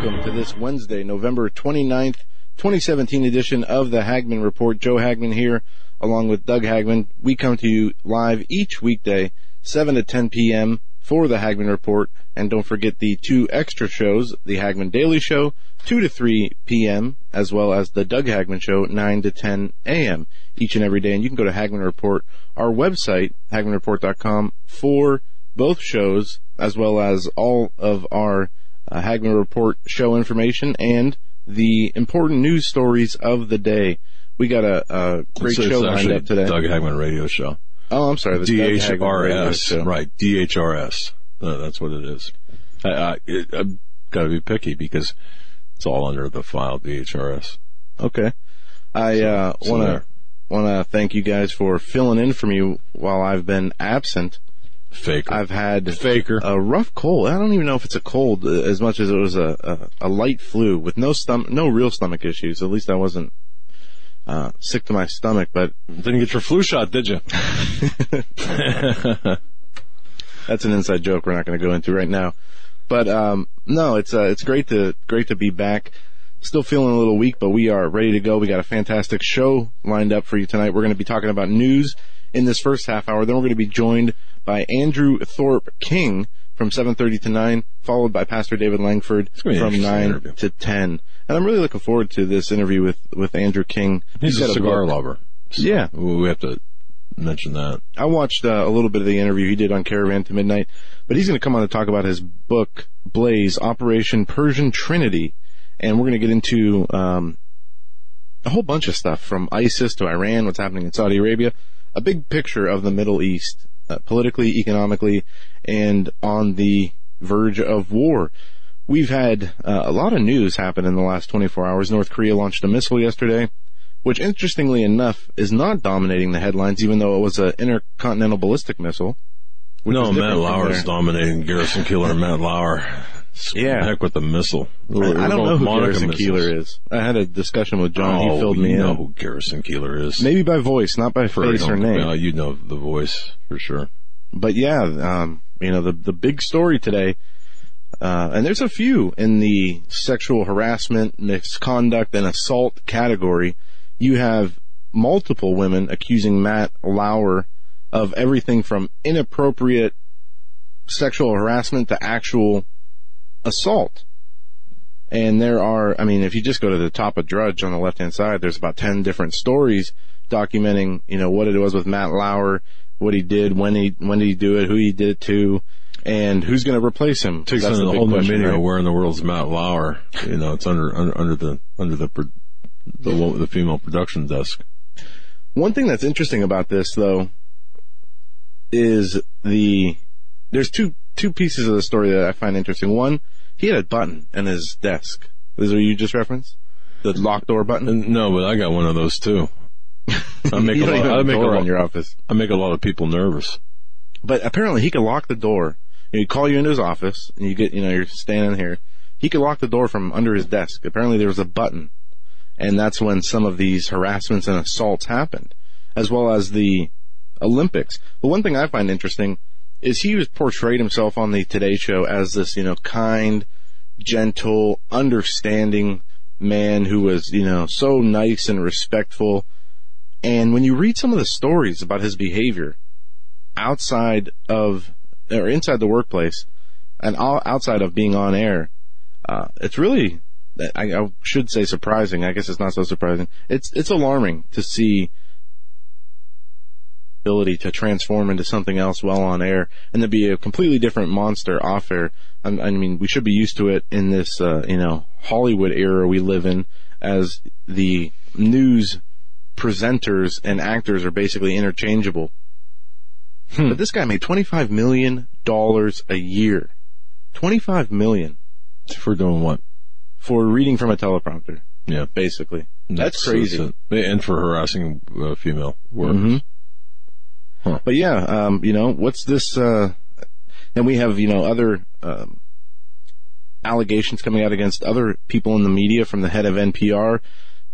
Welcome to this Wednesday, November 29th, 2017 edition of the Hagmann Report. Joe Hagmann here, along with Doug Hagmann. We come to you live each weekday, 7 to 10 p.m. for the Hagmann Report. And don't forget the two extra shows, the Hagmann Daily Show, 2 to 3 p.m., as well as the Doug Hagmann Show, 9 to 10 a.m. each and every day. And you can go to Hagmann Report, our website, hagmannreport.com, for both shows, as well as all of our uh, Hagmann Report show information and the important news stories of the day. We got a, a great So show lined up today. Doug Hagmann radio show. Oh, I'm sorry. the Doug Hagmann radio DHRS, right? DHRS. Uh, that's what it is. I, I've got to be picky because it's all under the file DHRS. Okay. I uh, want to want to thank you guys for filling in for me while I've been absent. Faker. I've had Faker. a rough cold. I don't even know if it's a cold uh, as much as it was a, a, a light flu with no stom- no real stomach issues. At least I wasn't uh, sick to my stomach, but Didn't get your flu shot, did you? that's an inside joke we're not going to go into right now. But um, no, it's uh, it's great to great to be back. Still feeling a little weak, but we are ready to go. We got a fantastic show lined up for you tonight. We're going to be talking about news in this first half hour. Then we're going to be joined by Andrew Thorp King from 7:30 to 9, followed by Pastor David Lankford gonna be an from 9 interview. to 10. And I'm really looking forward to this interview with with Andrew King. He's a cigar book. lover. So Yeah. We have to mention that. I watched uh, a little bit of the interview he did on Caravan to Midnight, but he's going to come on to talk about his book, Blaze, Operation Persian Trinity. And we're going to get into um, a whole bunch of stuff from ISIS to Iran, what's happening in Saudi Arabia, a big picture of the Middle East, uh, politically, economically, and on the verge of war. We've had uh, a lot of news happen in the last 24 hours. North Korea launched a missile yesterday which interestingly enough is not dominating the headlines, even though it was an intercontinental ballistic missile. which No, Matt Lauer is dominating Garrison Keillor. Matt Lauer. Yeah. Heck with the missile. I, I don't know who Garrison missiles. Keillor is. I had a discussion with John. Oh, he filled you me know who Garrison Keillor is. Maybe by voice, not by For- face or name. Well, you know the voice for sure. But yeah, um, you know, the, the big story today, uh, and there's a few in the sexual harassment, misconduct, and assault category. You have multiple women accusing Matt Lauer of everything from inappropriate sexual harassment to actual assault. And there are, I mean, if you just go to the top of Drudge on the left hand side, there's about 10 different stories documenting, you know, what it was with Matt Lauer, what he did, when he, when did he do it, who he did it to, and who's going to replace him. Takes That's on the the whole new question, meaning right? of where in the world's Matt Lauer. You know, it's under under, under the under the the the female production desk. One thing that's interesting about this though is the there's two two pieces of the story that I find interesting. One, he had a button in his desk. Is what you just referenced? The lock door button? No, but I got one of those too. I make a lot. I make a lot. on your office. I make a lot of people nervous. But apparently he could lock the door. He'd call you into his office and you get, you know, you're standing here. He could lock the door from under his desk. Apparently there was a button. And that's when some of these harassments and assaults happened, as well as the Olympics. But one thing I find interesting is he was portrayed himself on the Today Show as this, you know, kind, gentle, understanding man who was, you know, so nice and respectful. And when you read some of the stories about his behavior outside of, or inside the workplace and all, outside of being on air, uh, it's really, I, I should say surprising. I guess it's not so surprising. It's, it's alarming to see ability to transform into something else while on air and to be a completely different monster off air. I, I mean, we should be used to it in this, uh, you know, Hollywood era we live in as the news presenters and actors are basically interchangeable. But this guy made $25 million a year. 25 million. For doing what? for reading from a teleprompter, Yeah. basically. That's, crazy. that's it. and for harassing uh, female workers. Mhm. Huh. But yeah, um, you know, what's this, uh, and we have, you know, other, um, allegations coming out against other people in the media from the head of NPR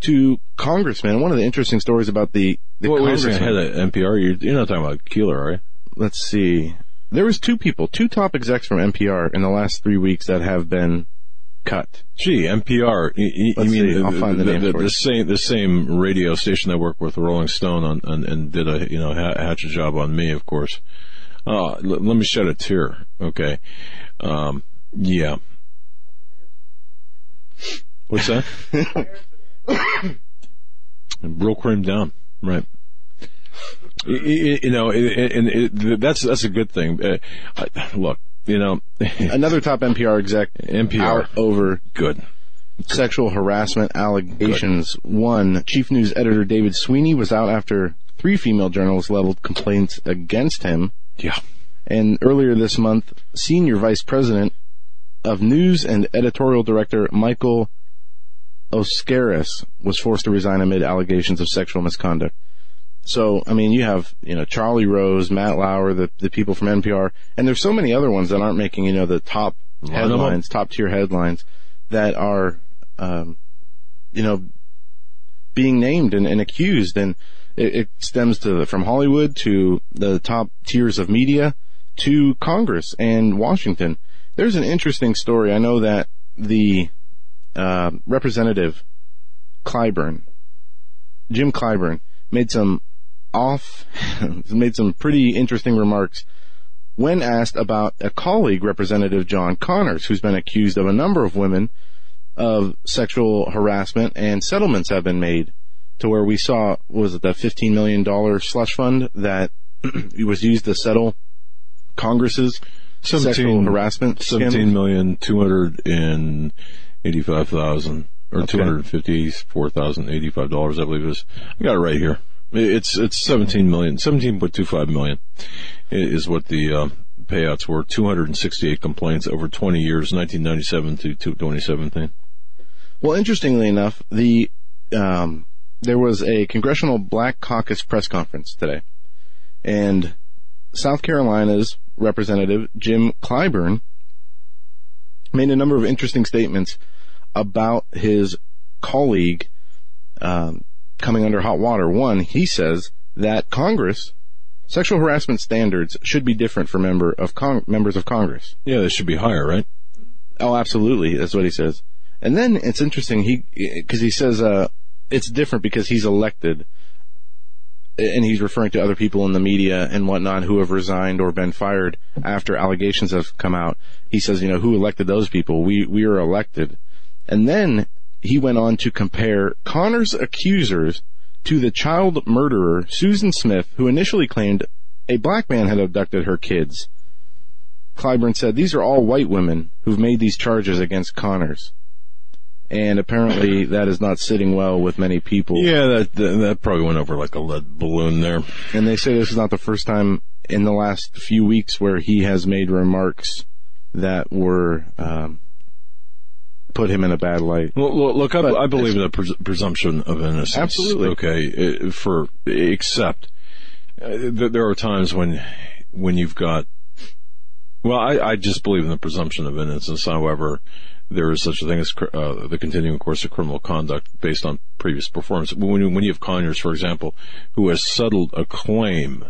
to congressmen. One of the interesting stories about the, the Well, congressman- Head of NPR. You're, you're not talking about Keillor, are you? let's see. There was two people, two top execs from NPR in the last three weeks that have been cut. Gee, NPR. You, you mean see, I'll find the the, for you. same the same radio station that worked with Rolling Stone on, on and did a you know ha- hatch a job on me, of course. Uh, l- let me shed a tear. Okay. Um, yeah. What's that? Broke him down. Right. You- know, and and that's that's a good thing. Uh, look, you know, Another top NPR exec NPR. over good. sexual harassment allegations. One, Chief News Editor David Sweeney was out after three female journalists leveled complaints against him. Yeah. And earlier this month, Senior Vice President of News and Editorial Director Michael Oreskes was forced to resign amid allegations of sexual misconduct. So, I mean, you have, you know, Charlie Rose, Matt Lauer, the, the people from NPR, and there's so many other ones that aren't making, you know, the top lot of them. headlines, top tier headlines that are, um, you know, being named and, and accused. And it, it stems to, from Hollywood to the top tiers of media to Congress and Washington. There's an interesting story. I know that the, uh, representative Clyburn, Jim Clyburn, made some off, made some pretty interesting remarks when asked about a colleague, Representative John Conyers, who's been accused of a number of women of sexual harassment and settlements have been made to where we saw, was it the $15 million slush fund that was used to settle Congress's sexual harassment Seventeen million two hundred and eighty-five thousand, or Okay. two hundred fifty-four thousand eighty-five dollars, I believe it is. I got it right here. It's it's seventeen million, seventeen point two five million is what the uh, payouts were. Two hundred and sixty-eight complaints over twenty years, nineteen ninety-seven to twenty seventeen. Well, interestingly enough, the um, there was a congressional Black Caucus press conference today, and South Carolina's Representative Jim Clyburn made a number of interesting statements about his colleague um, coming under hot water. One, he says that Congress sexual harassment standards should be different for member of con- members of Congress. Yeah, they should be higher, right? Oh, absolutely. That's what he says. And then it's interesting. He, cause he says, uh, it's different because he's elected and he's referring to other people in the media and whatnot who have resigned or been fired after allegations have come out. He says, you know, who elected those people? We, we are elected. And then he went on to compare Conyers' accusers to the child murderer, Susan Smith, who initially claimed a black man had abducted her kids. Clyburn said, these are all white women who've made these charges against Conyers. And apparently that is not sitting well with many people. Yeah, that, that that probably went over like a lead balloon there. And they say this is not the first time in the last few weeks where he has made remarks that were, um, put him in a bad light. Well, look, I, I believe in the pres- presumption of innocence. Absolutely. Okay, for except uh, there are times when when you've got. Well, I, I just believe in the presumption of innocence. However, there is such a thing as uh, the continuing course of criminal conduct based on previous performance. When you, when you have Conyers, for example, who has settled a claim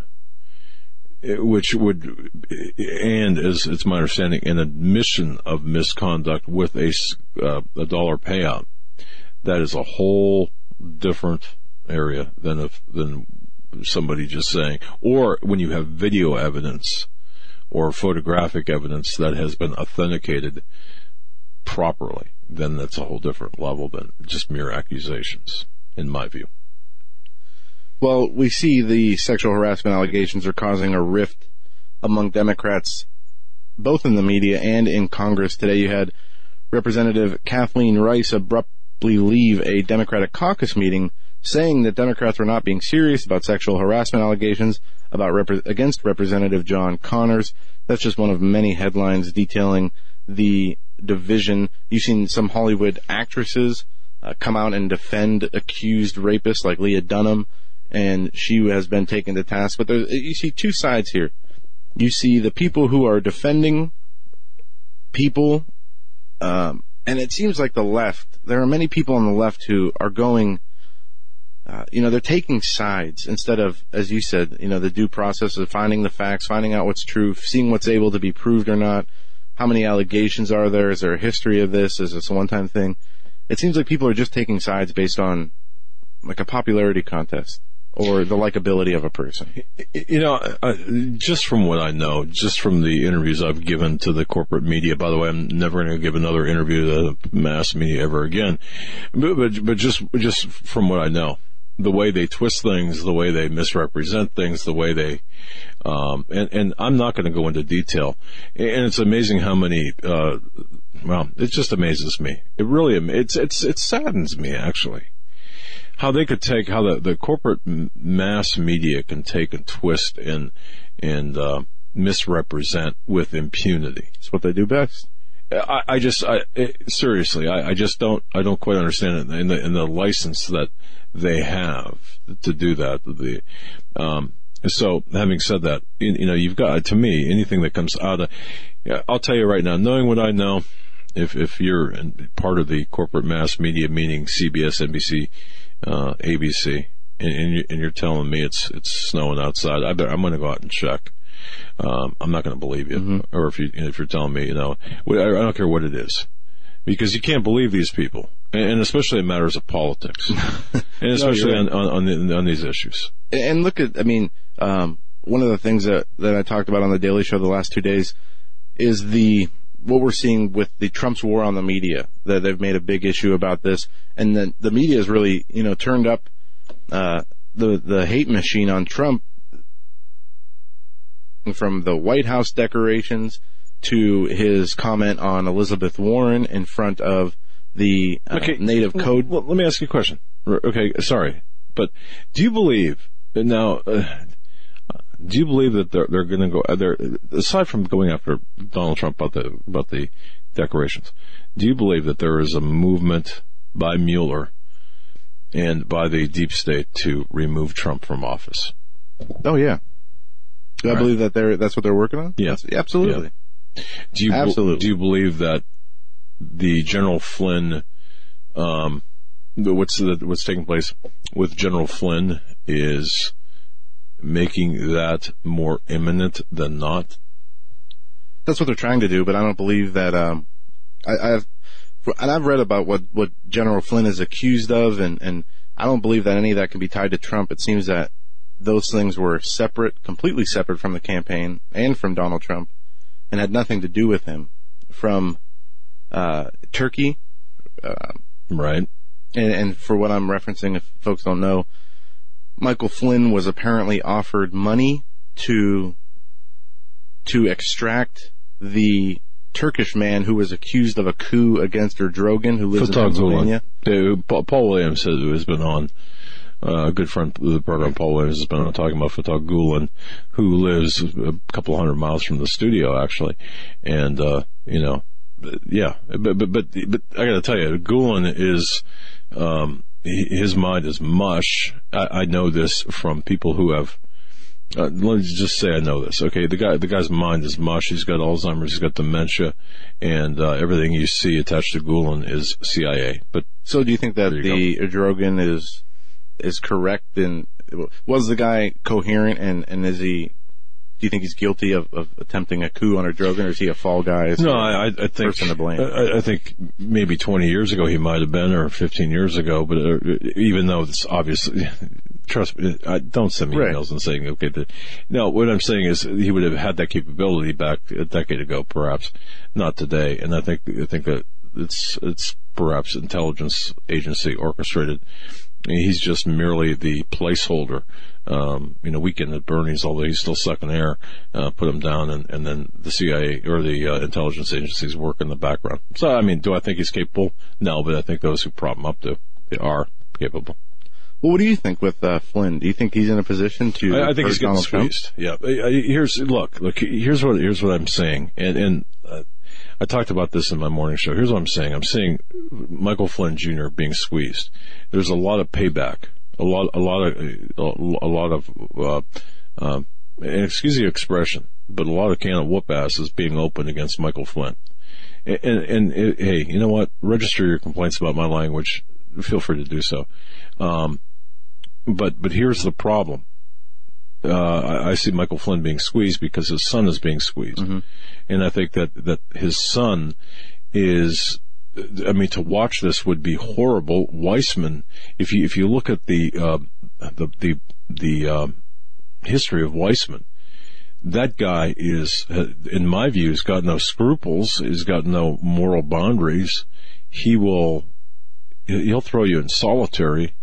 which would, and as it's my understanding, an admission of misconduct with a, uh, a dollar payout. That is a whole different area than if, than somebody just saying, or when you have video evidence or photographic evidence that has been authenticated properly, then that's a whole different level than just mere accusations, in my view. Well, we see the sexual harassment allegations are causing a rift among Democrats, both in the media and in Congress. Today you had Representative Kathleen Rice abruptly leave a Democratic caucus meeting saying that Democrats were not being serious about sexual harassment allegations about rep- against Representative John Conyers. That's just one of many headlines detailing the division. You've seen some Hollywood actresses uh, come out and defend accused rapists like Lena Dunham, and she has been taken to task. But there, you see two sides here. You see the people who are defending people, um, and it seems like the left. There are many people on the left who are going. Uh, you know, they're taking sides instead of, as you said, you know, the due process of finding the facts, finding out what's true, seeing what's able to be proved or not. How many allegations are there? Is there a history of this? Is this a one-time thing? It seems like people are just taking sides based on like a popularity contest or the likability of a person. You know, uh, just from what I know, just from the interviews I've given to the corporate media. By the way, I'm never going to give another interview to the mass media ever again. But, but, but just just from what I know, the way they twist things, the way they misrepresent things, the way they, um, and, and I'm not going to go into detail. And it's amazing how many, uh, well, it just amazes me. It really, it's, it's, it saddens me actually. How they could take, how the, the corporate mass media can take and twist and, and, uh, misrepresent with impunity. It's what they do best. I, I just, I, it, seriously, I, I just don't, I don't quite understand it in the, in the license that they have to do that. The, um, so having said that, you, you know, you've got, to me, anything that comes out of, I'll tell you right now, knowing what I know, if, if you're part of the corporate mass media, meaning CBS, NBC, uh, ABC, and, and, you, and you're telling me it's, it's snowing outside, I better, I'm going to go out and check. Um, I'm not going to believe you. Mm-hmm. Or if you, if you're telling me, you know, I don't care what it is. Because you can't believe these people. And especially in matters of politics. and especially no, right. on, on, on, on, these issues. And look at, I mean, um, one of the things that, that I talked about on the Daily Show the last two days is the, what we're seeing with the Trump's war on the media, that they've made a big issue about this. And then the media has really, you know, turned up, uh, the, the hate machine on Trump from the White House decorations to his comment on Elizabeth Warren in front of the uh, okay. native code. Well, let me ask you a question. Okay, sorry, but do you believe that now? Uh, do you believe that they're they're going to go? Uh, they're aside from going after Donald Trump about the about the decorations. Do you believe that there is a movement by Mueller and by the deep state to remove Trump from office? Oh yeah. Do I believe that they're that's what they're working on? Yeah, that's, absolutely. Yeah. Do you absolutely? Do you believe that the General Flynn, um, what's the, what's taking place with General Flynn is making that more imminent than not. That's what they're trying to do, but I don't believe that. Um, I, I've and I've read about what what General Flynn is accused of, and and I don't believe that any of that can be tied to Trump. It seems that those things were separate, completely separate from the campaign and from Donald Trump, and had nothing to do with him. From uh, Turkey. Uh, right. And, and for what I'm referencing, if folks don't know, Michael Flynn was apparently offered money to to extract the Turkish man who was accused of a coup against Erdogan, who lives Fatah in Pennsylvania. Gulen. Paul Williams has been on. Uh, a good friend of the program, Paul Williams, has been on talking about Fatah Gulen, who lives a couple hundred miles from the studio, actually. And, uh, you know, yeah, but but but, but I got to tell you, Gulen is um, his mind is mush. I, I, know this from people who have. Uh, let me just say I know this. Okay, the guy the guy's mind is mush. He's got Alzheimer's. He's got dementia, and uh, everything you see attached to Gulen is CIA. But so, do you think that Erdogan is is correct? And was the guy coherent? And and is he do you think he's guilty of, of attempting a coup under Erdogan, or is he a fall guy? no, I, I think person to blame. I, I, think maybe 20 years ago he might have been, or 15 years ago. But uh, even though it's obviously, trust me, I, don't send me right. emails and saying, okay, the, no. What I'm saying is he would have had that capability back a decade ago, perhaps not today. And I think I think that it's it's perhaps intelligence agency orchestrated. He's just merely the placeholder um, you know, weekend at Bernie's, although he's still sucking air, uh, put him down, and, and then the CIA or the uh, intelligence agencies work in the background. So, I mean, do I think he's capable? No, but I think those who prop him up do are capable. Well, what do you think with uh, Flynn? Do you think he's in a position to? I, I think he's getting squeezed. Trump? Yeah. Here's look, look. Here's what here's what I'm saying, and and uh, I talked about this in my morning show. Here's what I'm saying. I'm seeing Michael Flynn Jr. being squeezed. There's a lot of payback, a lot, a lot of, a lot of, uh, uh, excuse the expression, but a lot of can of whoop ass is being opened against Michael Flynn. And, and, and it, hey, you know what? Register your complaints about my language. Feel free to do so. Um, but, but here's the problem. Uh, I, see Michael Flynn being squeezed because his son is being squeezed. And I think that, that his son is, I mean, to watch this would be horrible. Weissmann, if you, if you look at the, uh, the, the, the, uh, history of Weissmann, that guy is, in my view, has got no scruples. He's got no moral boundaries. He will, he'll throw you in solitary,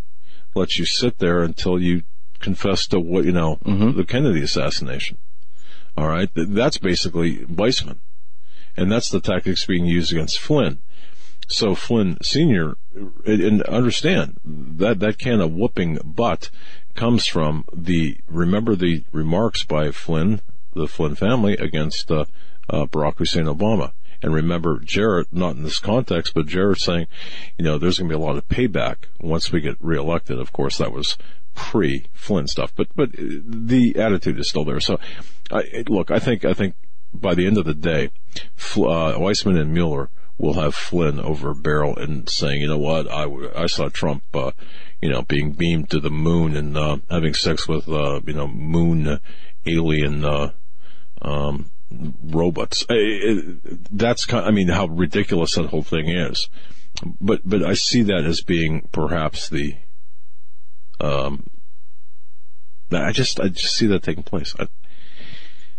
let you sit there until you confess to what, you know, the Kennedy assassination. All right. That's basically Weissmann. And that's the tactics being used against Flynn. So Flynn Sr., and understand that that can of whooping butt comes from the, remember the remarks by Flynn, the Flynn family against uh, uh, Barack Hussein Obama. And remember Jarrett, not in this context, but Jarrett saying, you know, there's going to be a lot of payback once we get reelected. Of course, that was pre Flynn stuff, but, but the attitude is still there. So, I, look, I think, I think by the end of the day, uh, Weissmann and Mueller will have Flynn over a barrel and saying, you know what, I, I saw Trump, uh, you know, being beamed to the moon and, uh, having sex with, uh, you know, moon alien, uh, um, robots. That's kind, Of, I mean, how ridiculous that whole thing is. But, but I see that as being perhaps the, um, I just, I just see that taking place. I,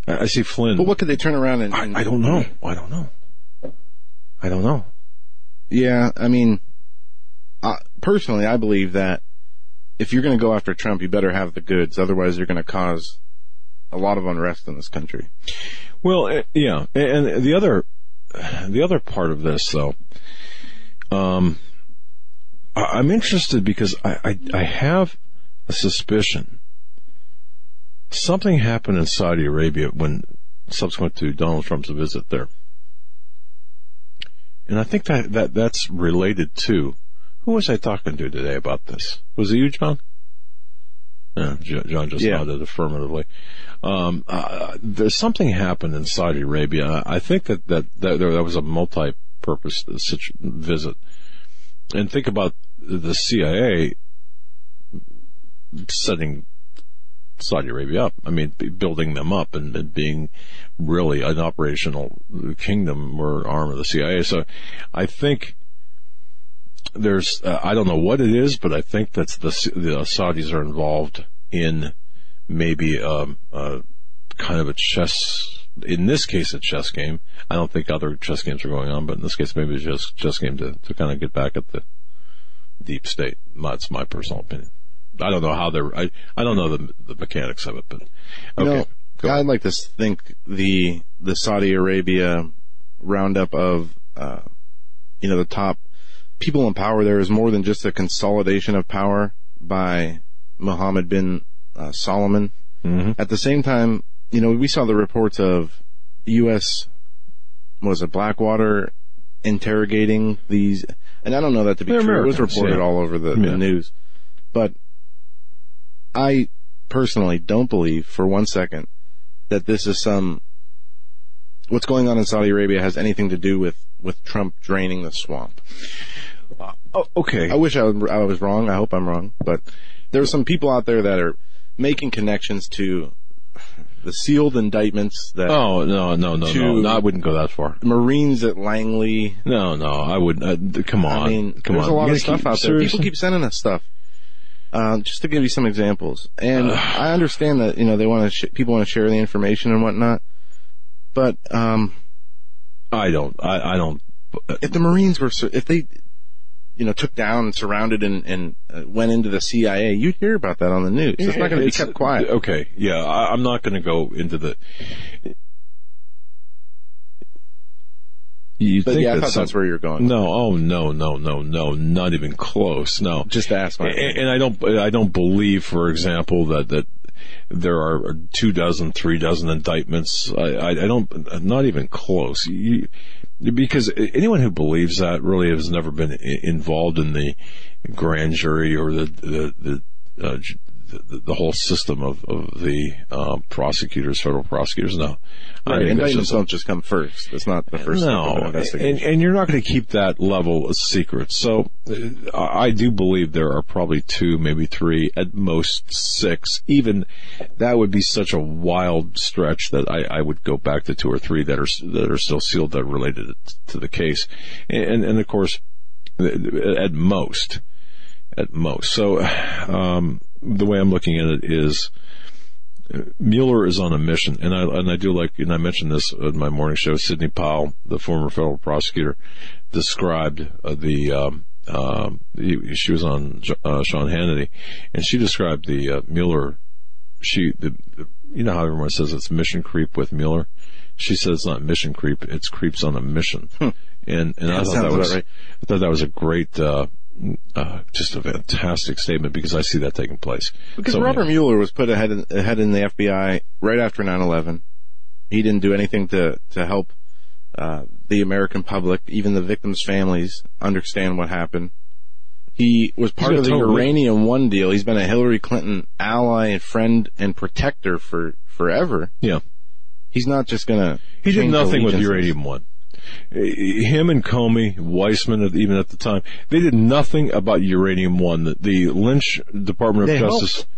I see Flynn. But what could they turn around and? and I, I don't know. I don't know. I don't know. Yeah, I mean, uh, personally, I believe that if you're going to go after Trump, you better have the goods. Otherwise, you're going to cause a lot of unrest in this country. Well, uh, yeah, and the other, the other part of this, though, um, I'm interested because I, I, I have a suspicion something happened in Saudi Arabia when subsequent to Donald Trump's visit there. And I think that, that that's related to who was I talking to today about this? Was it you, John? Yeah, John just Yeah. nodded affirmatively. Um, uh, there's something happened in Saudi Arabia. I think that that that, that was a multi-purpose visit. And think about the CIA setting Saudi Arabia up. I mean, building them up and, being really an operational kingdom or arm of the CIA. So I think there's, uh, I don't know what it is, but I think that the, the Saudis are involved in maybe, um, uh, kind of a chess, in this case, a chess game. I don't think other chess games are going on, but in this case, maybe it's just chess game to, to kind of get back at the deep state. That's my personal opinion. I don't know how they're. I, I don't know the the mechanics of it, but You okay. know, go I'd like to think the the Saudi Arabia roundup of uh, you know the top people in power there is more than just a consolidation of power by Mohammed bin uh, Salman. Mhm. At the same time, you know, we saw the reports of U.S. was it Blackwater interrogating these, and I don't know that to be They're true. It was reported yeah. all over the, Yeah. the news, but I personally don't believe for one second that this is some what's going on in Saudi Arabia has anything to do with with Trump draining the swamp. Uh, oh, okay. I wish I was, I was wrong. I hope I'm wrong, but there are some people out there that are making connections to the sealed indictments that Oh no no no no! no I wouldn't go that far. Marines at Langley. No no, I wouldn't. Uh, come on, I mean, come there's on. a lot of stuff keep- out there. People keep sending us stuff. Um, just to give you some examples, and I understand that you know they want to sh- people want to share the information and whatnot, but um, I don't. I, I don't. if the Marines were, if they, you know, took down, surrounded, and, and uh, went into the CIA, you'd hear about that on the news. It's not going to be kept quiet. Okay, yeah, I, I'm not going to go into the. You But think yeah, I thought some- that's where you're going. No, oh no, no, no, no, not even close. No, Just ask my and, and I don't, I don't believe, for example, that that there are two dozen, three dozen indictments. I, I, I don't, not even close. You, because anyone who believes that really has never been involved in the grand jury or the the the, uh, the, the whole system of of the um, prosecutors, federal prosecutors. No, Right. Indictments don't just come first. It's not the first an no, and, and you're not going to keep that level a secret. So uh, I I do believe there are probably two, maybe three, at most six. Even that would be such a wild stretch that I, I would go back to two or three that are that are still sealed that are related to the case, and and of course, at most, at most. So um, the way I'm looking at it is. Mueller is on a mission, and I and I do like, and I mentioned this in my morning show. Sidney Powell, the former federal prosecutor, described uh, the. Um, um, he, she was on uh, Sean Hannity, and she described the uh, Mueller. She, the, the, you know how everyone says it's mission creep with Mueller. She says it's not mission creep; it's creeps on a mission. And and I Hmm. Thought that was right. I thought that was a great, uh, uh, just a fantastic statement because I see that taking place. Because So, Robert Mueller was put ahead in, ahead in the FBI right after 9/11. He didn't do anything to to help uh, the American public, even the victims' families, understand what happened. He was part of the totally- Uranium One deal. He's been a Hillary Clinton ally and friend and protector for forever. Yeah. He's not just gonna. He did nothing with. Uranium One. Him and Comey, Weissmann, even at the time, they did nothing about Uranium One. The, the Lynch Department of They Justice.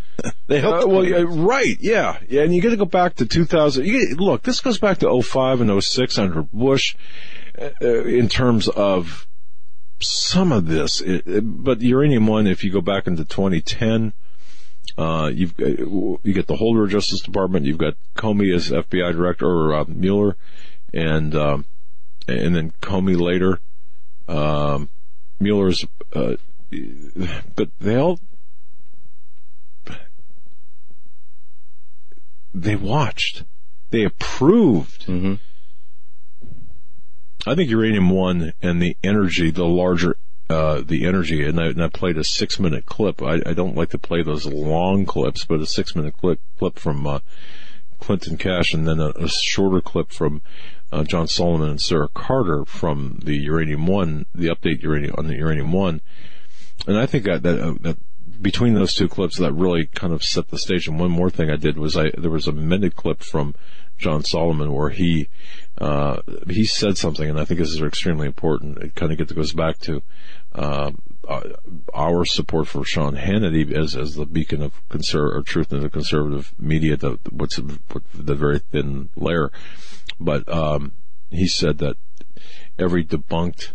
They helped. Uh, well, yeah, right, yeah, yeah, and you got to go back to 2000. You look, this goes back to 05 and 06 under Bush, uh, uh, in terms of some of this. It, it- but Uranium One, if you go back into 2010, uh, you've got, you get the Holder Justice Department, you've got Comey as FBI director or uh, Mueller, and um, and then Comey later. Um, Mueller's, uh, but they all they watched, they approved. hmm I think Uranium One and the energy, the larger, uh, the energy, and I, and I played a six minute clip. I, I don't like to play those long clips, but a six minute clip, clip from, uh, Clinton Cash and then a, a shorter clip from, uh, John Solomon and Sarah Carter from the Uranium One, the update uranium on the Uranium One. And I think that, that, uh, that between those two clips that really kind of set the stage. And one more thing I did was I, there was a minute clip from John Solomon where he, uh, he said something, and I think this is extremely important. It kind of gets, goes back to, uh, our support for Sean Hannity as, as the beacon of conser- or truth in the conservative media, the, what's the very thin layer. But, um, he said that every debunked,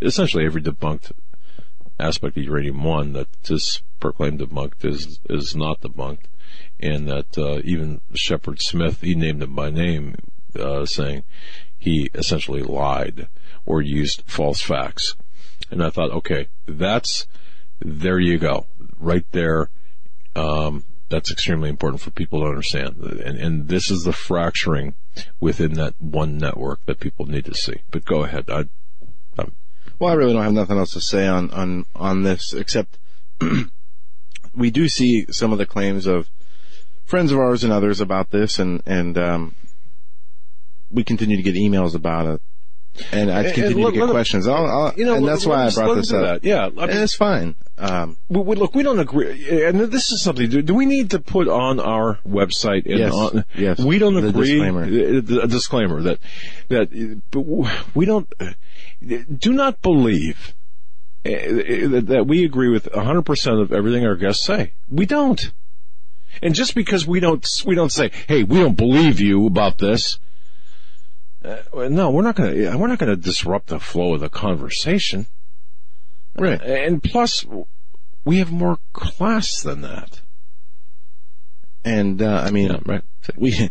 essentially every debunked aspect of uranium one that this proclaimed debunked is is not debunked, and that uh, even Shepard Smith, he named him by name, uh, saying he essentially lied or used false facts. And I thought, okay, that's there you go, right there. Um, that's extremely important for people to understand, and and this is the fracturing within that one network that people need to see. But go ahead, I, I'm Well, I really don't have nothing else to say on on on this except we do see some of the claims of friends of ours and others about this, and and um, we continue to get emails about it, and I continue and let- to get questions. I'll, I'll, you know, and that's why I brought this up. that. Yeah, I and mean- it's fine. Um, We, we, look, we don't agree, and this is something. Do, do we need to put on our website? And Yes, on, yes. We don't The agree. disclaimer. A disclaimer that that we don't. Do not believe uh, that that we agree with 100 percent of everything our guests say. We don't. And just because we don't, we don't say, "Hey, we don't believe you about this." Uh, no, we're not going to. We're not going to disrupt the flow of the conversation. Right. And plus, we have more class than that. and uh, I mean, right. we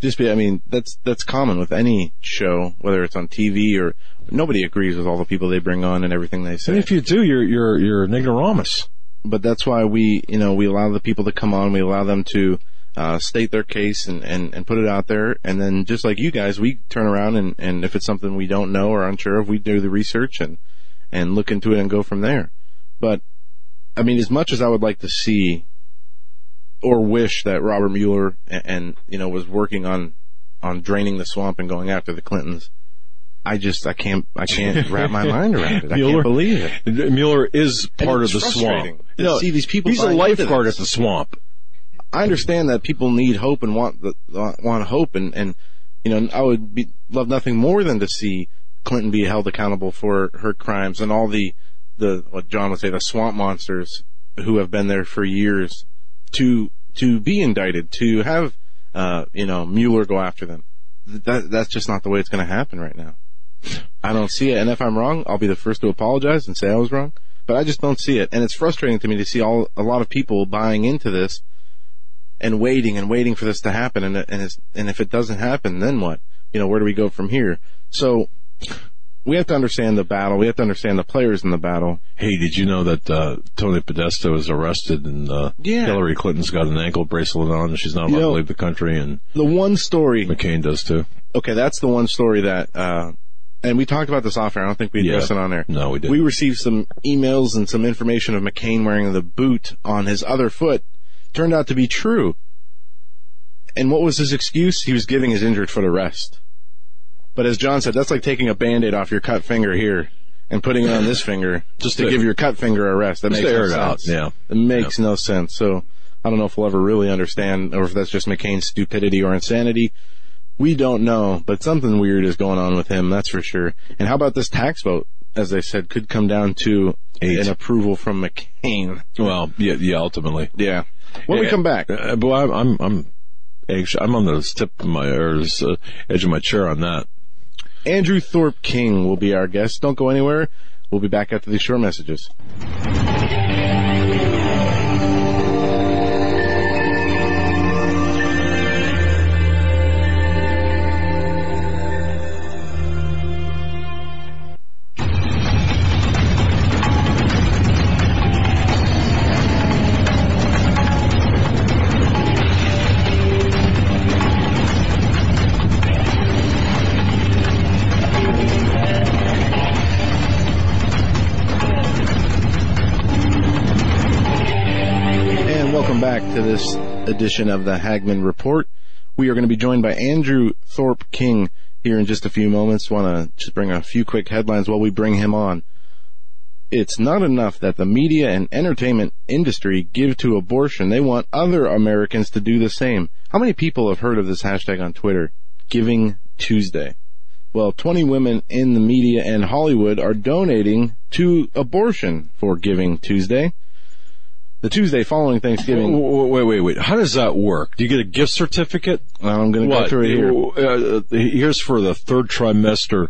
just be. I mean, that's that's common with any show, whether it's on TV or nobody agrees with all the people they bring on and everything they And say. if you do, you're you're you're an ignoramus. but that's why we, you know, we allow the people to come on. We allow them to uh, state their case and, and, and put it out there. And then just like you guys, we turn around and, and if it's something we don't know or unsure of, we do the research and, and look into it and go from there. But I mean, as much as I would like to see or wish that Robert Mueller and, and you know, was working on, on draining the swamp and going after the Clintons, I just I can't I can't wrap my mind around it. I can't believe it. Mueller is part of the swamp. to see these people He's a lifeguard at the swamp. I understand that people need hope and want the want hope and and you know I would be love nothing more than to see Clinton be held accountable for her crimes and all the the what John would say the swamp monsters who have been there for years to to be indicted to have uh you know Mueller go after them. That that's just not the way it's going to happen right now. I don't see it, and if I'm wrong, I'll be the first to apologize and say I was wrong. But I just don't see it, and it's frustrating to me to see all a lot of people buying into this and waiting and waiting for this to happen. And and, it's, and if it doesn't happen, then what? You know, where do we go from here? So we have to understand the battle. We have to understand the players in the battle. Hey, did you know that uh, Tony Podesta was arrested and uh, Yeah. Hillary Clinton's got an ankle bracelet on and she's not allowed You know- to leave the country and The one story, McCain does too. okay, that's the one story that, uh, and we talked about this off air. I don't think we addressed Yeah. it on there. No, we didn't. We received some emails and some information of McCain wearing the boot on his other foot. Turned out to be true. And what was his excuse? He was giving his injured foot a rest. But as John said, that's like taking a band-aid off your cut finger here and putting it on this finger just to give your cut finger a rest. That Just makes no it out, sense. yeah. It makes no sense. So I don't know if we'll ever really understand or if that's just McCain's stupidity or insanity. We don't know, but something weird is going on with him, that's for sure. And how about this tax vote? As I said, could come down to Eight. an approval from McCain. Well, yeah, yeah, ultimately. Yeah. When we come back, Uh, but I'm, I'm, I'm anxious. I'm on the tip of my, or uh, edge of my chair on that. Andrew Thorp King will be our guest. Don't go anywhere. We'll be back after these short messages. Edition of the Hagmann Report. We are going to be joined by Andrew Thorp King here in just a few moments. Want to just bring a few quick headlines while we bring him on. It's not enough that the media and entertainment industry give to abortion. They want other Americans to do the same. How many people have heard of this hashtag on Twitter? Giving Tuesday. Well, 20 women in the media and Hollywood are donating to abortion for Giving Tuesday. The Tuesday following Thanksgiving. Wait, wait, wait. How does that work? Do you get a gift certificate? I'm going to go through it here. Uh, here's for the third trimester,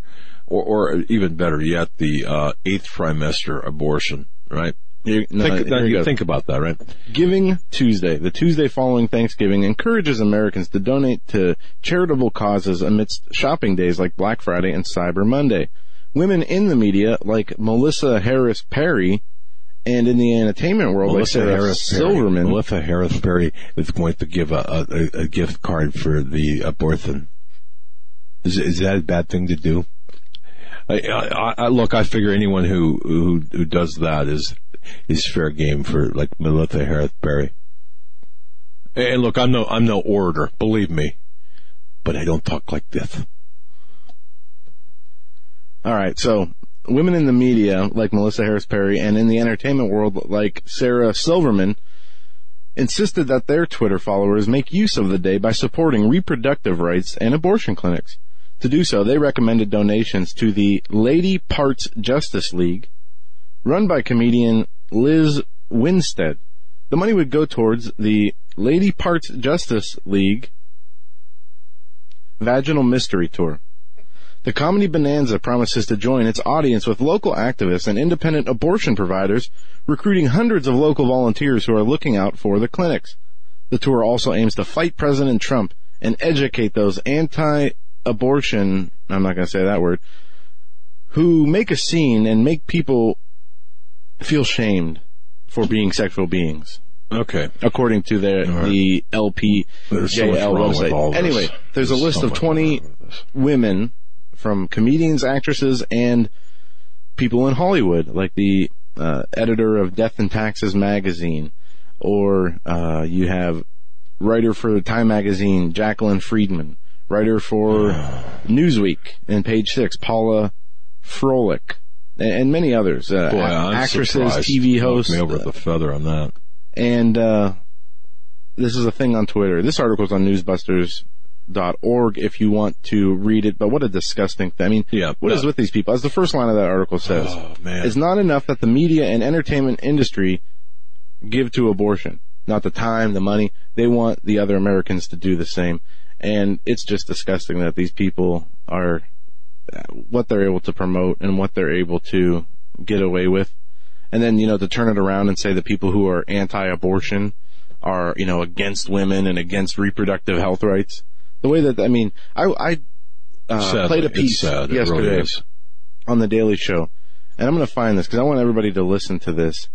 or, or even better yet, the uh, eighth trimester abortion. Right? You- no, think, you think about that. Right? Giving Tuesday, the Tuesday following Thanksgiving, encourages Americans to donate to charitable causes amidst shopping days like Black Friday and Cyber Monday. Women in the media, like Melissa Harris Perry, and in the entertainment world, Melissa like Sarah Harris Perry. Silverman. Melissa Harris Perry is going to give a, a, a gift card for the abortion. Is, is that a bad thing to do? I, I, I, look, I figure anyone who, who who does that is is fair game for like Melissa Harris Perry. And look, I'm no I'm no orator, believe me, but I don't talk like this. All right, so women in the media, like Melissa Harris Perry, and in the entertainment world, like Sarah Silverman, insisted that their Twitter followers make use of the day by supporting reproductive rights and abortion clinics. To do so, they recommended donations to the Lady Parts Justice League, run by comedian Lizz Winstead. The money would go towards the Lady Parts Justice League Vaginal Mystery Tour. The Comedy Bonanza promises to join its audience with local activists and independent abortion providers, recruiting hundreds of local volunteers who are looking out for the clinics. The tour also aims to fight President Trump and educate those anti-abortion, I'm not going to say that word, who make a scene and make people feel shamed for being sexual beings Okay. according to their right. the There's so much wrong with all website. Anyway, there's a list so of 20 wrong with this. women from comedians, actresses, and people in Hollywood, like the uh, editor of Death and Taxes magazine, or uh, you have writer for Time magazine, Jacqueline Friedman, writer for Newsweek and Page Six, Paula Froelich, and, and many others. Uh, Boy, actresses, surprised. TV hosts, me over a feather on that. and uh, this is a thing on Twitter. This article is on newsbusters.org if you want to read it. But what a disgusting thing! I mean, Yeah, what is no. with these people? As the first line of that article says, Oh it's not enough that the media and entertainment industry give to abortion. Not the time, the money. They want the other Americans to do the same. And it's just disgusting that these people are, what they're able to promote and what they're able to get away with. And then, you know, to turn it around and say the people who are anti-abortion are, you know, against women and against reproductive health rights. The way that, I mean, I, I, uh, played a piece yesterday really on the Daily Show, and I'm going to find this because I want everybody to listen to this.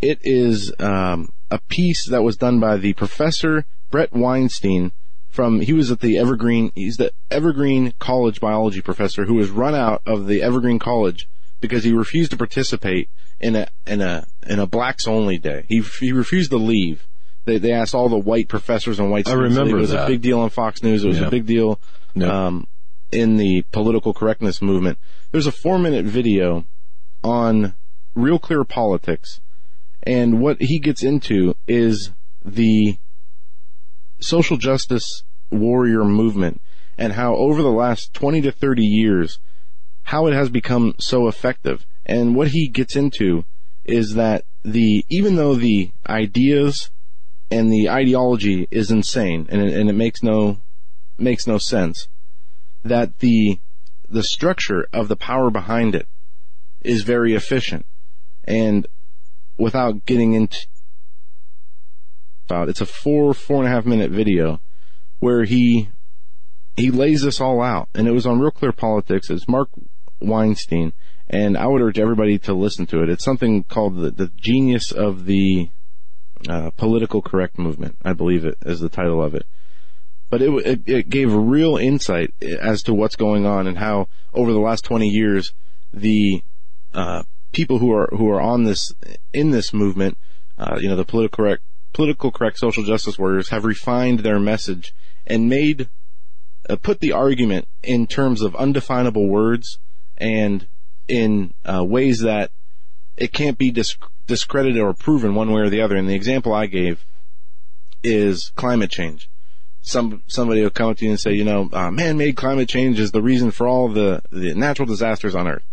It is um, a piece that was done by the professor Bret Weinstein from. He was at the Evergreen. He's the Evergreen College biology professor who was run out of the Evergreen College because he refused to participate in a in a in a blacks only day. He he refused to leave. They they asked all the white professors and white I students leave. remember It was that. a big deal on Fox News. It was Yeah. a big deal Yeah. um, in the political correctness movement. There's a four minute video on Real Clear Politics, and what he gets into is the social justice warrior movement and how over the last 20 to 30 years, how it has become so effective. And what he gets into is that the, even though the ideas and the ideology is insane and it, and it makes no, makes no sense, that the, the structure of the power behind it is very efficient. And without getting into about it's a four, four and a half minute video where he he lays this all out. And it was on Real Clear Politics. It's Mark Weinstein. And I would urge everybody to listen to it. It's something called the, the genius of the uh, political correct movement. I believe it is the title of it but it, it it gave real insight as to what's going on and how over the last 20 years the uh, people who are who are on this in this movement, uh, you know, the political correct political correct social justice warriors have refined their message and made uh, put the argument in terms of undefinable words and in uh, ways that it can't be dis- discredited or proven one way or the other. And the example I gave is climate change some somebody will come up to you and say, you know, uh, man-made climate change is the reason for all the the natural disasters on Earth.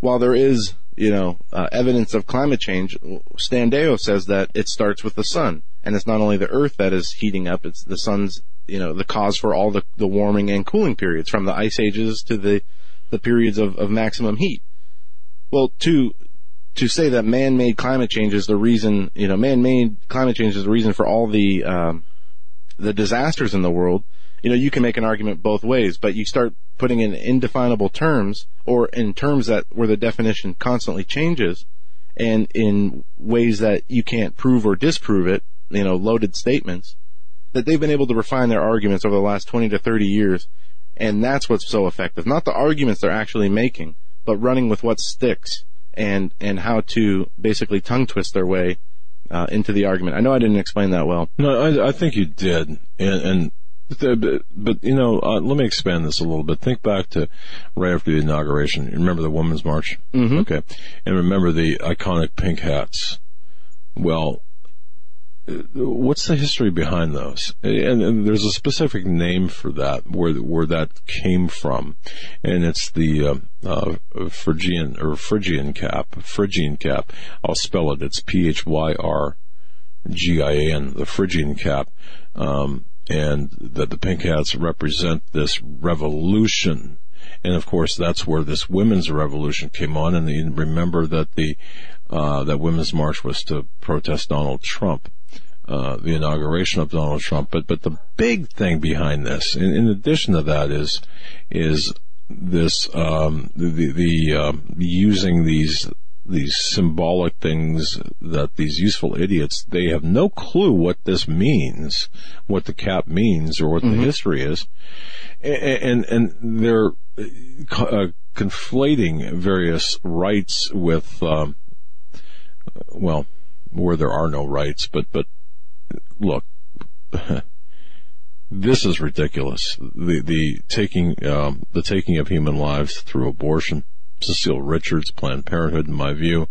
While there is, you know, uh, evidence of climate change, Stan Deyo says that it starts with the sun, and it's not only the Earth that is heating up; it's the sun's, you know, the cause for all the the warming and cooling periods, from the ice ages to the the periods of, of maximum heat. Well, to to say that man-made climate change is the reason, you know, man-made climate change is the reason for all the um, the disasters in the world, you know, you can make an argument both ways, but you start putting in indefinable terms or in terms that where the definition constantly changes and in ways that you can't prove or disprove it, you know, loaded statements, that they've been able to refine their arguments over the last 20 to 30 years. And that's what's so effective. Not the arguments they're actually making, but running with what sticks and, and how to basically tongue twist their way uh, into the argument. I know I didn't explain that well. No, I, I think you did, and, and but, but you know, uh, let me expand this a little bit. Think back to right after the inauguration. You remember the Women's March? Mm-hmm. Okay, and remember the iconic pink hats. Well, what's the history behind those? And, and there's a specific name for that, where where that came from, and it's the uh, uh, Phrygian or Phrygian cap. Phrygian cap. I'll spell it. It's P H Y R G I A N. The Phrygian cap. Um, and that the pink hats represent this revolution. And of course, that's where this women's revolution came on. And you remember that the uh, that women's march was to protest Donald Trump, uh, the inauguration of Donald Trump. But but the big thing behind this, in, in addition to that, is is this um, the the um, using these these symbolic things that these useful idiots they have no clue what this means, what the cap means, or what the history is, and and, and they're uh, conflating various rights with um, well, where there are no rights, but but look. this is ridiculous. The the taking um, the taking of human lives through abortion. Cecile Richards, Planned Parenthood, in my view,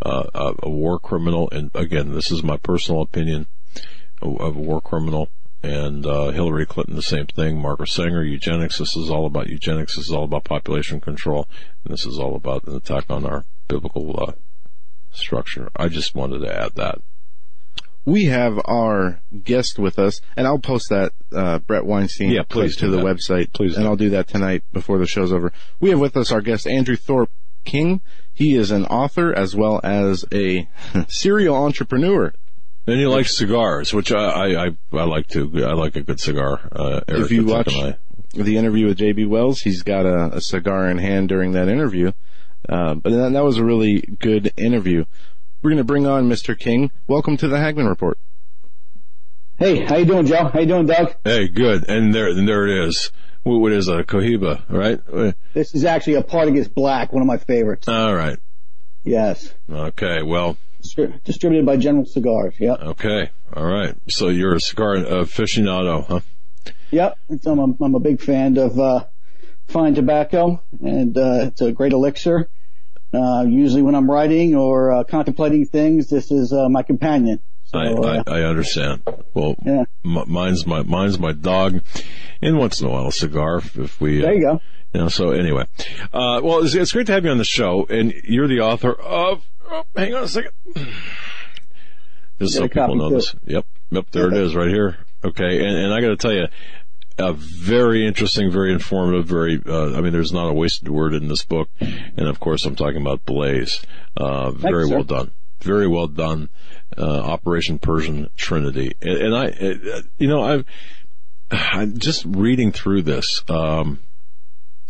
uh, a, war criminal. And again, this is my personal opinion of a war criminal. And uh, Hillary Clinton, the same thing. Margaret Sanger, eugenics. This is all about eugenics. This is all about population control, and this is all about an attack on our biblical uh, structure. I just wanted to add that we have our guest with us, and I'll post that uh, Bret Weinstein yeah, please to the that. website. Please, and do. I'll do that tonight before the show's over. We have with us our guest Andrew Thorp King. He is an author as well as a serial entrepreneur. And he likes cigars, which I I, I, I like to. I like a good cigar. Uh, Eric if you watch the interview with J.B. Wells, he's got a, a, cigar in hand during that interview. Uh, but that, that was a really good interview. We're going to bring on Mr. King. Welcome to the Hagmann Report. Hey, how you doing, Joe? How you doing, Doug? Hey, good. And there, and there it is. What is a Cohiba, right? This is actually a Partagas Black, one of my favorites. All right. Yes. Okay. Well. Distributed by General Cigars. Yep. Okay. All right. So you're a cigar aficionado, huh? Yep. I'm a, I'm a big fan of uh, fine tobacco, and uh, it's a great elixir. Uh, usually when I'm writing or uh, contemplating things, this is uh, my companion. So, I, I, uh, I, understand. Well, yeah. m- mine's my mine's my dog, and once in a while a cigar. If we there you go. You know, so anyway, uh, well, it's, it's, great to have you on the show, and you're the author of. Oh, hang on a second. Just so people know this. Yep, yep. There it is, right here. Okay, and, and I got to tell you, a very interesting, very informative, very, uh, I mean, there's not a wasted word in this book. And of course, I'm talking about Blaze. Uh, very well done. Very well done uh, Operation Persian Trinity. And, and I, uh, you know, I've, I'm just reading through this. Um,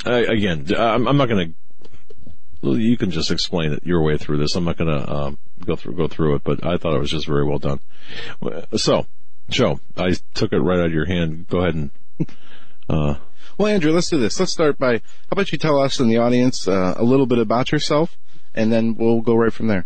I, again, I'm, I'm not going to. You can just explain it your way through this. I'm not going to um, go through go through it, but I thought it was just very well done. So, Joe, I took it right out of your hand. Go ahead and. Uh, well, Andrew, let's do this. Let's start by how about you tell us in the audience uh, a little bit about yourself, and then we'll go right from there.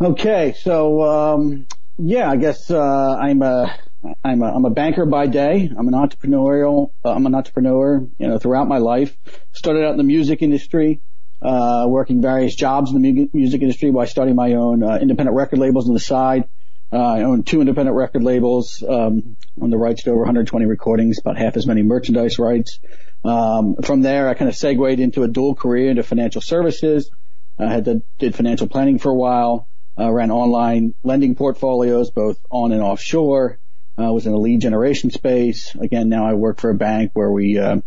Okay, so um, yeah, I guess uh, I'm a I'm a I'm a banker by day. I'm an entrepreneurial. Uh, I'm an entrepreneur. You know, throughout my life, started out in the music industry, uh, working various jobs in the music industry while starting my own uh, independent record labels on the side. Uh, I own two independent record labels, um, on the rights to over 120 recordings, about half as many merchandise rights. Um, from there, I kind of segued into a dual career into financial services. I had to, did financial planning for a while uh, ran online lending portfolios, both on and offshore. Uh, was in the lead generation space. Again, now I work for a bank where we uh,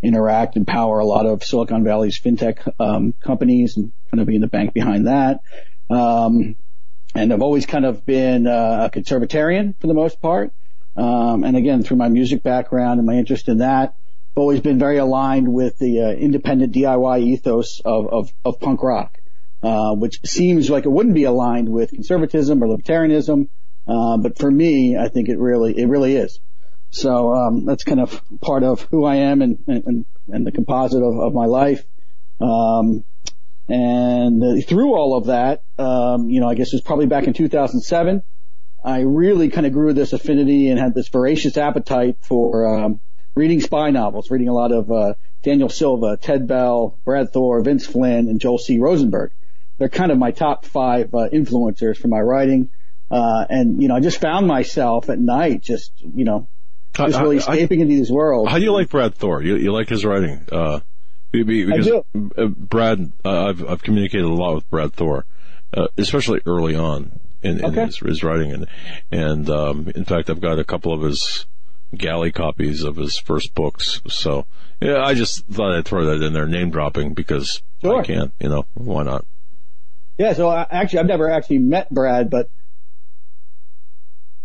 interact and power a lot of Silicon Valley's fintech um, companies and kind of being the bank behind that. Um, and I've always kind of been uh, a conservatarian for the most part. Um, and again, through my music background and my interest in that, I've always been very aligned with the uh, independent DIY ethos of, of, of punk rock. Uh, which seems like it wouldn't be aligned with conservatism or libertarianism. Uh, but for me, I think it really, it really is. So, um, that's kind of part of who I am and, and, and the composite of, of my life. Um, and uh, through all of that, um, you know, I guess it was probably back in 2007. I really kind of grew this affinity and had this voracious appetite for, um, reading spy novels, reading a lot of, uh, Daniel Silva, Ted Bell, Brad Thor, Vince Flynn, and Joel C. Rosenberg they're kind of my top five uh, influencers for my writing. Uh, and you know, I just found myself at night just, you know, just really escaping I, into these worlds. How do you like Brad Thor? You, you like his writing? Because uh, Brad, uh, I've, I've communicated a lot with Brad Thor, uh, especially early on in, in okay. his, his, writing. And, and, um, in fact, I've got a couple of his galley copies of his first books. So, yeah, I just thought I'd throw that in there, name dropping because sure. I can, you know, why not? Yeah, so I, actually, I've never actually met Brad, but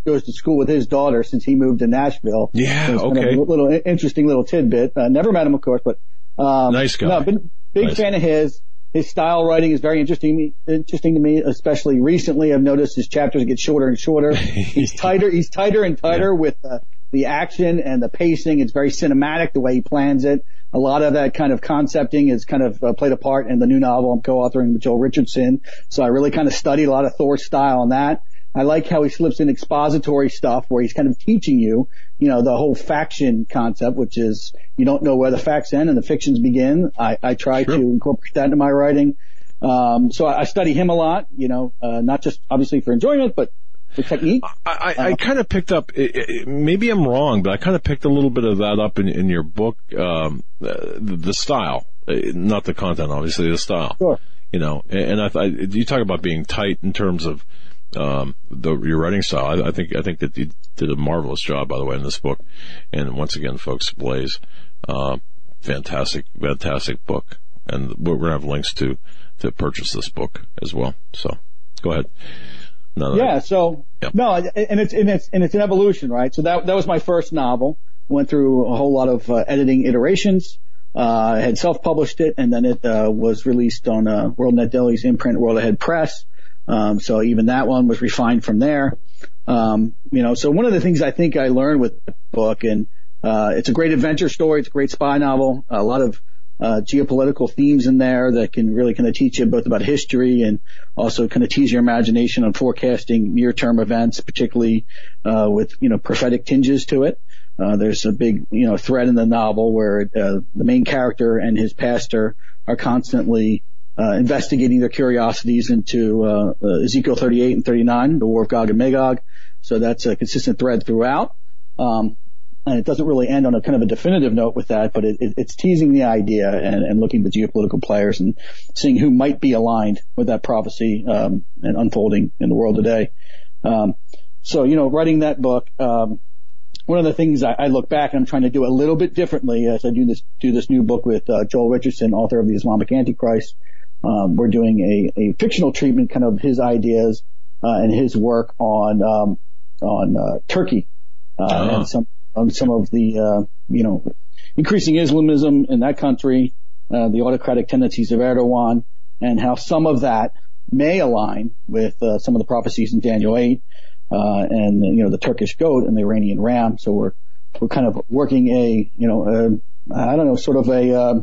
goes to school with his daughter since he moved to Nashville. Yeah, so okay. Kind of a little interesting little tidbit. Uh, never met him, of course, but um, nice guy. No, been big nice. fan of his. His style writing is very interesting. Interesting to me, especially recently. I've noticed his chapters get shorter and shorter. He's tighter. He's tighter and tighter yeah. with uh, the action and the pacing. It's very cinematic the way he plans it a lot of that kind of concepting is kind of uh, played a part in the new novel I'm co-authoring with Joel Richardson. So I really kind of studied a lot of Thor's style on that. I like how he slips in expository stuff where he's kind of teaching you, you know, the whole faction concept, which is you don't know where the facts end and the fictions begin. I, I try sure. to incorporate that into my writing. Um, so I, I study him a lot, you know, uh, not just obviously for enjoyment, but for technique. I, I, I kind of picked up, it, it, maybe I'm wrong, but I kind of picked a little bit of that up in, in your book, um, the, the style, uh, not the content, obviously, the style. Sure. You know, and, I, I, you talk about being tight in terms of, um, the, your writing style. I, I, think, I think that you did a marvelous job, by the way, in this book. And once again, folks, Blaze, uh, fantastic, fantastic book. And we're going to have links to, to purchase this book as well. So go ahead. No, yeah. So yep. no, and it's and it's and it's an evolution, right? So that that was my first novel. Went through a whole lot of uh, editing iterations. Uh, had self-published it, and then it uh, was released on uh, WorldNet Daily's imprint, World Ahead Press. Um, so even that one was refined from there. Um, you know, so one of the things I think I learned with the book, and uh, it's a great adventure story, it's a great spy novel, a lot of uh, geopolitical themes in there that can really kind of teach you both about history and also kind of tease your imagination on forecasting near-term events, particularly uh, with you know prophetic tinges to it. Uh, there's a big you know thread in the novel where uh, the main character and his pastor are constantly uh, investigating their curiosities into uh, Ezekiel 38 and 39, the War of Gog and Magog. So that's a consistent thread throughout. Um, and it doesn't really end on a kind of a definitive note with that, but it, it, it's teasing the idea and, and, looking at the geopolitical players and seeing who might be aligned with that prophecy um, and unfolding in the world today. Um, so, you know, writing that book, um, one of the things I, I, look back and I'm trying to do a little bit differently as I do this do this new book with uh, Joel Richardson, author of the Islamic Antichrist. Um, we're doing a, a fictional treatment, kind of his ideas uh, and his work on um, on uh, Turkey uh, uh-huh. and some on some of the, uh, you know, increasing Islamism in that country, uh, the autocratic tendencies of Erdogan, and how some of that may align with uh, some of the prophecies in Daniel 8, uh, and you know the Turkish goat and the Iranian ram. So we're we're kind of working a, you know, I don't know, sort of a, uh,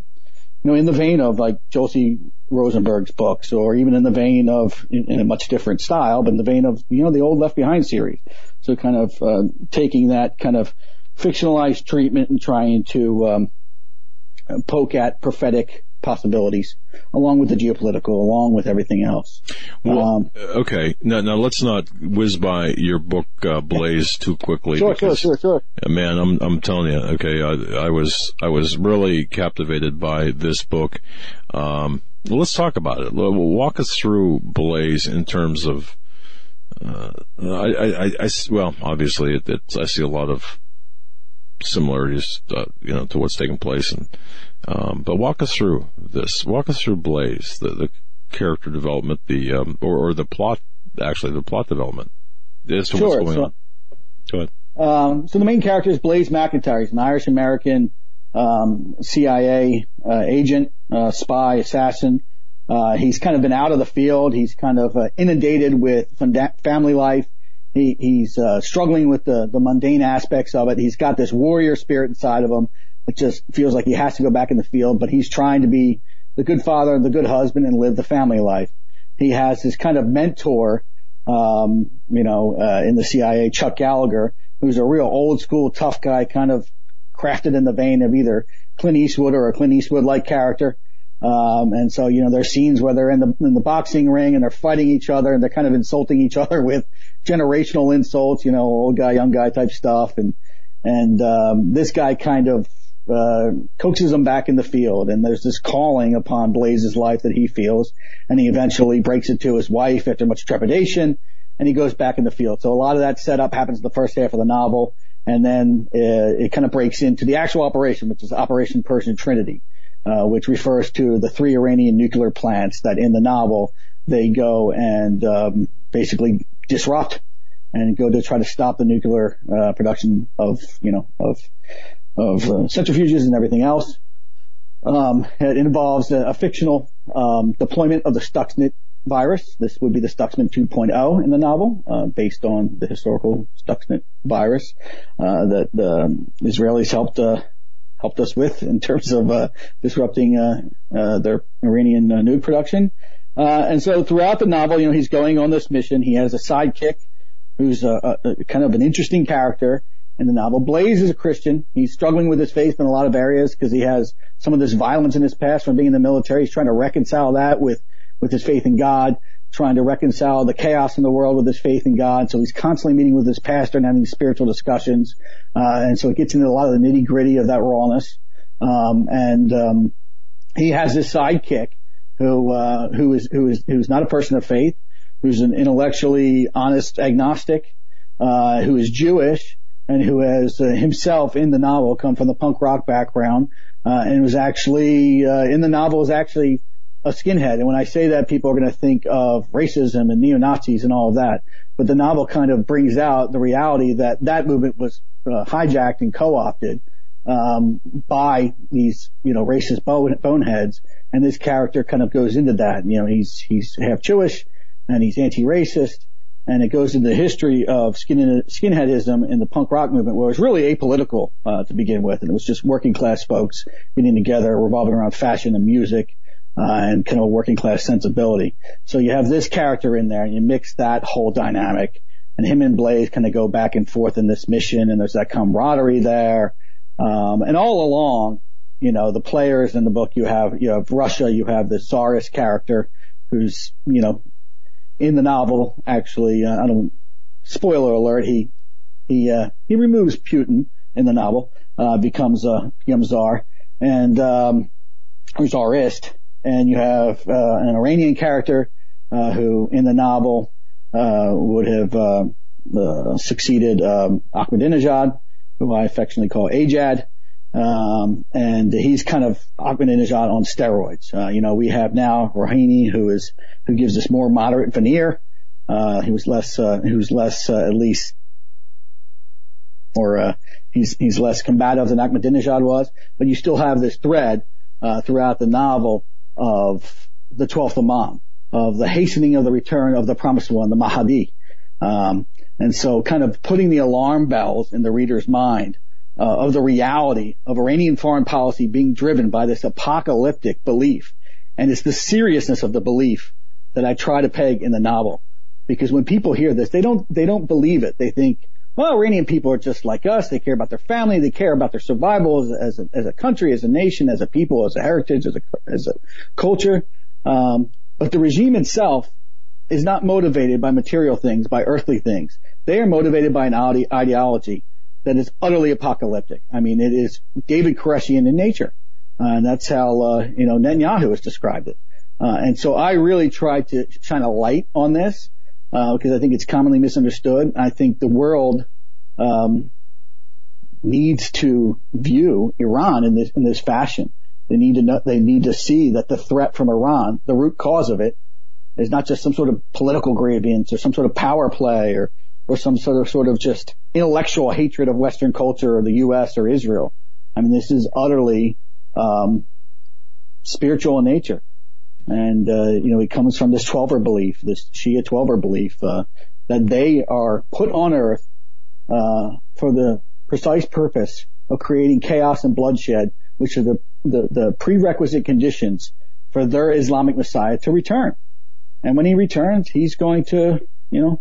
you know, in the vein of like Joel C. Rosenberg's books, or even in the vein of, in, in, a much different style, but in the vein of, you know, the old Left Behind series. So kind of uh, taking that kind of fictionalized treatment and trying to um, poke at prophetic possibilities, along with the geopolitical, along with everything else. Well, um, okay. Now, now let's not whiz by your book, uh, Blaze, too quickly. Sure, because, sure, sure, sure. Man, I'm I'm telling you. Okay, I, I was I was really captivated by this book. Um, let's talk about it. Walk us through Blaze in terms of. Uh, I, I, I, well, obviously, it, it, I see a lot of similarities, uh, you know, to what's taking place. And um, but walk us through this. Walk us through Blaze, the, the character development, the um, or, or the plot, actually the plot development as to sure, what's going so, on. Go ahead. Um, so the main character is Blaze McIntyre. He's an Irish American um, CIA uh, agent, uh, spy, assassin. Uh, he's kind of been out of the field. He's kind of uh, inundated with family life he, he's uh, struggling with the, the mundane aspects of it. He's got this warrior spirit inside of him. It just feels like he has to go back in the field, but he's trying to be the good father and the good husband and live the family life. He has this kind of mentor, um, you know, uh, in the CIA, Chuck Gallagher, who's a real old school tough guy, kind of crafted in the vein of either Clint Eastwood or a Clint Eastwood like character. Um, and so, you know, there's scenes where they're in the, in the boxing ring and they're fighting each other and they're kind of insulting each other with generational insults, you know, old guy, young guy type stuff. And, and, um, this guy kind of, uh, coaxes him back in the field and there's this calling upon Blaze's life that he feels and he eventually breaks it to his wife after much trepidation and he goes back in the field. So a lot of that setup happens in the first half of the novel and then uh, it kind of breaks into the actual operation, which is Operation Persian Trinity uh, which refers to the three Iranian nuclear plants that in the novel they go and um, basically disrupt and go to try to stop the nuclear uh, production of you know of of uh, centrifuges and everything else. Um, it involves a, a fictional um, deployment of the Stuxnet virus. This would be the Stuxnet 2.0 in the novel, uh, based on the historical Stuxnet virus uh, that the Israelis helped uh, helped us with in terms of uh, disrupting uh, uh, their Iranian nude production. and so throughout the novel, you know, he's going on this mission. He has a sidekick who's a, a kind of an interesting character in the novel. Blaze is a Christian. He's struggling with his faith in a lot of areas because he has some of this violence in his past from being in the military. He's trying to reconcile that with, with his faith in God, trying to reconcile the chaos in the world with his faith in God. So he's constantly meeting with his pastor and having spiritual discussions. Uh, and so it gets into a lot of the nitty gritty of that rawness. Um, and, um, he has this sidekick who, uh, who is, who is, who's not a person of faith, who's an intellectually honest agnostic, uh, who is Jewish, and who has uh, himself in the novel come from the punk rock background, uh, and was actually uh, in the novel is actually a skinhead. And when I say that, people are going to think of racism and neo Nazis and all of that. But the novel kind of brings out the reality that that movement was uh, hijacked and co-opted um, by these you know racist boneheads, and this character kind of goes into that. You know, he's he's half Jewish and he's anti-racist and it goes into the history of skinheadism in the punk rock movement, where it was really apolitical uh, to begin with, and it was just working class folks getting together, revolving around fashion and music, and kind of a working class sensibility. So you have this character in there, and you mix that whole dynamic, and him and Blaze kind of go back and forth in this mission, and there's that camaraderie there, um, and all along, you know, the players in the book, you have you have Russia, you have the Tsarist character, who's you know in the novel, actually, uh, I don't, spoiler alert, he, he, uh, he removes Putin in the novel, uh, becomes, uh, becomes czar and, um, czarist. And you have, uh, an Iranian character, uh, who in the novel, uh, would have, succeeded, um, Ahmadinejad, who I affectionately call Ajad. Um, and he's kind of Ahmadinejad on steroids. Uh, you know, we have now Rouhani, who is who gives us more moderate veneer. Uh, he was less, uh, who's less, uh, at least, or he's he's less combative than Ahmadinejad was. But you still have this thread uh, throughout the novel of the twelfth Imam, of the hastening of the return of the promised one, the Mahdi. Um, and so, kind of putting the alarm bells in the reader's mind uh, of the reality of Iranian foreign policy being driven by this apocalyptic belief. And it's the seriousness of the belief that I try to peg in the novel. Because when people hear this, they don't, they don't believe it. They think, well, Iranian people are just like us. They care about their family. They care about their survival as, as, a, as a country, as a nation, as a people, as a heritage, as a, as a culture. Um, but the regime itself is not motivated by material things, by earthly things. They are motivated by an ideology that is utterly apocalyptic. I mean, it is David Koreshian in nature. Uh, and that's how, uh, you know, Netanyahu has described it. Uh, and so I really tried to shine a light on this, uh, because I think it's commonly misunderstood. I think the world, um, needs to view Iran in this, in this fashion. They need to know, they need to see that the threat from Iran, the root cause of it, is not just some sort of political grievance or some sort of power play or or some sort of sort of just intellectual hatred of Western culture or the U.S. or Israel. I mean, this is utterly um, spiritual in nature, and uh, you know, it comes from this Twelver belief, this Shia Twelver belief uh, that they are put on earth uh, for the precise purpose of creating chaos and bloodshed, which are the, the, the prerequisite conditions for their Islamic Messiah to return. And when he returns, he's going to, you know,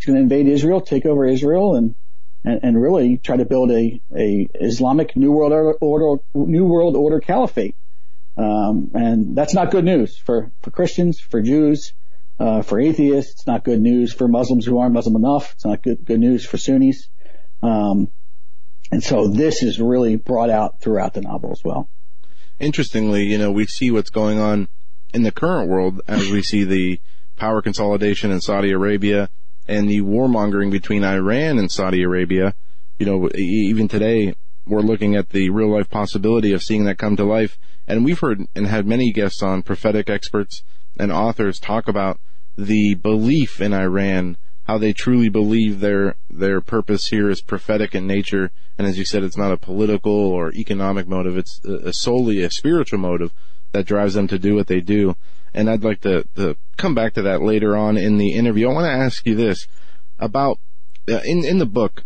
He's going to invade Israel, take over Israel, and and, and really try to build a, a Islamic New World order New World Order caliphate. Um, and that's not good news for for Christians, for Jews, uh, for atheists. It's not good news for Muslims who aren't Muslim enough. It's not good good news for Sunnis. Um, and so this is really brought out throughout the novel as well. Interestingly, you know, we see what's going on in the current world as we see the power consolidation in Saudi Arabia and the warmongering between Iran and Saudi Arabia, you know, even today, we're looking at the real life possibility of seeing that come to life. And we've heard and had many guests on prophetic experts and authors talk about the belief in Iran, how they truly believe their, their purpose here is prophetic in nature. And as you said, it's not a political or economic motive. It's a, a solely a spiritual motive that drives them to do what they do and I'd like to, to come back to that later on in the interview. I want to ask you this about uh, in in the book.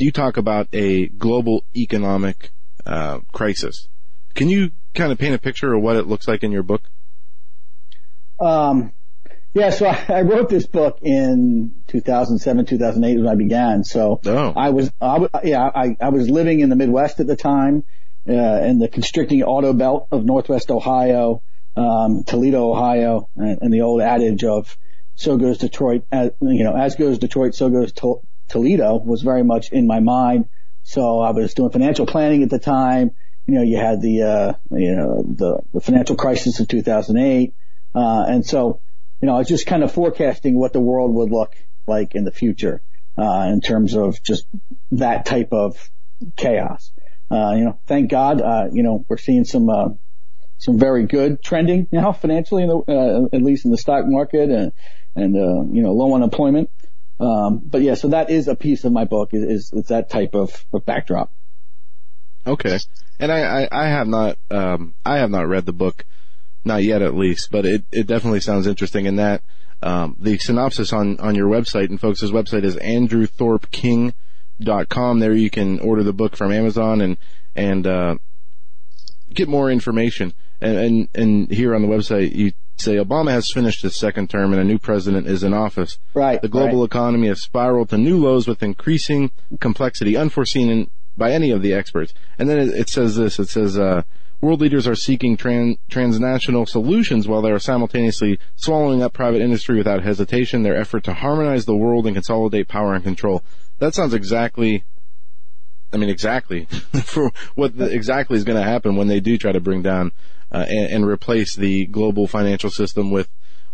You talk about a global economic uh, crisis. Can you kind of paint a picture of what it looks like in your book? Um, yeah, so I, I wrote this book in 2007, 2008 when I began. So Oh. I was, I w- yeah, I, I was living in the Midwest at the time, uh, in the constricting auto belt of Northwest Ohio, um, Toledo, Ohio, and, and the old adage of so goes Detroit, as, you know, as goes Detroit, so goes to- Toledo was very much in my mind. So I was doing financial planning at the time. You know, you had the, uh, you know, the, the financial crisis of 2008. Uh, and so, you know, I was just kind of forecasting what the world would look like in the future, uh, in terms of just that type of chaos. Uh, you know, thank God, uh, you know, we're seeing some, uh, some very good trending now financially, in the, uh, at least in the stock market and, and, uh, you know, low unemployment. Um, but yeah, so that is a piece of my book is, is, that type of, of backdrop. Okay. And I, I, I have not, um, I have not read the book, not yet at least, but it, it definitely sounds interesting in that, um, the synopsis on, on your website and folks' website is andrewthorpking.com. There you can order the book from Amazon and, and, uh, get more information. And, and, and here on the website, you say Obama has finished his second term and a new president is in office. Right. The global right. economy has spiraled to new lows with increasing complexity unforeseen in, by any of the experts. And then it, it says this, it says, uh, world leaders are seeking tran- transnational solutions while they are simultaneously swallowing up private industry without hesitation. Their effort to harmonize the world and consolidate power and control. That sounds exactly I mean, exactly for what the, exactly is going to happen when they do try to bring down uh, and, and replace the global financial system with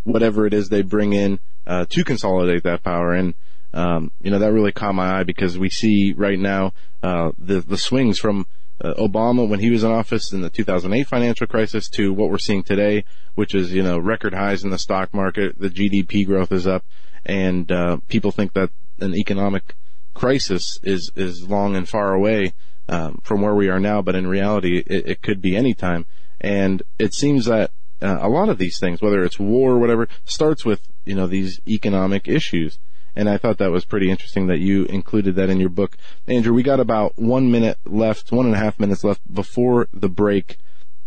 whatever it is they bring in uh, to consolidate that power. And um, you know that really caught my eye because we see right now uh, the the swings from uh, Obama when he was in office in the 2008 financial crisis to what we're seeing today, which is you know record highs in the stock market. The GDP growth is up, and uh, people think that an economic crisis is is long and far away um, from where we are now, but in reality, it, it could be any time. And it seems that uh, a lot of these things, whether it's war or whatever, starts with you know these economic issues. And I thought that was pretty interesting that you included that in your book, Andrew. We got about one minute left, one and a half minutes left before the break.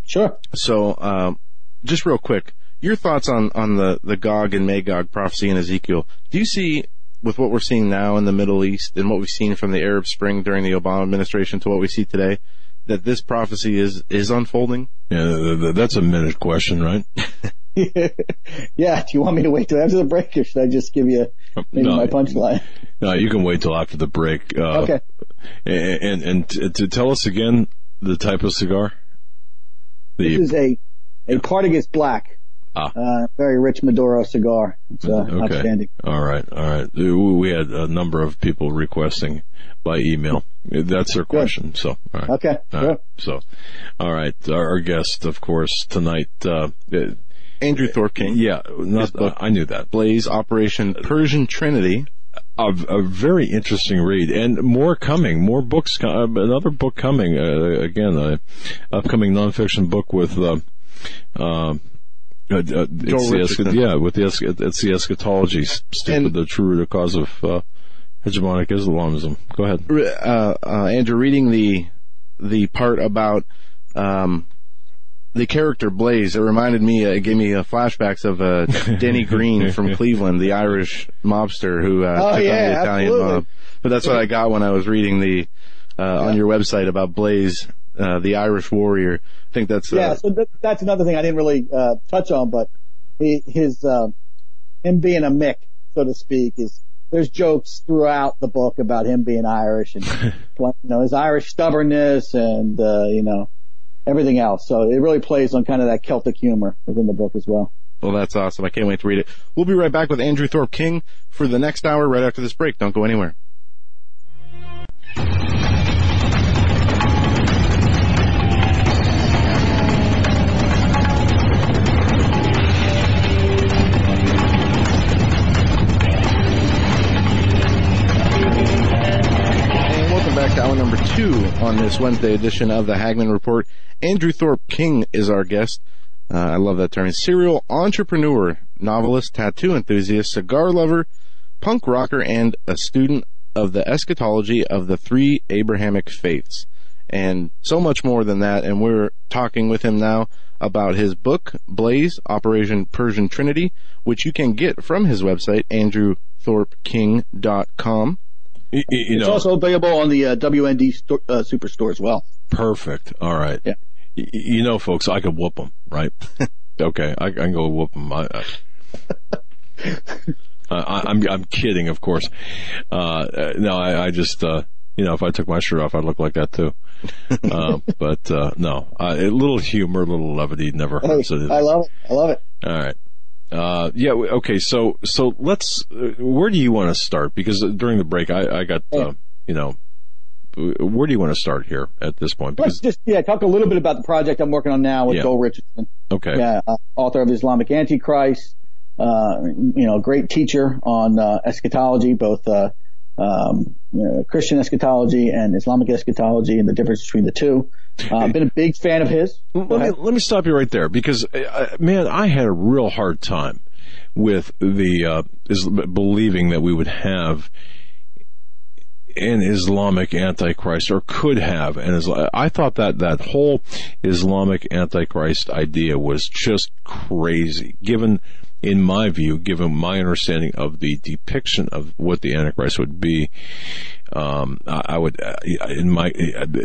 Sure. So, um, just real quick, your thoughts on on the the Gog and Magog prophecy in Ezekiel? Do you see with what we're seeing now in the Middle East and what we've seen from the Arab Spring during the Obama administration to what we see today, that this prophecy is is unfolding? Yeah, th- th- that's a minute question, right? yeah. Do you want me to wait till after the break or should I just give you maybe No. my punchline? No, you can wait till after the break. Uh, Okay. And, and, and to tell us again the type of cigar? This is a, a Partagas Black. Ah. Uh, very rich Maduro cigar. It's uh, okay. outstanding. All right. All right. Uh, We had a number of people requesting by email. That's their question. So, all right. Okay. All Sure. right. So, all right. Our, our guest, of course, tonight, uh, uh, Andrew Thorp King, yeah, not, book. I knew that. Blaze Operation Persian Trinity. a, a very interesting read, and more coming. More books. co- uh, Another book coming. Uh, again, a upcoming nonfiction book with. Uh, uh, uh, uh, it's the Richardson. yeah, with the es- it's the eschatology, stupid, And- the true root cause of uh, hegemonic Islamism. Go ahead. uh, uh, Andrew, reading the the part about um, the character Blaze, it reminded me, uh, it gave me uh, flashbacks of uh, Danny Greene from Cleveland, the Irish mobster who uh, Oh, took yeah, on the Italian absolutely. mob. But that's what I got when I was reading the uh, on your website about Blaze, uh, the Irish warrior. I think that's uh, Yeah, so that, that's another thing I didn't really uh, touch on, but he, his uh, him being a Mick, so to speak, is there's jokes throughout the book about him being Irish and you know his Irish stubbornness and uh, you know everything else. So it really plays on kind of that Celtic humor within the book as well. Well, that's awesome. I can't wait to read it. We'll be right back with Andrew Thorp King for the next hour right after this break. Don't go anywhere. Two on this Wednesday edition of the Hagmann Report. Andrew Thorp King is our guest. Uh, I love that term. Serial entrepreneur, novelist, tattoo enthusiast, cigar lover, punk rocker, and a student of the eschatology of the three Abrahamic faiths. And so much more than that. And we're talking with him now about his book, Blaze, Operation Persian Trinity, which you can get from his website, andrewthorpking.com. You, you It's know, also available on the uh, WND sto- uh, Superstore as well. perfect. All right. Yeah. Y- You know, folks, I could whoop them, right? okay, I, I can go whoop them. I, I, I, I'm I'm kidding, of course. Uh, no, I, I just uh, you know, if I took my shirt off, I'd look like that too. uh, but uh, no, uh, a little humor, a little levity never hurts. I love it. I love it. All right. Uh, yeah. Okay. So, so let's. Uh, where do you want to start? Because during the break, I, I got. Uh, you know, where do you want to start here at this point? Let's just yeah talk a little bit about the project I'm working on now with Yeah. Joel Richardson. okay. Yeah, uh, author of Islamic Antichrist. Uh, you know, great teacher on uh, eschatology, both uh, um, know, Christian eschatology and Islamic eschatology, and the difference between the two. Uh, been a big fan of his. Let me, let me stop you right there because, uh, man, I had a real hard time with the uh, is believing that we would have an Islamic Antichrist or could have an Islam. I thought that that whole Islamic Antichrist idea was just crazy, given, in my view, given my understanding of the depiction of what the Antichrist would be. Um, I, I would, uh, in my,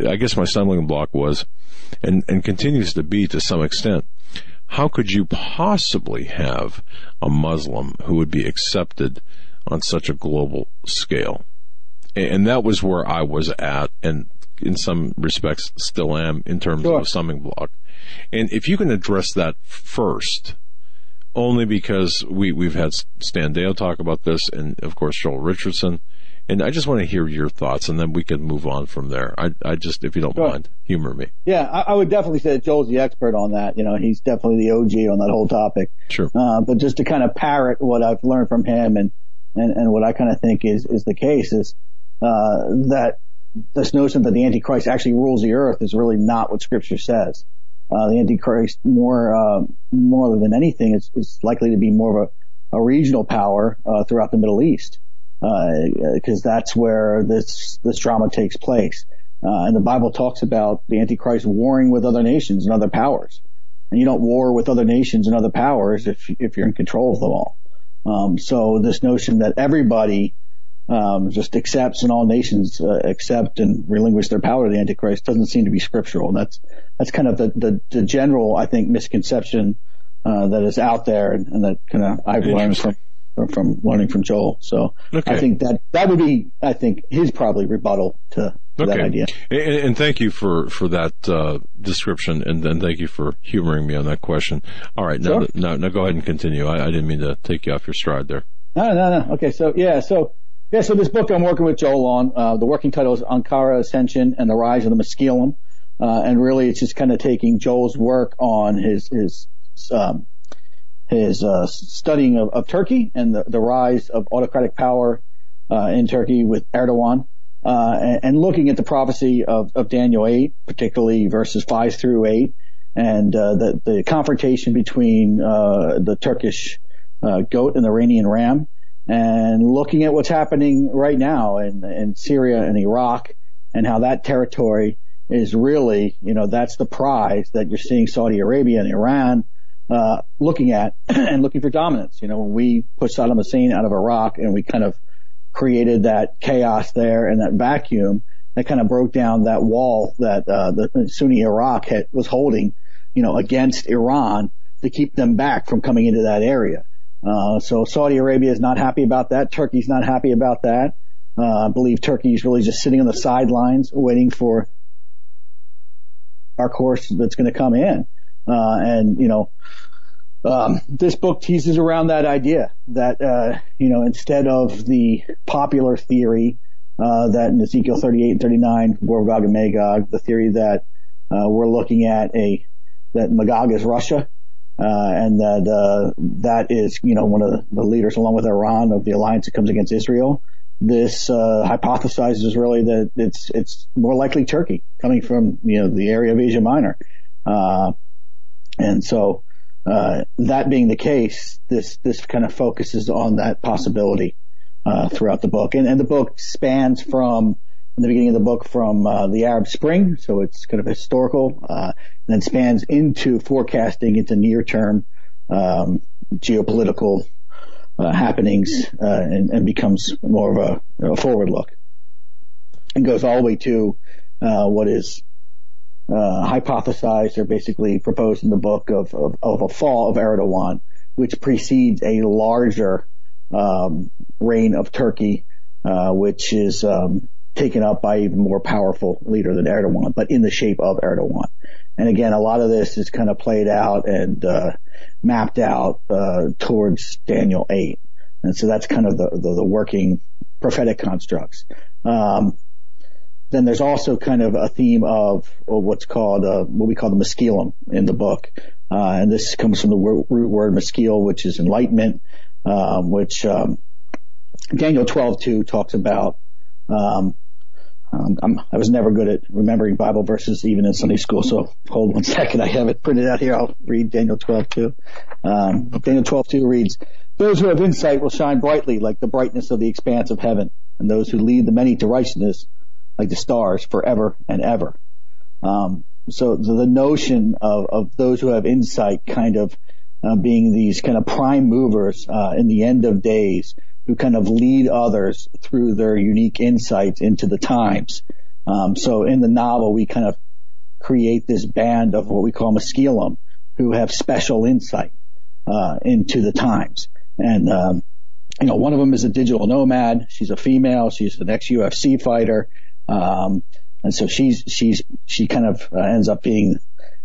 I guess my stumbling block was, and, and continues to be to some extent, how could you possibly have a Muslim who would be accepted on such a global scale? and that was where I was at, and in some respects still am in terms Sure. of a summing block. And if you can address that first, only because we we've had Stan Deyo talk about this, and of course Joel Richardson, and I just want to hear your thoughts, and then we can move on from there. I I just, if you don't Sure. mind, humor me. Yeah, I, I would definitely say that Joel's the expert on that. You know, he's definitely the OG on that whole topic. Sure. Uh, but just to kind of parrot what I've learned from him and, and, and what I kind of think is, is the case is, uh, that this notion that the Antichrist actually rules the earth is really not what scripture says. Uh, the Antichrist more, uh, more than anything is, is likely to be more of a, a regional power, uh, throughout the Middle East. Uh, cause that's where this, this drama takes place. Uh, and the Bible talks about the Antichrist warring with other nations and other powers. And you don't war with other nations and other powers if, if you're in control of them all. Um, so this notion that everybody, um, just accepts and all nations uh, accept and relinquish their power to the Antichrist doesn't seem to be scriptural. And that's, that's kind of the, the, the general, I think, misconception, uh, that is out there and, and that kind of I've learned from, from, learning from Joel. So Okay. I think that, that would be, I think, his probably rebuttal to, to that idea. And, and thank you for for that uh, description, and then thank you for humoring me on that question. All right, now Sure. now, now go ahead and continue. I, I didn't mean to take you off your stride there. No, no, no. Okay, so yeah, so yeah, so this book I'm working with Joel on, uh, the working title is Ankara Ascension and the Rise of the Maskilim, uh, and really it's just kind of taking Joel's work on his his um, his uh, studying of, of Turkey and the, the rise of autocratic power uh, in Turkey with Erdogan, uh, and, and looking at the prophecy of, of Daniel 8, particularly verses 5 through 8, and uh, the the confrontation between uh, the Turkish uh, goat and the Iranian ram, and looking at what's happening right now in, in Syria and Iraq, and how that territory is really, you know, that's the prize that you're seeing Saudi Arabia and Iran uh, looking at and looking for dominance. You know, when we put Saddam Hussein out of Iraq and we kind of created that chaos there and that vacuum that kind of broke down that wall that uh, the Sunni Iraq had, was holding, you know, against Iran to keep them back from coming into that area. Uh, so Saudi Arabia is not happy about that. Turkey's not happy about that. Uh, I believe Turkey is really just sitting on the sidelines waiting for our course that's going to come in. Uh, and, you know, um, this book teases around that idea that, uh, you know, instead of the popular theory, uh, that in Ezekiel 38 and 39, War of Gog and Magog, the theory that, uh, we're looking at a, that Magog is Russia, uh, and that, uh, that is, you know, one of the, leaders along with Iran of the alliance that comes against Israel. This, uh, hypothesizes really that it's, it's more likely Turkey coming from, you know, the area of Asia Minor. Uh, and so, uh, that being the case, this, this kind of focuses on that possibility, uh, throughout the book. And, and the book spans from, in the beginning of the book from uh, the Arab Spring, so it's kind of historical, uh, and then spans into forecasting into near-term um, geopolitical uh, happenings uh, and, and, becomes more of a, you know, forward look, and goes all the way to uh, what is uh, hypothesized or basically proposed in the book of, of, of a fall of Erdogan, which precedes a larger um, reign of Turkey, which is um, taken up by even more powerful leader than Erdogan, but in the shape of Erdogan. And again, a lot of this is kind of played out and uh, mapped out uh, towards Daniel 8. And so that's kind of the, the, the working prophetic constructs. Um, then there's also kind of a theme of, of what's called uh, what we call the maskilum in the book, uh, and this comes from the root word maskil, which is enlightenment, um, which um, Daniel 12:2 talks about um, um, i was never good at remembering Bible verses even in Sunday school. So hold one second. I have it printed out here. I'll read Daniel 12 2. Um, Daniel 12 2 reads, those who have insight will shine brightly like the brightness of the expanse of heaven and those who lead the many to righteousness like the stars forever and ever. Um, so the, the notion of, of those who have insight kind of uh, being these kind of prime movers uh, in the end of days who kind of lead others through their unique insights into the times. Um, so in the novel, we kind of create this band of what we call maskilum, who have special insight uh, into the times. And um, you know, one of them is a digital nomad. She's a female. She's an ex-UFC fighter, um, and so she's she's she kind of uh, ends up being,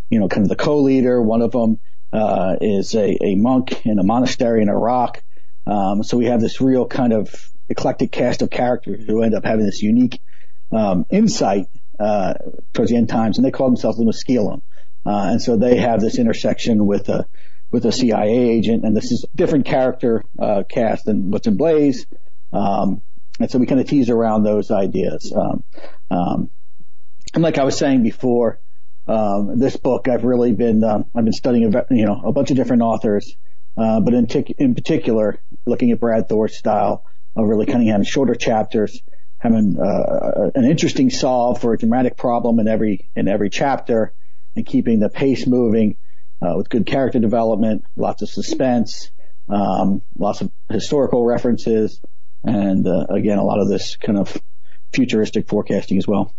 you know, kind of the co-leader. One of them uh, is a, a monk in a monastery in Iraq. Um, so we have this real kind of eclectic cast of characters who end up having this unique um, insight uh, towards the end times, and they call themselves the Maskilum. Uh, and so they have this intersection with a with a CIA agent, and this is different character uh, cast than what's in Blaze. Um, and so we kind of tease around those ideas. Um, um, and like I was saying before, um, this book I've really been uh, I've been studying a, you know a bunch of different authors uh, but in, tic- in particular, looking at Brad Thor's style of really having shorter chapters, having uh, an interesting solve for a dramatic problem in every in every chapter, and keeping the pace moving uh, with good character development, lots of suspense, um, lots of historical references, and uh, again a lot of this kind of futuristic forecasting as well.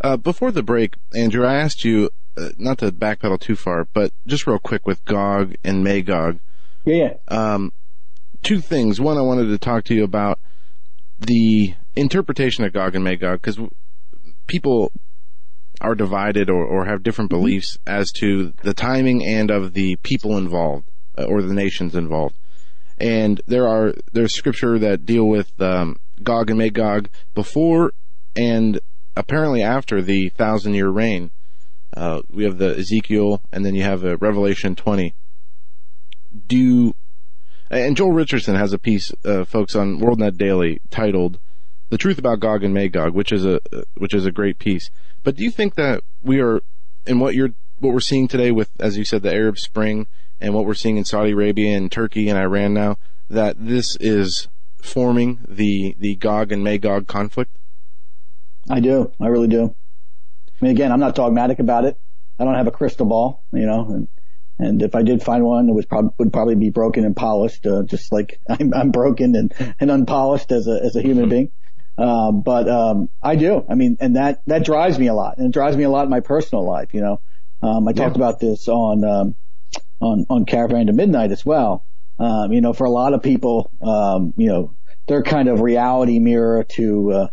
Uh, before the break, Andrew, I asked you uh, not to backpedal too far, but just real quick with Gog and Magog. Yeah. Um, two things. One, I wanted to talk to you about the interpretation of Gog and Magog because people are divided or, or have different mm-hmm. beliefs as to the timing and of the people involved uh, or the nations involved. And there are there's scripture that deal with um, Gog and Magog before and apparently after the thousand year reign. Uh, we have the Ezekiel, and then you have a Revelation 20. Do and Joel Richardson has a piece, uh, folks, on WorldNet Daily titled "The Truth About Gog and Magog," which is a which is a great piece. But do you think that we are in what you're what we're seeing today with, as you said, the Arab Spring and what we're seeing in Saudi Arabia and Turkey and Iran now, that this is forming the the Gog and Magog conflict? I do. I really do. I mean, again, I'm not dogmatic about it. I don't have a crystal ball, you know, and, and if I did find one, it was probably, would probably be broken and polished, uh, just like I'm, I'm broken and, and unpolished as a, as a human being. Um, but, um, I do. I mean, and that, that drives me a lot and it drives me a lot in my personal life, you know. Um, I yeah. talked about this on, um, on, on Caravan to Midnight as well. Um, you know, for a lot of people, um, you know, they're kind of reality mirror to, uh,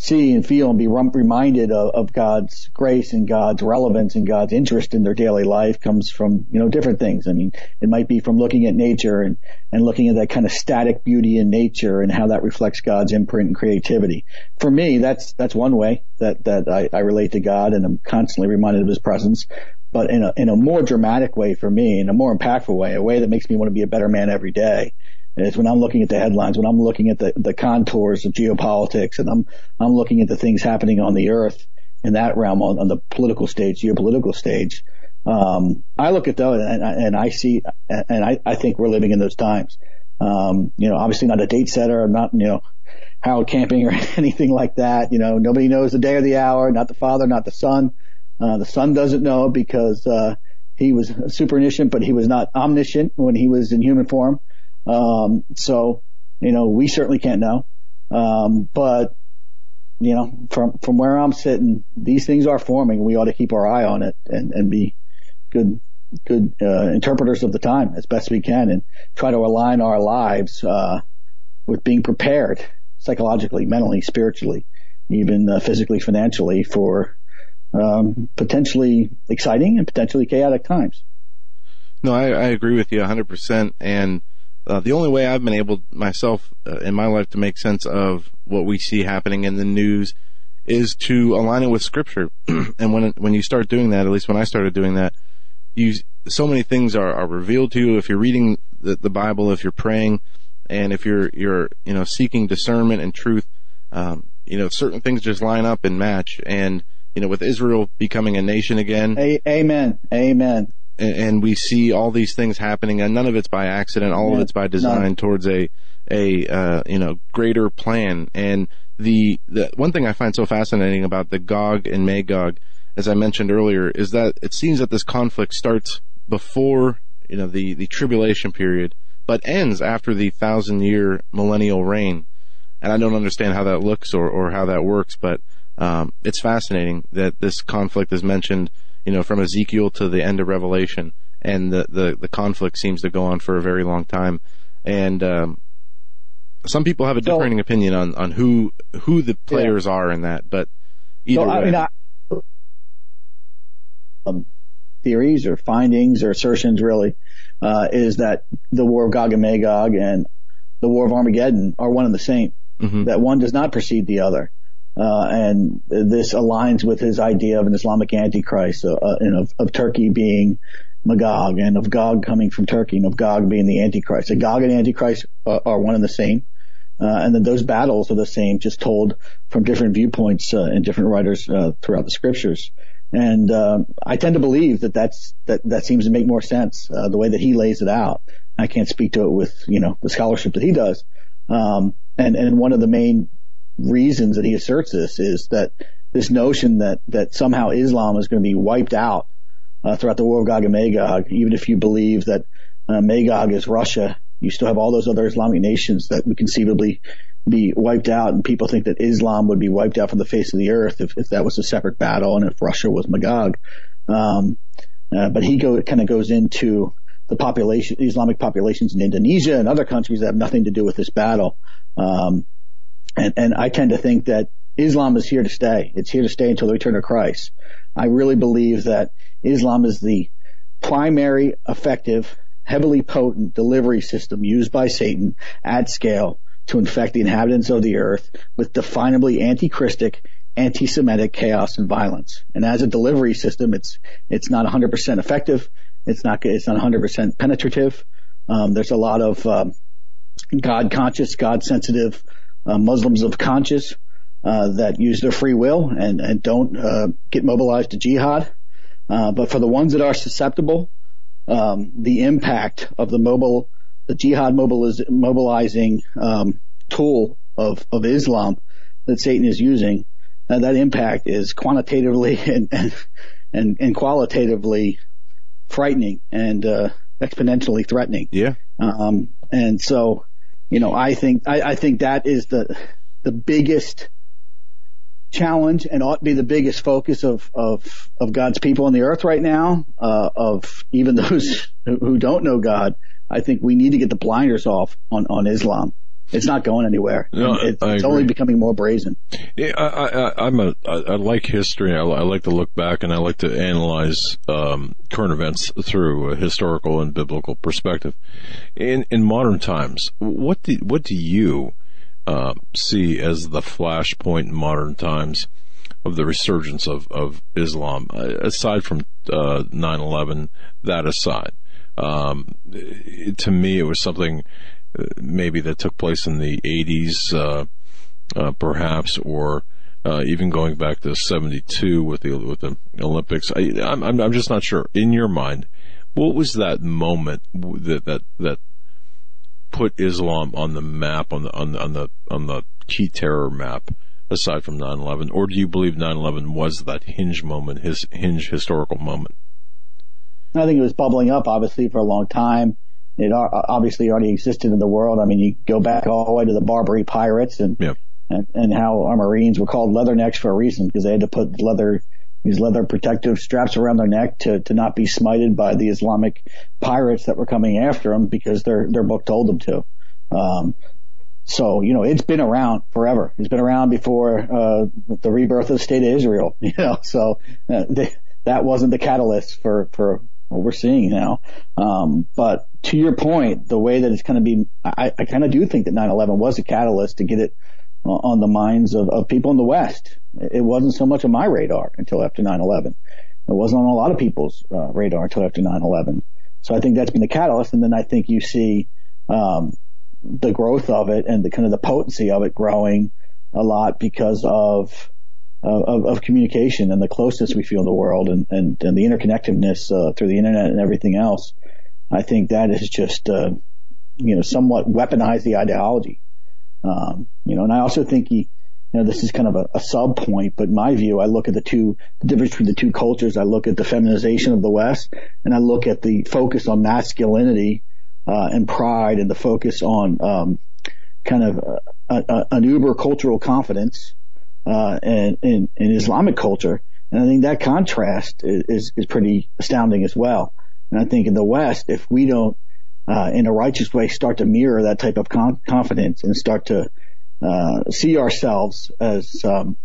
see and feel and be reminded of, of, God's grace and God's relevance and God's interest in their daily life comes from, you know, different things. I mean, it might be from looking at nature and, and looking at that kind of static beauty in nature and how that reflects God's imprint and creativity. For me, that's, that's one way that, that I, I relate to God and I'm constantly reminded of his presence. But in a, in a more dramatic way for me, in a more impactful way, a way that makes me want to be a better man every day is when I'm looking at the headlines, when I'm looking at the, the contours of geopolitics and I'm, I'm looking at the things happening on the earth in that realm on, on the political stage, geopolitical stage. Um, I look at those and, and I see, and I, I think we're living in those times. Um, you know, obviously not a date setter. I'm not, you know, Harold Camping or anything like that. You know, nobody knows the day or the hour, not the Father, not the Son. Uh, the Son doesn't know because, uh, he was super omniscient, but he was not omniscient when he was in human form. Um, so, you know, we certainly can't know. Um, but, you know, from, from where I'm sitting, these things are forming. We ought to keep our eye on it and, and be good, good, uh, interpreters of the time as best we can and try to align our lives, uh, with being prepared psychologically, mentally, spiritually, even uh, physically, financially for, um, potentially exciting and potentially chaotic times. No, I, I agree with you 100%. And uh, the only way I've been able myself uh, in my life to make sense of what we see happening in the news is to align it with scripture. and when when you start doing that, at least when I started doing that, you so many things are, are revealed to you if you're reading the, the Bible, if you're praying, and if you're you're you know seeking discernment and truth. Um, you know, certain things just line up and match. And you know, with Israel becoming a nation again. A- amen. Amen and we see all these things happening, and none of it's by accident. All yeah, of it's by design no. towards a a uh, you know greater plan. And the the one thing I find so fascinating about the Gog and Magog, as I mentioned earlier, is that it seems that this conflict starts before you know the the tribulation period, but ends after the thousand year millennial reign. And I don't understand how that looks or or how that works, but um, it's fascinating that this conflict is mentioned you know, from Ezekiel to the end of Revelation, and the the, the conflict seems to go on for a very long time, and um, some people have a differing so, opinion on on who who the players yeah. are in that, but either so, way. I mean, I, um, theories or findings or assertions really uh, is that the War of Gog and Magog and the War of Armageddon are one and the same. Mm-hmm. That one does not precede the other. Uh, and this aligns with his idea of an Islamic antichrist, uh, uh, and of, of, Turkey being Magog, and of Gog coming from Turkey, and of Gog being the antichrist. So Gog and antichrist are, are one and the same, uh, and then those battles are the same, just told from different viewpoints uh, and different writers uh, throughout the scriptures. And I tend to believe that that's that that seems to make more sense the way that he lays it out. I can't speak to it with you know the scholarship that he does. Um, and and one of the main reasons that he asserts this is that this notion that that somehow Islam is going to be wiped out uh, throughout the war of Gog and Magog, even if you believe that uh, Magog is Russia, you still have all those other Islamic nations that would conceivably be wiped out, and people think that Islam would be wiped out from the face of the earth if, if that was a separate battle and if Russia was Magog. Um, uh, but he go kind of goes into the population, Islamic populations in Indonesia and other countries that have nothing to do with this battle. Um, and, and I tend to think that Islam is here to stay. It's here to stay until the return of Christ. I really believe that Islam is the primary effective, heavily potent delivery system used by Satan at scale to infect the inhabitants of the earth with definably anti-Christic, anti-Semitic chaos and violence. And as a delivery system, it's, it's not 100% effective. It's not, it's not 100% penetrative. Um, there's a lot of, um, God conscious, God sensitive, Muslims of conscience uh, that use their free will and, and don't uh, get mobilized to jihad. Uh, but for the ones that are susceptible, um, the impact of the mobile, the jihad mobiliz- mobilizing um, tool of, of Islam that Satan is using, uh, that impact is quantitatively and, and, and, and qualitatively frightening and uh, exponentially threatening. Yeah. Um, and so you know, I think I, I think that is the the biggest challenge and ought to be the biggest focus of of of God's people on the earth right now. Uh, of even those who don't know God, I think we need to get the blinders off on on Islam. It's not going anywhere. No, it's, it's only becoming more brazen. Yeah, I, I, I'm a, I, I like history. I, I, like to look back and I like to analyze um, current events through a historical and biblical perspective. In in modern times, what do what do you uh, see as the flashpoint in modern times of the resurgence of of Islam, uh, aside from uh, 9/11? That aside, um, to me, it was something maybe that took place in the 80s, uh, uh, perhaps, or uh, even going back to 72 with the with the Olympics. I, am I'm, I'm just not sure. In your mind, what was that moment that that that put Islam on the map on the on the on the on the key terror map aside from 9/11 or do you believe 9/11 was that hinge moment his hinge historical moment I think it was bubbling up obviously for a long time it obviously already existed in the world I mean you go back all the way to the Barbary pirates and yeah. and, and how our Marines were called leathernecks for a reason because they had to put leather these leather protective straps around their neck to, to not be smited by the Islamic pirates that were coming after them because their, their book told them to. Um, so, you know, it's been around forever. It's been around before, uh, the rebirth of the state of Israel, you know, so uh, they, that wasn't the catalyst for, for what we're seeing now. Um, but to your point, the way that it's going to be, I, I kind of do think that 9-11 was a catalyst to get it on the minds of, of people in the West. It wasn't so much on my radar until after 9-11. It wasn't on a lot of people's uh, radar until after 9-11. So I think that's been the catalyst. And then I think you see, um, the growth of it and the kind of the potency of it growing a lot because of, of, of communication and the closeness we feel in the world and, and, and the interconnectedness, uh, through the internet and everything else. I think that is just, uh, you know, somewhat weaponized the ideology. Um, you know, and I also think he, you know, this is kind of a, a sub point, but my view, I look at the two, the difference between the two cultures. I look at the feminization of the West and I look at the focus on masculinity, uh, and pride and the focus on, um, kind of a, a, an uber cultural confidence, uh, and in, in Islamic culture. And I think that contrast is, is pretty astounding as well. And I think in the West, if we don't, uh, in a righteous way, start to mirror that type of con- confidence and start to uh, see ourselves as um,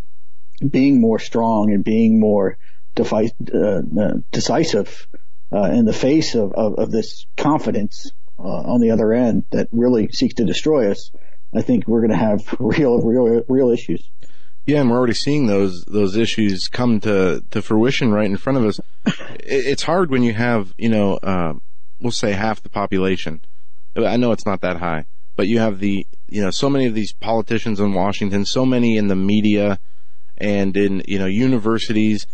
being more strong and being more defi- uh, uh decisive uh, in the face of, of, of this confidence uh, on the other end that really seeks to destroy us. I think we're going to have real, real, real issues. Yeah, and we're already seeing those those issues come to to fruition right in front of us. It's hard when you have, you know, uh, we'll say half the population. I know it's not that high, but you have the, you know, so many of these politicians in Washington, so many in the media and in, you know, universities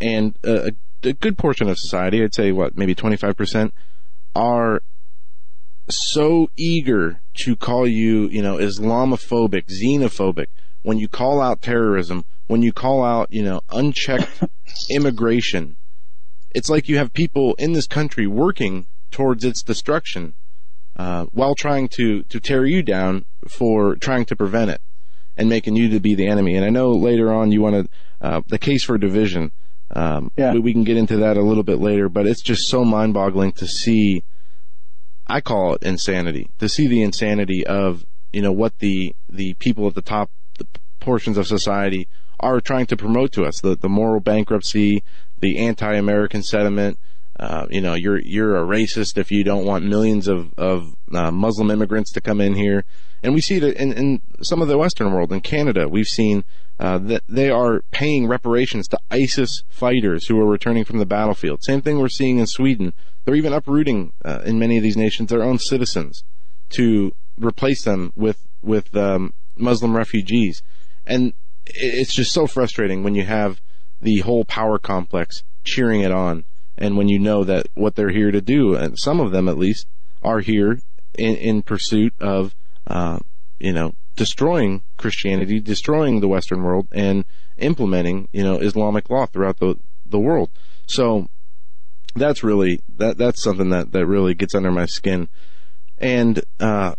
and a, a good portion of society, I'd say what, maybe 25% are so eager to call you, you know, Islamophobic, xenophobic, when you call out terrorism, when you call out, you know, unchecked immigration, it's like you have people in this country working towards its destruction uh, while trying to to tear you down for trying to prevent it and making you to be the enemy. And I know later on you want to uh, the case for division. Um, yeah. we, can get into that a little bit later, but it's just so mind-boggling to see. I call it insanity to see the insanity of you know what the the people at the top portions of society are trying to promote to us the the moral bankruptcy, the anti-American sentiment, uh, you know, you're you're a racist if you don't want millions of of uh, Muslim immigrants to come in here, and we see it in, in some of the Western world. In Canada, we've seen uh, that they are paying reparations to ISIS fighters who are returning from the battlefield. Same thing we're seeing in Sweden. They're even uprooting uh, in many of these nations their own citizens to replace them with with um, Muslim refugees, and it's just so frustrating when you have the whole power complex cheering it on and when you know that what they're here to do, and some of them at least, are here in, in pursuit of, uh, you know, destroying Christianity, destroying the Western world, and implementing, you know, Islamic law throughout the the world. So that's really that that's something that that really gets under my skin, and uh,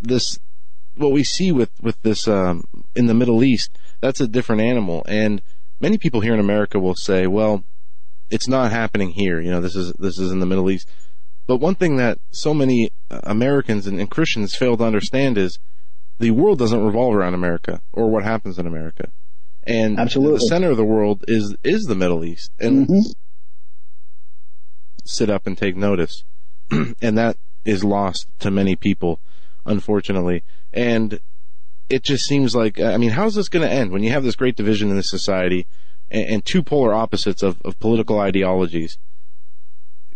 this what we see with with this um, in the Middle East, that's a different animal, and many people here in America will say, well it's not happening here. You know, this is this is in the Middle East. But one thing that so many uh, Americans and, and Christians fail to understand is the world doesn't revolve around America or what happens in America. And Absolutely. the center of the world is is the Middle East. And mm-hmm. sit up and take notice. and that is lost to many people, unfortunately. And it just seems like I mean, how's this going to end when you have this great division in this society? and, and two polar opposites of, of political ideologies.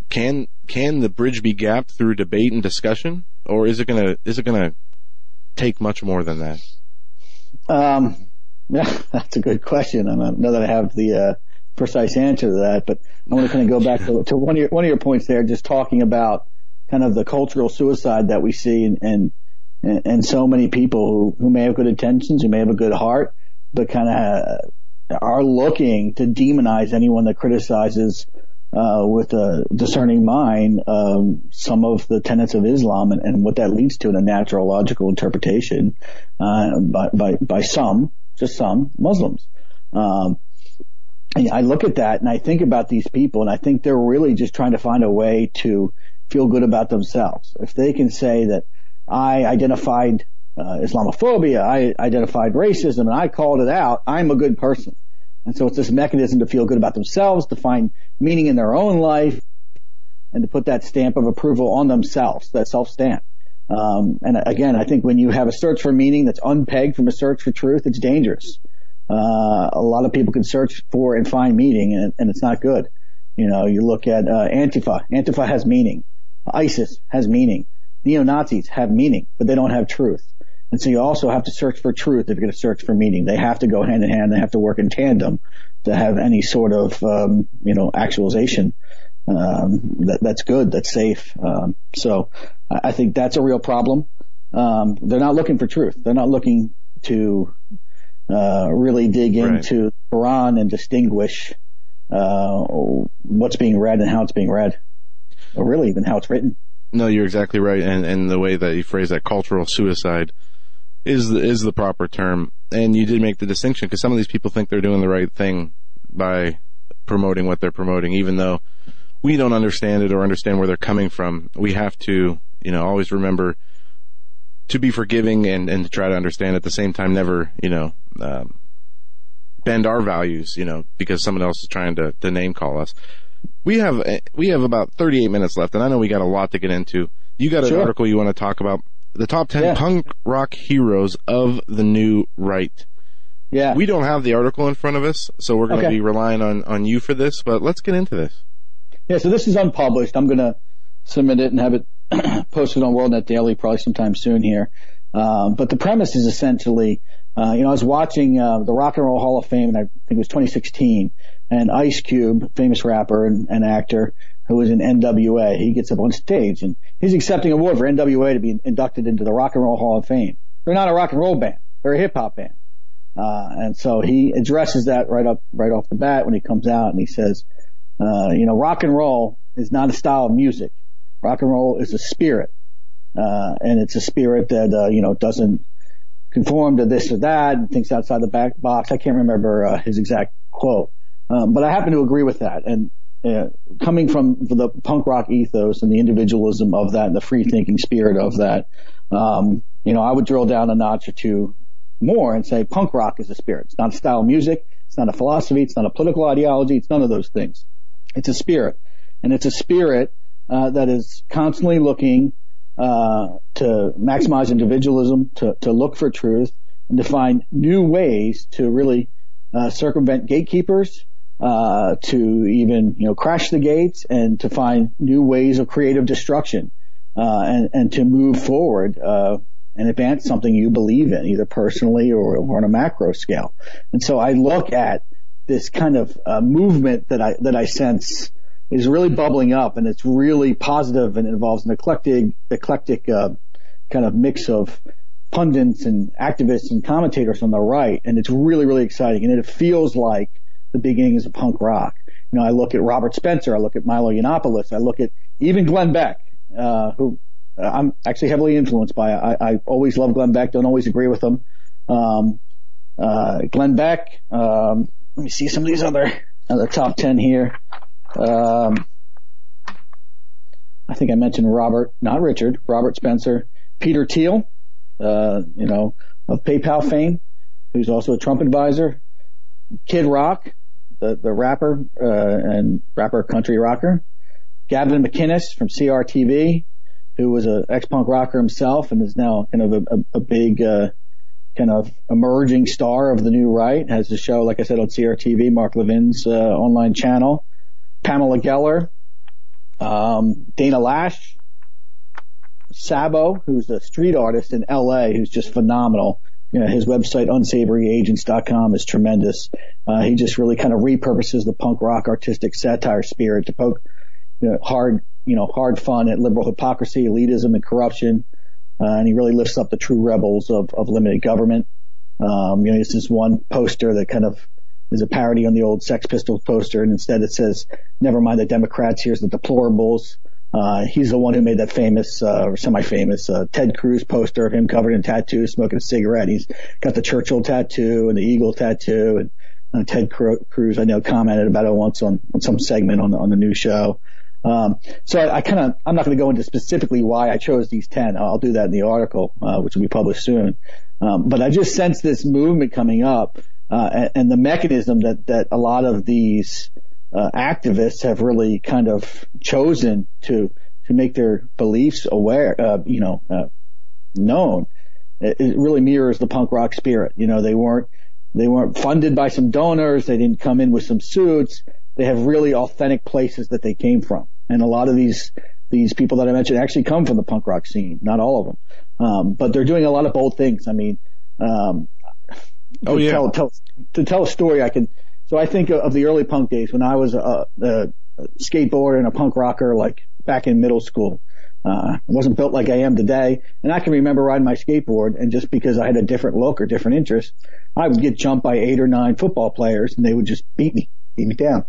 Can can the bridge be gapped through debate and discussion, or is it gonna is it gonna take much more than that? Um, yeah, that's a good question. I don't know that I have the uh, precise answer to that, but I want to kind of go back to, to one of your one of your points there, just talking about kind of the cultural suicide that we see and, and, and so many people who, who may have good intentions, who may have a good heart, but kind of are looking to demonize anyone that criticizes uh, with a discerning mind um, some of the tenets of Islam and, and, what that leads to in a natural logical interpretation uh, by, by, by some, just some Muslims. Um, I look at that and I think about these people and I think they're really just trying to find a way to feel good about themselves. If they can say that I identified uh, Islamophobia, I identified racism and I called it out, I'm a good person. And so it's this mechanism to feel good about themselves, to find meaning in their own life, and to put that stamp of approval on themselves, that self stamp. Um, and again, I think when you have a search for meaning that's unpegged from a search for truth, it's dangerous. Uh, a lot of people can search for and find meaning, and, and it's not good. You know, you look at uh, Antifa. Antifa has meaning. ISIS has meaning. Neo Nazis have meaning, but they don't have truth. And so you also have to search for truth if you're going to search for meaning. They have to go hand in hand. They have to work in tandem to have any sort of, um, you know, actualization. Um, that, that's good. That's safe. Um, so I, I, think that's a real problem. Um, they're not looking for truth. They're not looking to, uh, really dig right. into Quran and distinguish, uh, what's being read and how it's being read, or really even how it's written. No, you're exactly right. And, and the way that you phrase that cultural suicide, is the, is the proper term. And you did make the distinction because some of these people think they're doing the right thing by promoting what they're promoting, even though we don't understand it or understand where they're coming from. We have to, you know, always remember to be forgiving and, and to try to understand at the same time, never, you know, um, bend our values, you know, because someone else is trying to, to name call us. We have, we have about 38 minutes left and I know we got a lot to get into. You got an sure. article you want to talk about the top 10 Yeah. punk rock heroes of the new right. Yeah. We don't have the article in front of us, so we're going to Okay. be relying on, on you for this, but let's get into this. Yeah, so this is unpublished. I'm going to submit it and have it posted on WorldNet Daily probably sometime soon here. Um, but the premise is essentially, uh, you know, I was watching uh, the Rock and Roll Hall of Fame, and I think it was 2016, and Ice Cube, famous rapper and, and actor who was in NWA, he gets up on stage and he's accepting an award for NWA to be inducted into the Rock and Roll Hall of Fame. They're not a rock and roll band; they're a hip hop band. Uh, and so he addresses that right up, right off the bat when he comes out and he says, uh, you know, rock and roll is not a style of music. Rock and roll is a spirit. Uh, and it's a spirit that, uh, you know, doesn't conform to this or that and thinks outside the back box. I can't remember, uh, his exact quote. Um, but I happen to agree with that. And, uh, coming from the punk rock ethos and the individualism of that and the free thinking spirit of that, um, you know, I would drill down a notch or two more and say punk rock is a spirit. It's not a style of music. It's not a philosophy. It's not a political ideology. It's none of those things. It's a spirit, and it's a spirit uh, that is constantly looking uh, to maximize individualism, to to look for truth, and to find new ways to really uh, circumvent gatekeepers, uh, to even you know crash the gates, and to find new ways of creative destruction, uh, and and to move forward. Uh, and advance something you believe in, either personally or, or on a macro scale. And so I look at this kind of uh, movement that I that I sense is really bubbling up, and it's really positive, and involves an eclectic eclectic uh, kind of mix of pundits and activists and commentators on the right, and it's really really exciting, and it feels like the beginnings of punk rock. You know, I look at Robert Spencer, I look at Milo Yiannopoulos, I look at even Glenn Beck, uh, who uh, I'm actually heavily influenced by. I, I always love Glenn Beck, don't always agree with him. Um, uh, Glenn Beck, um, let me see some of these other, the top 10 here. Um, I think I mentioned Robert, not Richard, Robert Spencer, Peter Thiel, uh, you know, of PayPal fame, who's also a Trump advisor, Kid Rock, the, the rapper, uh, and rapper country rocker, Gavin McInnes from CRTV, who was a ex-punk rocker himself and is now kind of a, a, a big, uh, kind of emerging star of the new right, has a show, like I said, on CRTV, Mark Levin's, uh, online channel. Pamela Geller, um, Dana Loesch, Sabo, who's a street artist in LA, who's just phenomenal. You know, his website, unsavoryagents.com is tremendous. Uh, he just really kind of repurposes the punk rock artistic satire spirit to poke you know, hard, you know, hard fun at liberal hypocrisy, elitism, and corruption. Uh, and he really lifts up the true rebels of, of limited government. Um, you know, this is one poster that kind of is a parody on the old Sex Pistols poster, and instead it says, "Never mind the Democrats, here's the deplorables." Uh, he's the one who made that famous, uh, or semi-famous, uh, Ted Cruz poster of him covered in tattoos, smoking a cigarette. He's got the Churchill tattoo and the Eagle tattoo, and uh, Ted Cruz, I know, commented about it once on, on some segment on the, on the new show. Um, so I, I kind of, I'm not going to go into specifically why I chose these 10. I'll do that in the article, uh, which will be published soon. Um, but I just sense this movement coming up, uh, and, and, the mechanism that, that a lot of these, uh, activists have really kind of chosen to, to make their beliefs aware, uh, you know, uh, known. It, it really mirrors the punk rock spirit. You know, they weren't, they weren't funded by some donors. They didn't come in with some suits. They have really authentic places that they came from. And a lot of these, these people that I mentioned actually come from the punk rock scene. Not all of them. Um, but they're doing a lot of bold things. I mean, um, oh yeah. Tell, tell, to tell a story, I can, so I think of the early punk days when I was a, a skateboarder and a punk rocker, like back in middle school. Uh, I wasn't built like I am today. And I can remember riding my skateboard and just because I had a different look or different interest, I would get jumped by eight or nine football players and they would just beat me, beat me down.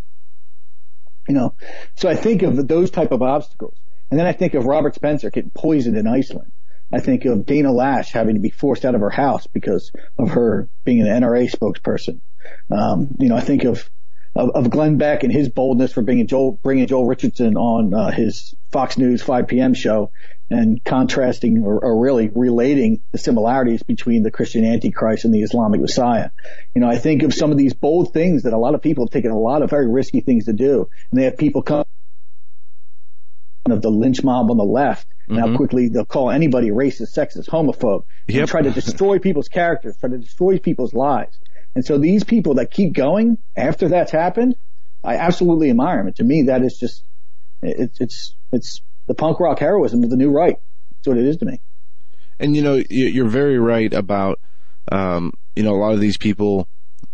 You know, so I think of those type of obstacles. And then I think of Robert Spencer getting poisoned in Iceland. I think of Dana Loesch having to be forced out of her house because of her being an NRA spokesperson. Um, you know, I think of of, of Glenn Beck and his boldness for bringing Joel, bringing Joel Richardson on uh, his Fox News 5 p.m. show and contrasting or, or, really relating the similarities between the Christian Antichrist and the Islamic Messiah. You know, I think of some of these bold things that a lot of people have taken a lot of very risky things to do, and they have people come of the lynch mob on the left and mm-hmm. how quickly they'll call anybody racist, sexist, homophobe, yep. and try to destroy people's characters, try to destroy people's lives. And so these people that keep going after that's happened, I absolutely admire them. To me, that is just, it's, it's, it's the punk rock heroism of the new right. That's what it is to me. And you know, you're very right about, um, you know, a lot of these people,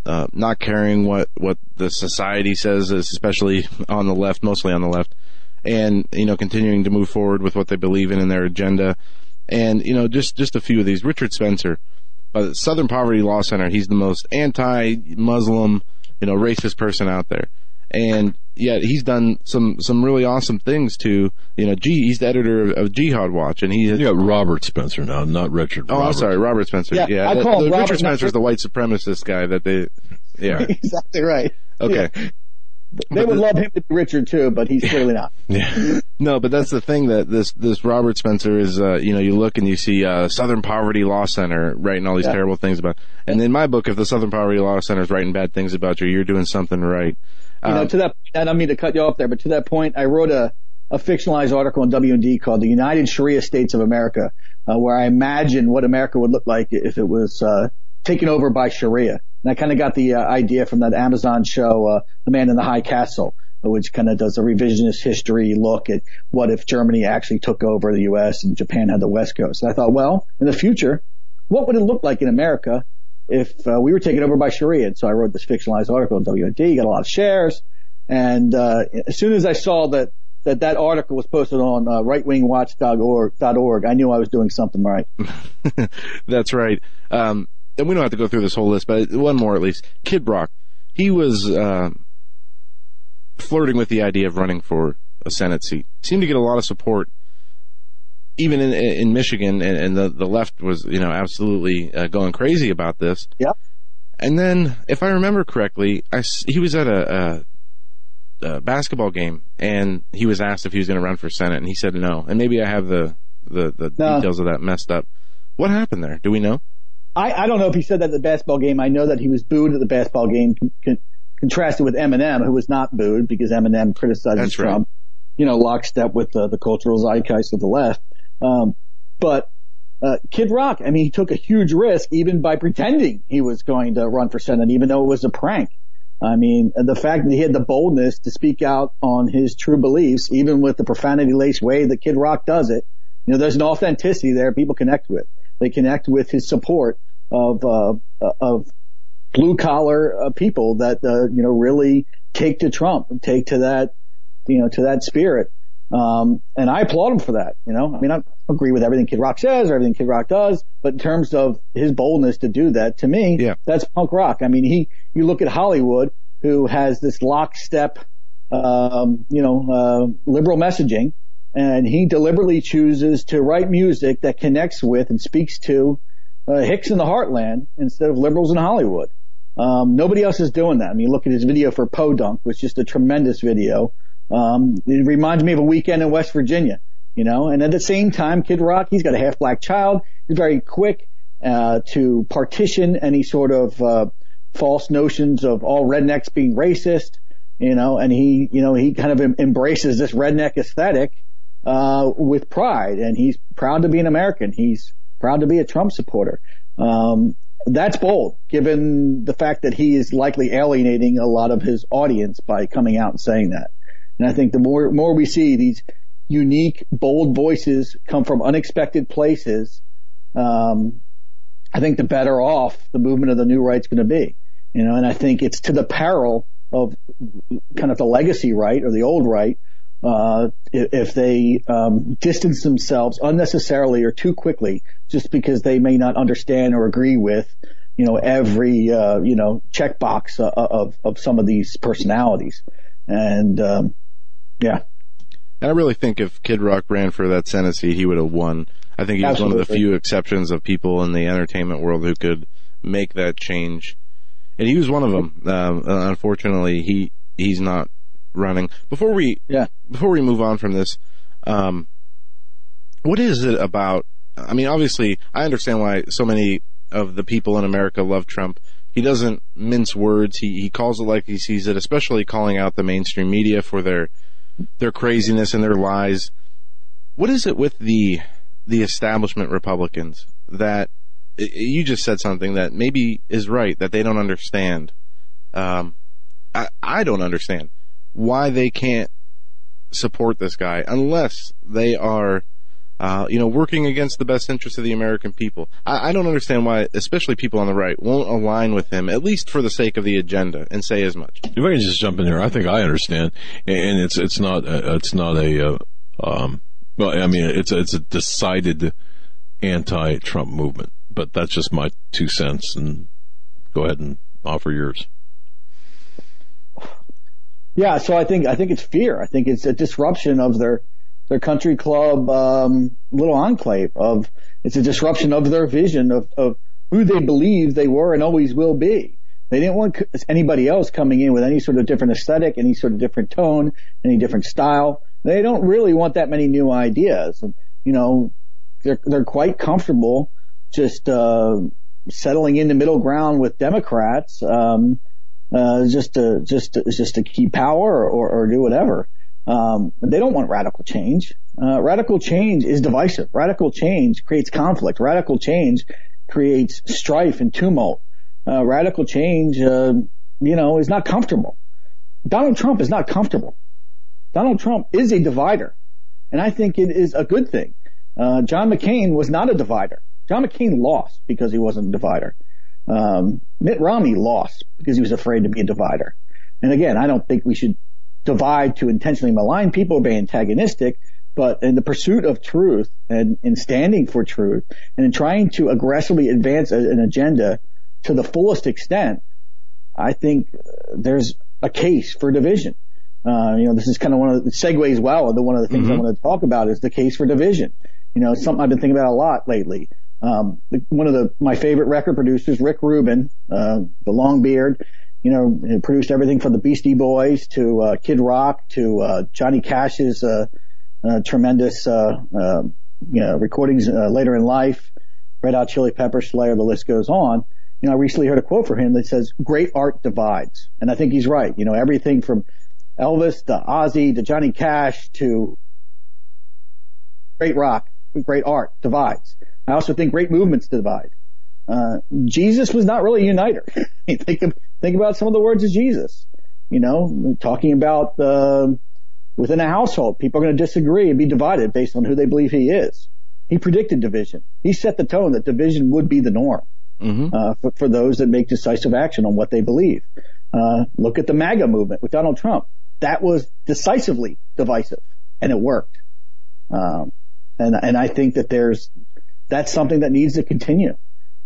uh, not caring what, what the society says, especially on the left, mostly on the left, and, you know, continuing to move forward with what they believe in and their agenda. And, you know, just, just a few of these. Richard Spencer, uh, Southern Poverty Law Center. He's the most anti-Muslim, you know, racist person out there. And yet he's done some, some really awesome things to, you know, G, he's the editor of, of Jihad Watch and he, you got Robert Spencer now, not Richard. Oh, Robert. I'm sorry, Robert Spencer. Yeah. yeah I call the, him Richard Spencer's the white supremacist guy that they, yeah. exactly right. Okay. Yeah. They would love him to be Richard too, but he's clearly not. Yeah. no, but that's the thing that this this Robert Spencer is. Uh, you know, you look and you see uh, Southern Poverty Law Center writing all these yeah. terrible things about. And in my book, if the Southern Poverty Law Center is writing bad things about you, you're doing something right. Um, you know, um, to that, I don't mean to cut you off there, but to that point, I wrote a a fictionalized article on WND called "The United Sharia States of America," uh, where I imagine what America would look like if it was uh, taken over by Sharia. And I kind of got the uh, idea from that Amazon show, uh, The Man in the High Castle, which kind of does a revisionist history look at what if Germany actually took over the U.S. and Japan had the West Coast. And I thought, well, in the future, what would it look like in America if uh, we were taken over by Sharia? And so I wrote this fictionalized article on WND, got a lot of shares. And uh, as soon as I saw that that that article was posted on uh, rightwingwatch.org, I knew I was doing something right. That's right. Um, and we don't have to go through this whole list, but one more at least. Kid Rock. He was, uh, flirting with the idea of running for a Senate seat. Seemed to get a lot of support, even in in Michigan, and, and the the left was you know absolutely uh, going crazy about this. Yep. And then, if I remember correctly, I, he was at a, a, a basketball game, and he was asked if he was going to run for Senate, and he said no. And maybe I have the the, the no. details of that messed up. What happened there? Do we know? I, I don't know if he said that at the basketball game. I know that he was booed at the basketball game. Con- con- contrasted with Eminem, who was not booed because Eminem criticizes That's Trump, right. you know, lockstep with the, the cultural zeitgeist of the left. Um, but uh, Kid Rock, I mean, he took a huge risk even by pretending he was going to run for Senate, even though it was a prank. I mean, the fact that he had the boldness to speak out on his true beliefs, even with the profanity laced way that Kid Rock does it, you know, there's an authenticity there people connect with. They connect with his support of, uh, of blue collar uh, people that uh, you know really take to Trump, take to that you know, to that spirit. Um, and I applaud him for that. You know, I mean, I agree with everything Kid Rock says or everything Kid Rock does, but in terms of his boldness to do that, to me, Yeah. that's punk rock. I mean, he, you look at Hollywood, who has this lockstep, um, you know, uh, liberal messaging, and he deliberately chooses to write music that connects with and speaks to uh, Hicks in the heartland instead of liberals in Hollywood. Um, nobody else is doing that. I mean, look at his video for Podunk, which is just a tremendous video. Um, it reminds me of a weekend in West Virginia, you know, and at the same time, Kid Rock, he's got a half black child. He's very quick, uh, to partition any sort of, uh, false notions of all rednecks being racist, you know, and he, you know, he kind of em- embraces this redneck aesthetic, uh, with pride and he's proud to be an American. He's proud to be a Trump supporter. Um, that's bold given the fact that he is likely alienating a lot of his audience by coming out and saying that. And I think the more, more we see these unique, bold voices come from unexpected places, um, I think the better off the movement of the new right's going to be. You know, and I think it's to the peril of kind of the legacy right or the old right, uh, if if they um, distance themselves unnecessarily or too quickly, just because they may not understand or agree with, you know, every uh, you know checkbox uh, of of some of these personalities, and um, yeah, And I really think if Kid Rock ran for that Senate seat, he would have won. I think he he's one of the few exceptions of people in the entertainment world who could make that change. And he was one of them. Um, uh, unfortunately, he he's not running. Before we yeah. before we move on from this, um, what is it about? I mean, obviously, I understand why so many of the people in America love Trump. He doesn't mince words. He he calls it like he sees it, especially calling out the mainstream media for their their craziness and their lies. What is it with the the establishment Republicans that you just said something that maybe is right that they don't understand? Um, I I don't understand why they can't support this guy unless they are, uh, you know, working against the best interest of the American people. I, I don't understand why, especially people on the right, won't align with him, at least for the sake of the agenda, and say as much. If I can just jump in here, I think I understand, and it's it's not a, it's not a uh, um, well, I mean it's it's a decided anti-Trump movement, but that's just my two cents. And go ahead and offer yours. Yeah, so I think I think it's fear. I think it's a disruption of their their country club um, little enclave of it's a disruption of their vision of, of who they believe they were and always will be. They didn't want anybody else coming in with any sort of different aesthetic, any sort of different tone, any different style. They don't really want that many new ideas. You know, they're they're quite comfortable just uh, settling into middle ground with Democrats. Um, uh, just to just to, just to keep power or, or do whatever. Um, they don't want radical change. Uh, radical change is divisive. Radical change creates conflict. Radical change creates strife and tumult. Uh, radical change, uh, you know, is not comfortable. Donald Trump is not comfortable. Donald Trump is a divider, and I think it is a good thing. Uh, John McCain was not a divider. John McCain lost because he wasn't a divider. Um, Mitt Romney lost because he was afraid to be a divider. And again, I don't think we should divide to intentionally malign people or be antagonistic, but in the pursuit of truth and in standing for truth and in trying to aggressively advance a- an agenda to the fullest extent, I think there's a case for division. Uh, you know, this is kind of one of the segues well into one of the things I want to talk about is the case for division. You know, it's something I've been thinking about a lot lately. Um, one of the, my favorite record producers, Rick Rubin, uh, the long beard, you know, produced everything from the Beastie Boys to, uh, Kid Rock to, uh, Johnny Cash's, uh, uh, tremendous, uh, uh, you know, recordings, later in life, Red Hot Chili Peppers, Slayer, the list goes on. You know, I recently heard a quote from him that says, great art divides. And I think he's right. You know, everything from Elvis to Ozzy to Johnny Cash to great rock, great art divides. I also think great movements divide. Uh, Jesus was not really a uniter. think of, think about some of the words of Jesus. You know, talking about uh, within a household, people are going to disagree and be divided based on who they believe he is. He predicted division. He set the tone that division would be the norm hmm uh, for, for those that make decisive action on what they believe. Uh, look at the MAGA movement with Donald Trump. that was decisively divisive and it worked. Um, and, and I think that there's, that's something that needs to continue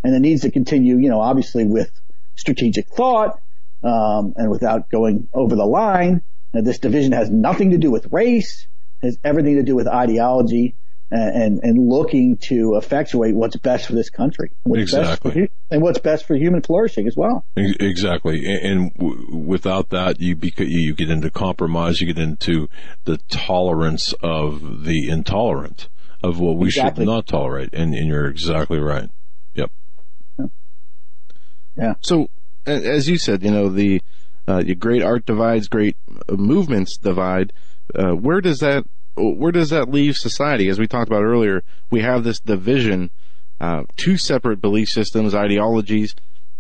and it needs to continue, you know, obviously with strategic thought, um, and without going over the line. Now, this division has nothing to do with race, has everything to do with ideology and, and looking to effectuate what's best for this country. What's exactly. For, and what's best for human flourishing as well. Exactly. And, w- without that, you, you get into compromise, you get into the tolerance of the intolerant of what we Exactly. should not tolerate. And, and you're exactly right. Yep. Yeah. So, as you said, you know, the, uh, your great art divides, great uh, movements divide. Uh, where does that, where does that leave society? As we talked about earlier, we have this division, uh, two separate belief systems, ideologies,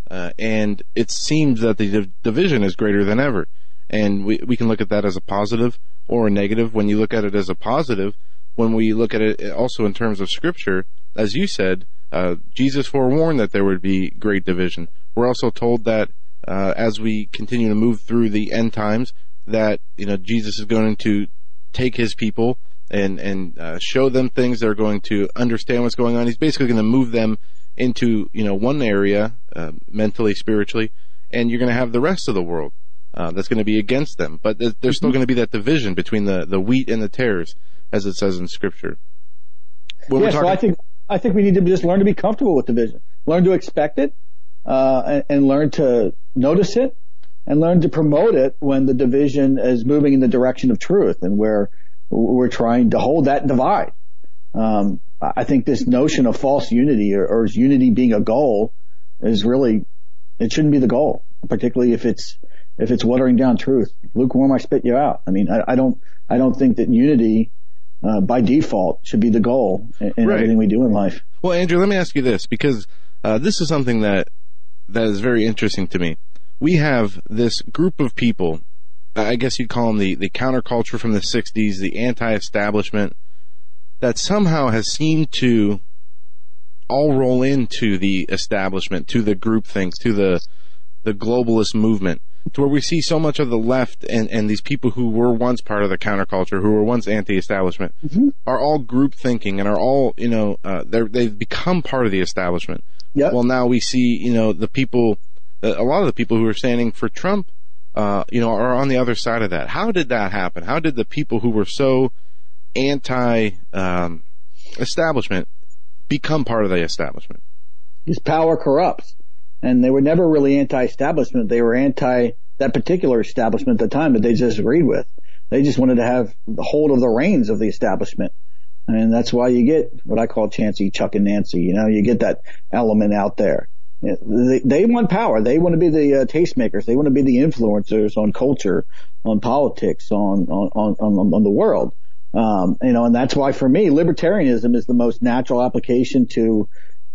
uh, and it seems that the div- division is greater than ever. And we, we can look at that as a positive or a negative. When you look at it as a positive, when we look at it also in terms of scripture, as you said, uh, Jesus forewarned that there would be great division. We're also told that uh, as we continue to move through the end times, that you know Jesus is going to take his people and and uh, show them things. They're going to understand what's going on. He's basically going to move them into you know one area uh, mentally, spiritually, and you're going to have the rest of the world uh, that's going to be against them. But there's, there's still going to be that division between the the wheat and the tares, as it says in Scripture. When yeah, we're so I think I think we need to just learn to be comfortable with division, learn to expect it, uh, and, and learn to notice it, and learn to promote it when the division is moving in the direction of truth and where we're trying to hold that divide. Um, I think this notion of false unity or, or unity being a goal is really it shouldn't be the goal, particularly if it's if it's watering down truth. Lukewarm, I spit you out. I mean, I, I don't I don't think that unity uh, by default should be the goal in, in Right. everything we do in life. Well, Andrew, let me ask you this because uh, this is something that that is very interesting to me. We have this group of people. I guess you'd call them the the counterculture from the '60s, the anti-establishment, that somehow has seemed to all roll into the establishment, to the group groupthink, to the the globalist movement, to where we see so much of the left and, and these people who were once part of the counterculture, who were once anti-establishment, are all group thinking and are all, you know, uh, they're, they've become part of the establishment. Yep. Well, now we see, you know, the people, a lot of the people who are standing for Trump, uh, you know, are on the other side of that. How did that happen? How did the people who were so anti, um, establishment become part of the establishment? Because power corrupts, and they were never really anti-establishment. They were anti that particular establishment at the time that they disagreed with. They just wanted to have the hold of the reins of the establishment. And that's why you get what I call Chancey, Chuck, and Nancy. You know, you get that element out there. They, they want power. They want to be the uh, tastemakers. They want to be the influencers on culture, on politics, on on on, on, on the world. Um, you know, and that's why for me, libertarianism is the most natural application to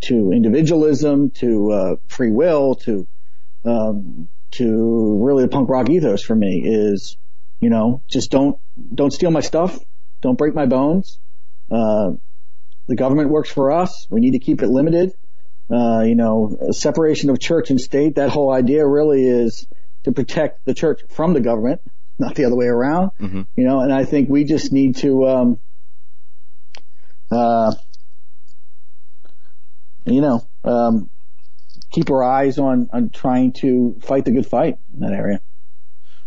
to individualism, to uh, free will, to um, to really the punk rock ethos for me is, you know, just don't don't steal my stuff, don't break my bones. Uh, the government works for us. We need to keep it limited. Uh, you know, separation of church and state. That whole idea really is to protect the church from the government, not the other way around. Mhm. You know, and I think we just need to, um, uh, you know, um, keep our eyes on, on trying to fight the good fight in that area.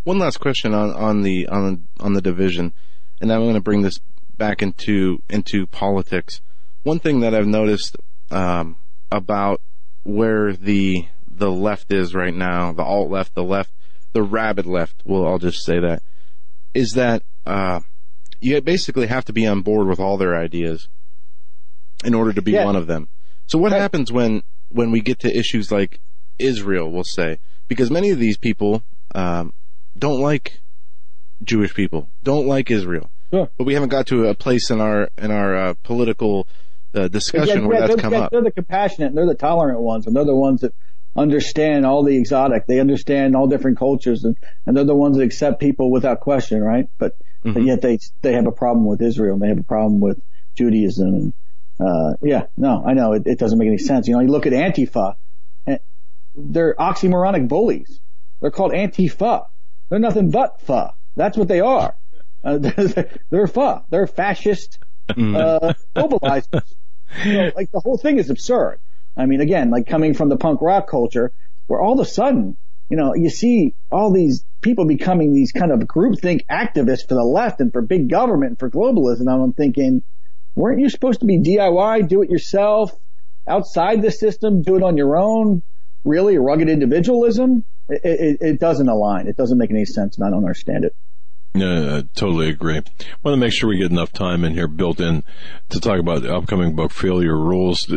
One last question on, on the on on the division, and I'm going to bring this back into into politics. One thing that I've noticed um, about where the the left is right now, the alt left, the left, the rabid left. Well, I'll just say that is that uh, you basically have to be on board with all their ideas in order to be Yeah. one of them. So what Right. happens when when we get to issues like Israel? We'll say because many of these people um, don't like Jewish people, don't like Israel. Sure. But we haven't got to a place in our in our uh, political uh, discussion Yeah, where that's they're, come yeah, up. They're the compassionate and they're the tolerant ones and they're the ones that understand all the exotic. They understand all different cultures and, and they're the ones that accept people without question, right? But, but Mhm. yet they, they have a problem with Israel and they have a problem with Judaism and, uh, yeah, no, I know it, it doesn't make any sense. You know, you look at Antifa and they're oxymoronic bullies. They're called Antifa. They're nothing but fa. That's what they are. Uh, they're, they're fa. They're fascist, uh, mobilizers. You know, like the whole thing is absurd. I mean, again, like coming from the punk rock culture, where all of a sudden, you know, you see all these people becoming these kind of groupthink activists for the left and for big government and for globalism. I'm thinking, weren't you supposed to be DIY, do it yourself, outside the system, do it on your own? Really, rugged individualism? It, it, it doesn't align. It doesn't make any sense, and I don't understand it. Yeah, I totally agree. Want to make sure we get enough time in here built in to talk about the upcoming book, Failure Rules.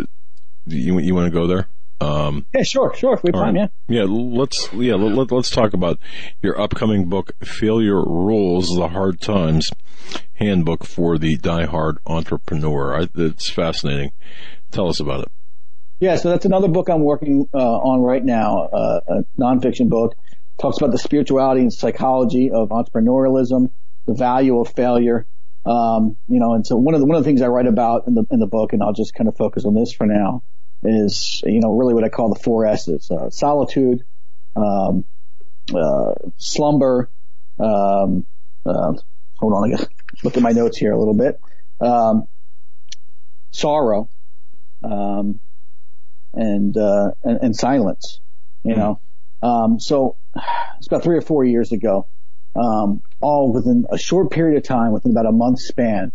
You, you want to go there? Um, yeah, sure, sure. If we have time, yeah. Yeah, let's yeah let, us talk about your upcoming book, Failure Rules: The Hard Times Handbook for the Die Hard Entrepreneur. I, it's fascinating. Tell us about it. Yeah, so that's another book I'm working uh, on right now, uh, a nonfiction book. Talks about the spirituality and psychology of entrepreneurialism, the value of failure. Um, you know, and so one of the one of the things I write about in the in the book, and I'll just kind of focus on this for now, is, you know, really what I call the four S's, uh, solitude, um, uh, slumber, um, uh, hold on, I gotta look at my notes here a little bit, um, sorrow, um, and, uh, and, and, silence, you mm-hmm. know. Um, so it's about three or four years ago, um, all within a short period of time, within about a month span,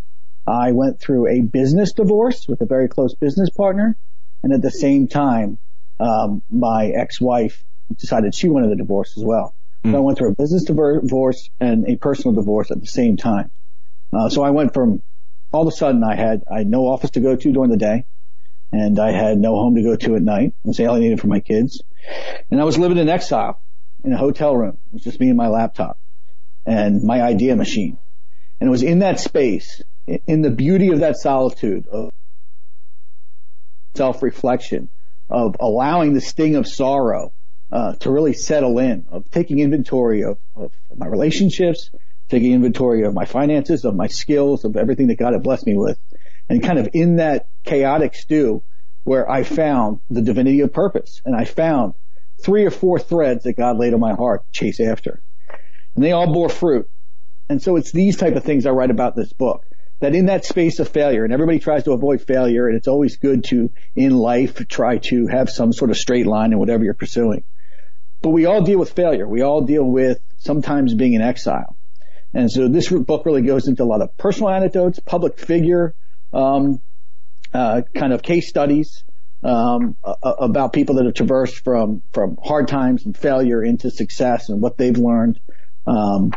I went through a business divorce with a very close business partner. And at the same time, um, my ex-wife decided she wanted a divorce as well. Mm. So I went through a business divorce and a personal divorce at the same time. Uh, so I went from all of a sudden I had, I had no office to go to during the day and I had no home to go to at night. I was alienated from my kids and I was living in exile in a hotel room. It was just me and my laptop and my idea machine. And it was in that space, in the beauty of that solitude of self-reflection, of allowing the sting of sorrow uh, to really settle in, of taking inventory of, of, my relationships, taking inventory of my finances, of my skills, of everything that God had blessed me with, and kind of in that chaotic stew where I found the divinity of purpose, and I found three or four threads that God laid on my heart to chase after, and they all bore fruit. And so it's these type of things I write about this book that in that space of failure, and everybody tries to avoid failure, and it's always good to, in life, try to have some sort of straight line in whatever you're pursuing. But we all deal with failure. We all deal with sometimes being in exile. And so this book really goes into a lot of personal anecdotes, public figure, um, uh, kind of case studies, um, about people that have traversed from, from hard times and failure into success and what they've learned. Um,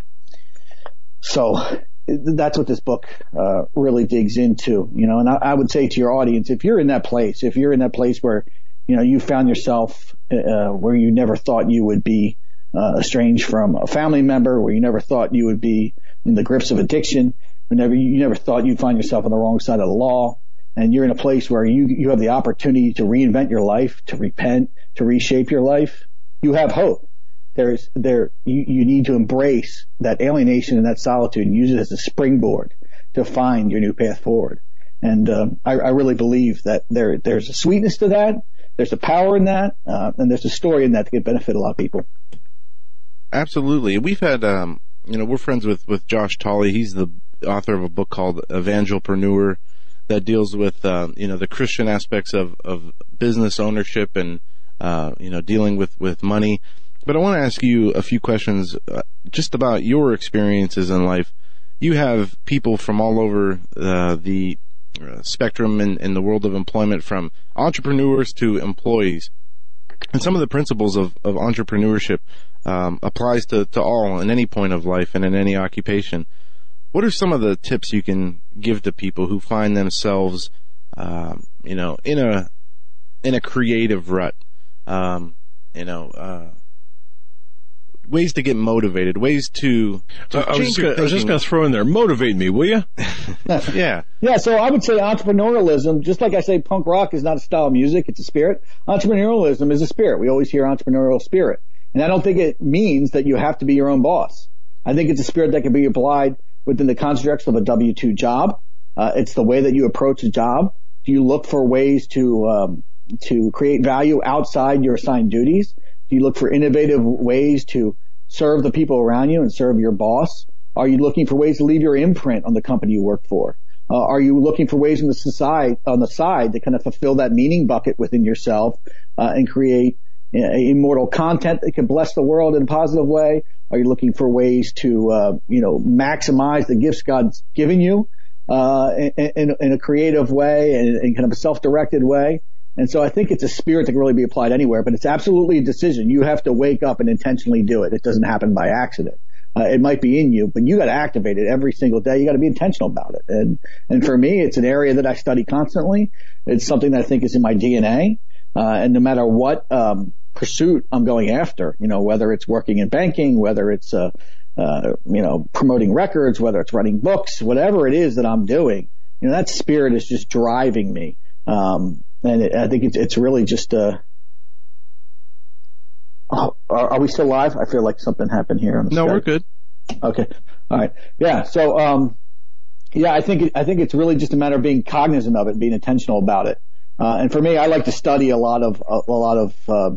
so that's what this book uh, really digs into, you know. And I, I, would say to your audience, if you're in that place, if you're in that place where, you know, you found yourself uh, where you never thought you would be uh, estranged from a family member, where you never thought you would be in the grips of addiction, whenever you never thought you'd find yourself on the wrong side of the law, and you're in a place where you you have the opportunity to reinvent your life, to repent, to reshape your life, you have hope there's there you, you need to embrace that alienation and that solitude and use it as a springboard to find your new path forward. And uh, I, I, really believe that there there's a sweetness to that, there's a power in that, uh, and there's a story in that that could benefit a lot of people. Absolutely, we've had um, you know we're friends with with Josh Tolley. He's the author of a book called Evangelpreneur that deals with uh, you know the Christian aspects of of business ownership and uh, you know dealing with with money. But I want to ask you a few questions uh, just about your experiences in life. You have people from all over uh, the uh, spectrum in, in the world of employment, from entrepreneurs to employees. And some of the principles of, of entrepreneurship um, applies to, to all in any point of life and in any occupation. What are some of the tips you can give to people who find themselves, um, you know, in a in a creative rut? Um, you know, uh, ways to get motivated, ways to. to I, was, I was just going to throw in there, motivate me, will you? yeah. Yeah. So I would say entrepreneurialism, just like I say, punk rock is not a style of music; it's a spirit. Entrepreneurialism is a spirit. We always hear entrepreneurial spirit, and I don't think it means that you have to be your own boss. I think it's a spirit that can be applied within the constructs of a W two job. Uh, it's the way that you approach a job. Do you look for ways to um, to create value outside your assigned duties? Do you look for innovative ways to serve the people around you and serve your boss? Are you looking for ways to leave your imprint on the company you work for? Uh, are you looking for ways on the side on the side to kind of fulfill that meaning bucket within yourself uh, and create uh, immortal content that can bless the world in a positive way? Are you looking for ways to uh, you know maximize the gifts God's given you uh, in, in, in, a creative way and in kind of a self-directed way? And so I think it's a spirit that can really be applied anywhere, but it's absolutely a decision. You have to wake up and intentionally do it. It doesn't happen by accident. Uh, it might be in you, but you got to activate it every single day. You got to be intentional about it. And and for me, it's an area that I study constantly. It's something that I think is in my DNA. Uh, and no matter what um, pursuit I'm going after, you know, whether it's working in banking, whether it's uh, uh, you know promoting records, whether it's writing books, whatever it is that I'm doing, you know, that spirit is just driving me. Um, and it, I think it's it's really just uh, Oh, are, are, we still live? I feel like something happened here. no, Skype. we're good. Okay. All right. Yeah. So, um, yeah, I think, I think it's really just a matter of being cognizant of it, being intentional about it. Uh, and for me, I like to study a lot of, a, a lot of, uh,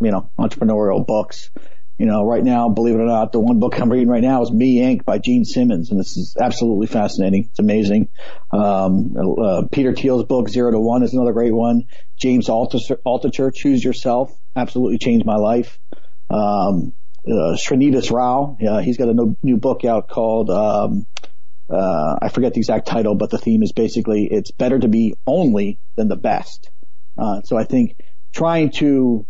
you know, entrepreneurial books. You know, right now, believe it or not, the one book I'm reading right now is Me Inc. by Gene Simmons, and this is absolutely fascinating. It's amazing. Um, uh, Peter Thiel's book Zero to One is another great one. James Altucher, Choose Yourself, absolutely changed my life. Um, uh, Rao, he's got a new book out called, um, uh, I forget the exact title, but the theme is basically it's better to be only than the best. Uh, so I think trying to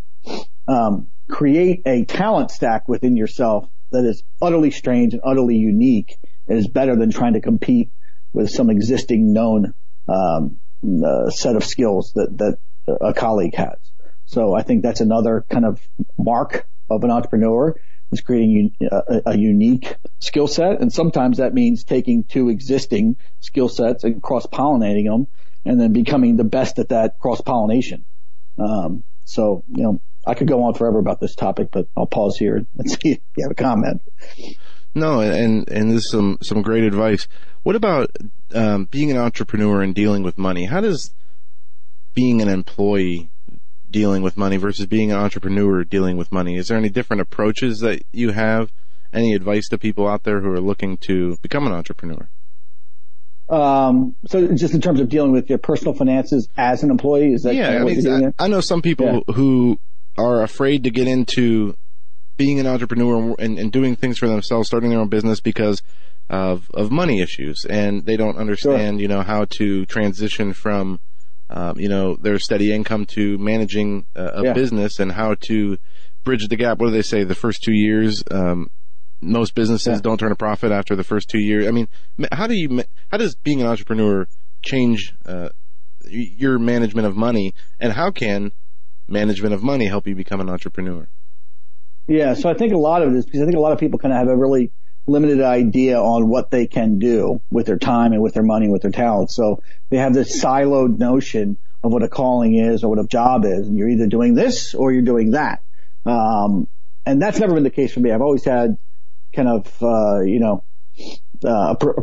um, create a talent stack within yourself that is utterly strange and utterly unique and is better than trying to compete with some existing known um, uh, set of skills that that a colleague has. So I think that's another kind of mark of an entrepreneur is creating a, a unique skill set. And sometimes that means taking two existing skill sets and cross pollinating them and then becoming the best at that cross pollination. Um, so, you know, I could go on forever about this topic, but I'll pause here and see if you have a comment. No, and and this is some some great advice. What about um, being an entrepreneur and dealing with money? How does being an employee dealing with money versus being an entrepreneur dealing with money? Is there any different approaches that you have? Any advice to people out there who are looking to become an entrepreneur? Um, so just in terms of dealing with your personal finances as an employee, is that yeah? I, mean, I, know some people yeah. who are afraid to get into being an entrepreneur and, and, doing things for themselves, starting their own business because of of money issues, and they don't understand, sure. you know, how to transition from um, you know, their steady income to managing a, a yeah. business and how to bridge the gap. What do they say? The first two years, um, most businesses yeah. don't turn a profit after the first two years. I mean, how do you, how does being an entrepreneur change, uh, your management of money and how can management of money help you become an entrepreneur? Yeah. So I think a lot of it is because I think a lot of people kind of have a really limited idea on what they can do with their time and with their money, and with their talent. So they have this siloed notion of what a calling is or what a job is, and you're either doing this or you're doing that. Um, and that's never been the case for me. I've always had kind of, uh, you know, uh, a, per,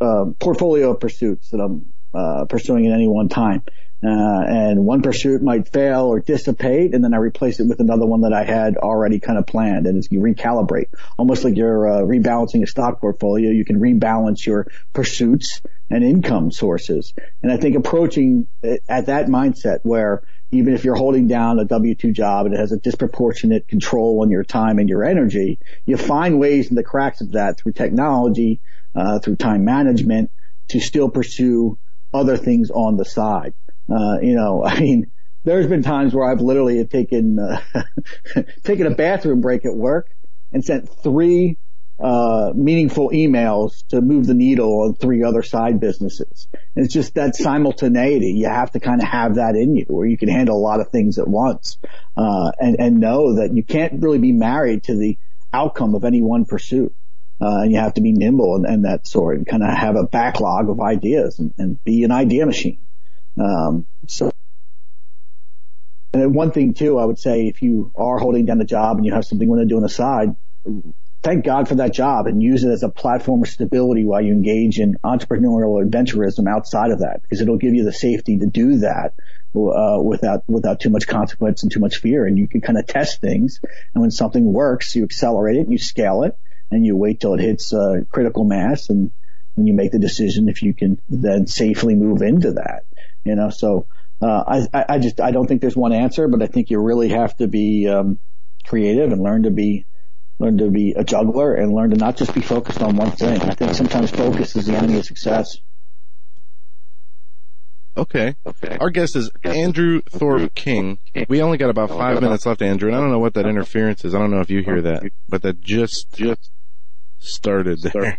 a uh, portfolio of pursuits that I'm uh, pursuing at any one time. Uh, and one pursuit might fail or dissipate, and then I replace it with another one that I had already kind of planned. And as you recalibrate, almost like you're uh, rebalancing a stock portfolio, you can rebalance your pursuits and income sources. And I think approaching at that mindset where even if you're holding down a W-2 job and it has a disproportionate control on your time and your energy, you find ways in the cracks of that through technology, uh, through time management to still pursue other things on the side. Uh, you know, I mean, there's been times where I've literally taken uh, taken a bathroom break at work and sent three uh, meaningful emails to move the needle on three other side businesses. And it's just that simultaneity. You have to kind of have that in you where you can handle a lot of things at once, uh, and, and know that you can't really be married to the outcome of any one pursuit. Uh, and you have to be nimble and, and that sort and kind of have a backlog of ideas and, and be an idea machine. Um, so, and one thing too, I would say if you are holding down a job and you have something you want to do on the side, thank God for that job and use it as a platform of stability while you engage in entrepreneurial adventurism outside of that, because it'll give you the safety to do that uh, without without too much consequence and too much fear. And you can kind of test things, and when something works, you accelerate it, you scale it, and you wait till it hits uh, critical mass and and you make the decision if you can then safely move into that. You know, so uh, I I just I don't think there's one answer, but I think you really have to be um, creative and learn to be learn to be a juggler and learn to not just be focused on one thing. I think sometimes focus is the enemy of success. Okay. okay. Our guest is Andrew Thorp King. We only got about five minutes left, Andrew, and I don't know what that interference is. I don't know if you hear that, but that just just started there.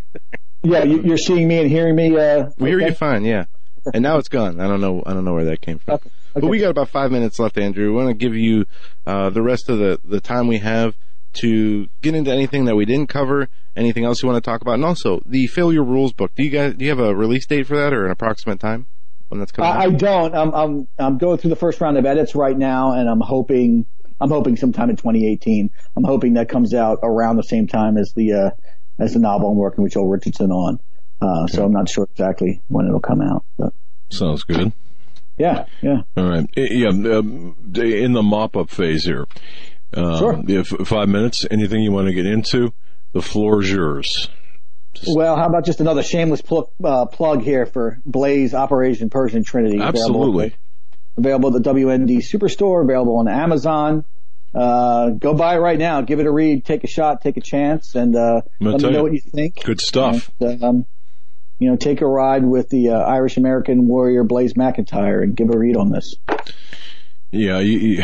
Yeah, you, you're seeing me and hearing me. Uh, We hear okay? you fine, yeah. And now it's gone. I don't know. I don't know where that came from. Okay. But we got about five minutes left, Andrew. We want to give you uh, the rest of the the time we have to get into anything that we didn't cover, anything else you want to talk about, and also the Failure Rules book. Do you guys do you have a release date for that or an approximate time when that's coming? I, I don't. I'm, I'm I'm going through the first round of edits right now, and I'm hoping I'm hoping sometime in 2018. I'm hoping that comes out around the same time as the uh, as the novel I'm working with Joel Richardson on. Uh, so I'm not sure exactly when it'll come out, but Sounds good. yeah, yeah. All right. Yeah. Um, in the mop up phase here. Um, Sure. If five minutes, anything you want to get into, the floor is yours. Well, how about just another shameless plug, uh, plug here for Blaze Operation Persian Trinity? Absolutely. Available, available at the WND Superstore, available on Amazon. Uh, go buy it right now. Give it a read. Take a shot. Take a chance, and uh, let me know you, what you think. Good stuff. And, um, you know, take a ride with the uh, Irish American warrior Blaze McIntyre and give a read on this. Yeah. You,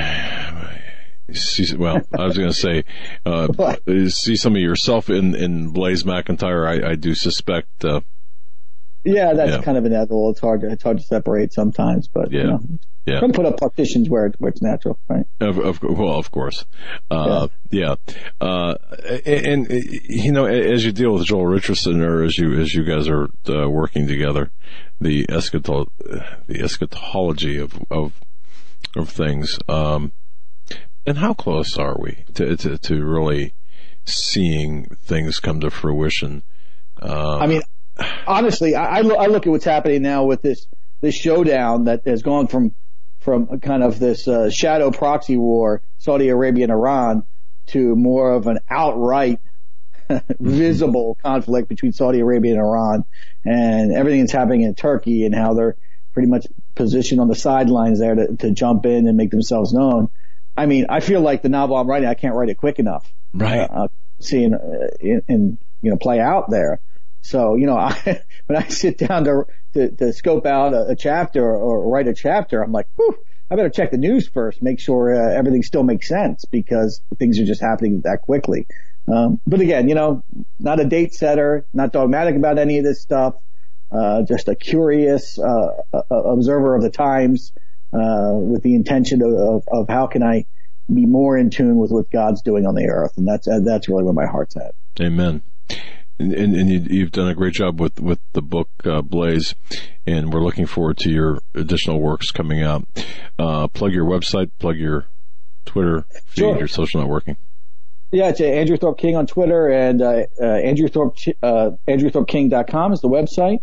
you, see, well, I was going to say, uh, see some of yourself in, in Blaze McIntyre. I, I do suspect, uh, Yeah, that's Yeah. kind of inevitable. It's hard to it's hard to separate sometimes, but Yeah. you know, yeah. put up partitions where it, where it's natural, right? Of, of well, of course, uh, yeah. Uh, and, and, you know, as you deal with Joel Richardson, or as you as you guys are uh, working together, the eschato- the eschatology of of of things, um, and how close are we to to, to really seeing things come to fruition? Uh, I mean, honestly, I, I, I look at what's happening now with this this showdown that has gone from from kind of this uh, shadow proxy war, Saudi Arabia and Iran, to more of an outright visible conflict between Saudi Arabia and Iran, and everything that's happening in Turkey and how they're pretty much positioned on the sidelines there to, to jump in and make themselves known. I mean, I feel like the novel I'm writing, I can't write it quick enough right. uh, seeing uh, in, in you know play out there. So you know, I, when I sit down to to, to scope out a, a chapter or, write a chapter, I'm like, Whew, I better check the news first, make sure uh, everything still makes sense because things are just happening that quickly. Um, but again, you know, not a date setter, not dogmatic about any of this stuff. Uh, just a curious uh, uh, observer of the times, uh, with the intention of, of, of how can I be more in tune with what God's doing on the earth, and that's uh, that's really where my heart's at. Amen. And, and, and you, you've done a great job with, with the book uh, Blaze, and we're looking forward to your additional works coming out. Uh, plug your website, plug your Twitter feed, Sure. your social networking. Yeah, it's Andrew Thorp King on Twitter and uh, uh, Andrew Thorp uh, AndrewThorpKing.com is the website.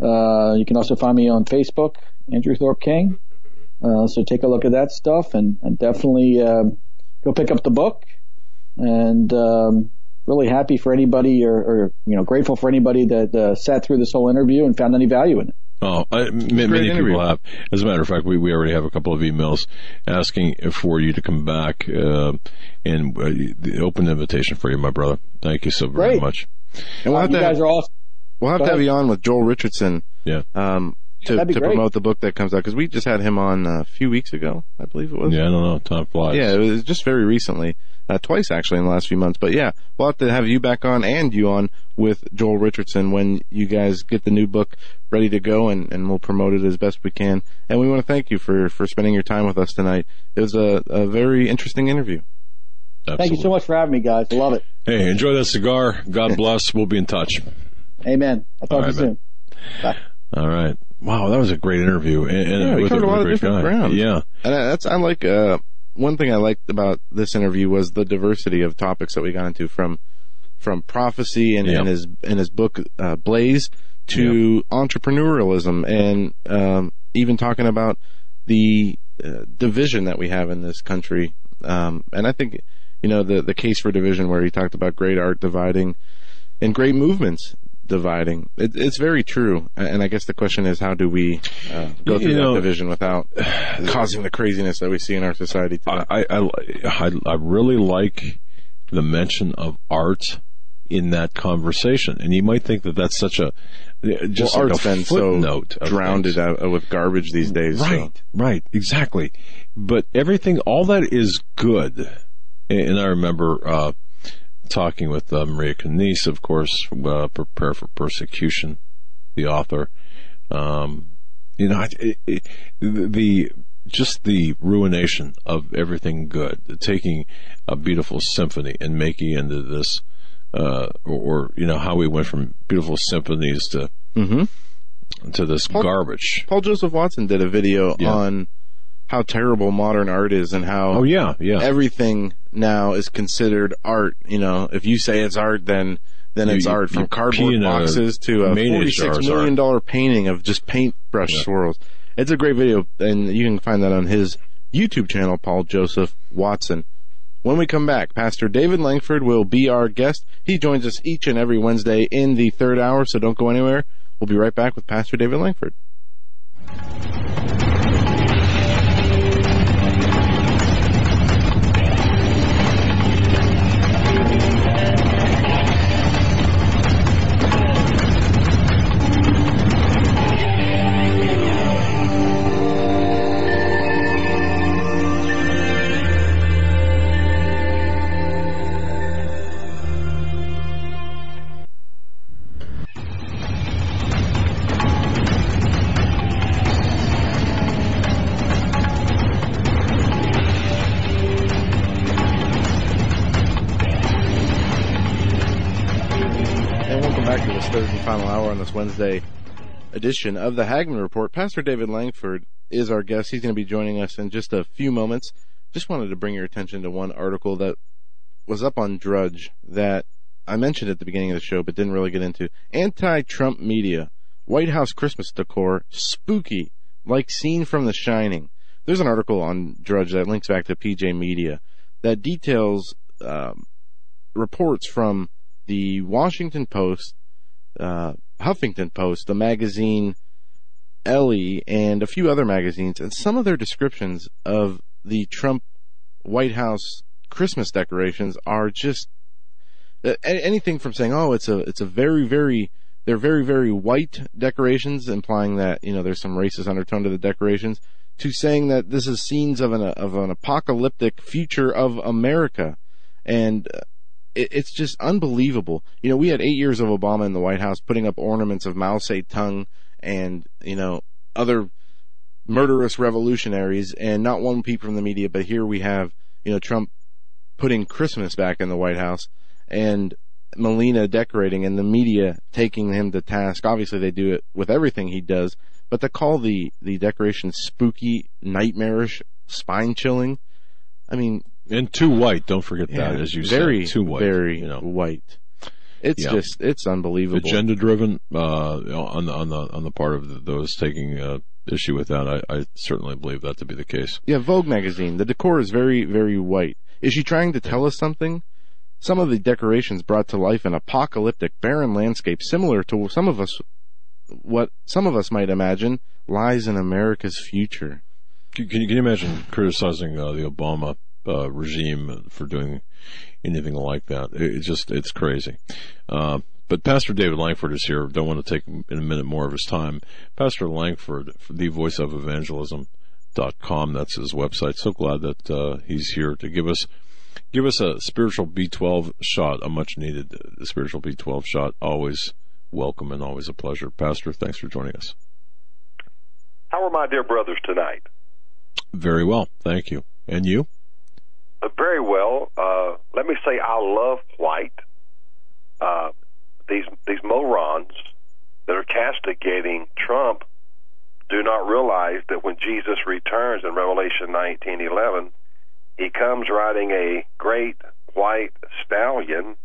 Uh, you can also find me on Facebook, Andrew Thorp King. Uh, so take a look at that stuff and, and definitely um, go pick up the book. And um, really happy for anybody or, or you know grateful for anybody that uh, sat through this whole interview and found any value in it. Oh, I, m- many interview. people have. As a matter of fact, we, we already have a couple of emails asking for you to come back, uh, and uh, the open invitation for you, my brother. Thank you so very Great. much. And we'll have you to guys have, are awesome. we'll have Go to have you on with Joel Richardson Yeah. um, to, to promote the book that comes out because we just had him on uh, a few weeks ago, I believe it was. Yeah, I don't know. Time flies. Yeah, it was just very recently, uh, twice actually in the last few months. But yeah, we'll have to have you back on and you on with Joel Richardson when you guys get the new book ready to go, and, and we'll promote it as best we can. And we want to thank you for for spending your time with us tonight. It was a, a very interesting interview. Thank you so much for having me, guys. I love it. Hey, enjoy that cigar. God bless. We'll be in touch. Amen. I'll talk All to you right, soon. Bye. All right. Wow, that was a great interview, and, and Yeah, we covered a with lot of different guy. ground. Yeah, And I- that's I like uh, one thing I liked about this interview was the diversity of topics that we got into from from prophecy and, Yeah. and his in his book uh, Blaze to entrepreneurialism and um, even talking about the uh, division that we have in this country. Um, and I think you know, the, the case for division where he talked about great art dividing and great movements dividing. It, it's very true. And I guess the question is, how do we uh, go You through know- that division without causing the craziness that we see in our society today? I, I, I, I really like the mention of art in that conversation, and you might think that that's such a just well, like art's a been so footnote of drowned things. out with garbage these days. so- Right, right, exactly. But everything, all that is good. And I remember uh, talking with uh, Maria Canise, of course, uh, Prepare for Persecution, the author. Um, you know, it, it, the just the ruination of everything good, taking a beautiful symphony and making it into this, uh, or, or you know how we went from beautiful symphonies to Mhm. to this garbage. Paul Joseph Watson did a video Yeah. on how terrible modern art is and how Oh yeah, yeah. everything now is considered art. You know, if you say it's art, then then You- it's art. From cardboard pee in a boxes to a forty-six million dollar painting of just paintbrush Yeah. swirls. It's a great video, and you can find that on his YouTube channel, Paul Joseph Watson. When we come back, Pastor David Lankford will be our guest. He joins us each and every Wednesday in the third hour, so don't go anywhere. We'll be right back with Pastor David Lankford. Wednesday edition of the Hagmann Report. Pastor David Lankford is our guest. He's going to be joining us in just a few moments. Just wanted to bring your attention to one article that was up on Drudge that I mentioned at the beginning of the show, but didn't really get into. Anti-Trump media, White House Christmas decor, spooky, like seen from The Shining. There's an article on Drudge that links back to PJ Media that details um, reports from the Washington Post, uh, Huffington Post, the magazine Ellie, and a few other magazines, and some of their descriptions of the Trump White House Christmas decorations are just uh, anything from saying, "Oh, it's a it's a very very they're very very white decorations," implying that you know there's some racist undertone to the decorations, to saying that this is scenes of an of an apocalyptic future of America, and uh, it's just unbelievable. You know, we had eight years of Obama in the White House putting up ornaments of Mao Zedong and you know other murderous revolutionaries, and not one peep from the media. But here we have you know Trump putting Christmas back in the White House and Melania decorating and the media taking him to task. Obviously, they do it with everything he does, but to call the the decoration spooky, nightmarish, spine chilling. I mean, And too white. Don't forget that, as you very, said, too white. very you know, white. It's Yeah. just, it's unbelievable. agenda driven uh, on the on the on the part of the, those taking uh, issue with that. I, I certainly believe that to be the case. Yeah, Vogue magazine. The decor is very, very white. Is she trying to tell us something? Some of the decorations brought to life an apocalyptic, barren landscape similar to some of us, what some of us might imagine lies in America's future. Can, can you can you imagine criticizing uh, the Obama uh, regime for doing anything like that? It, it's just it's crazy. Uh, but Pastor David Lankford is here. Don't want to take in a minute more of his time. Pastor Lankford, the voice of evangelism. Dot com. That's his website. So glad that uh, he's here to give us give us a spiritual B12 shot, a much needed uh, spiritual B12 shot. Always welcome and always a pleasure. Pastor, thanks for joining us. How are my dear brothers tonight? Very well, thank you. And you? Uh, very well. Uh, let me say I love white. Uh, these these morons that are castigating Trump do not realize that when Jesus returns in Revelation 19:11, he comes riding a great white stallion,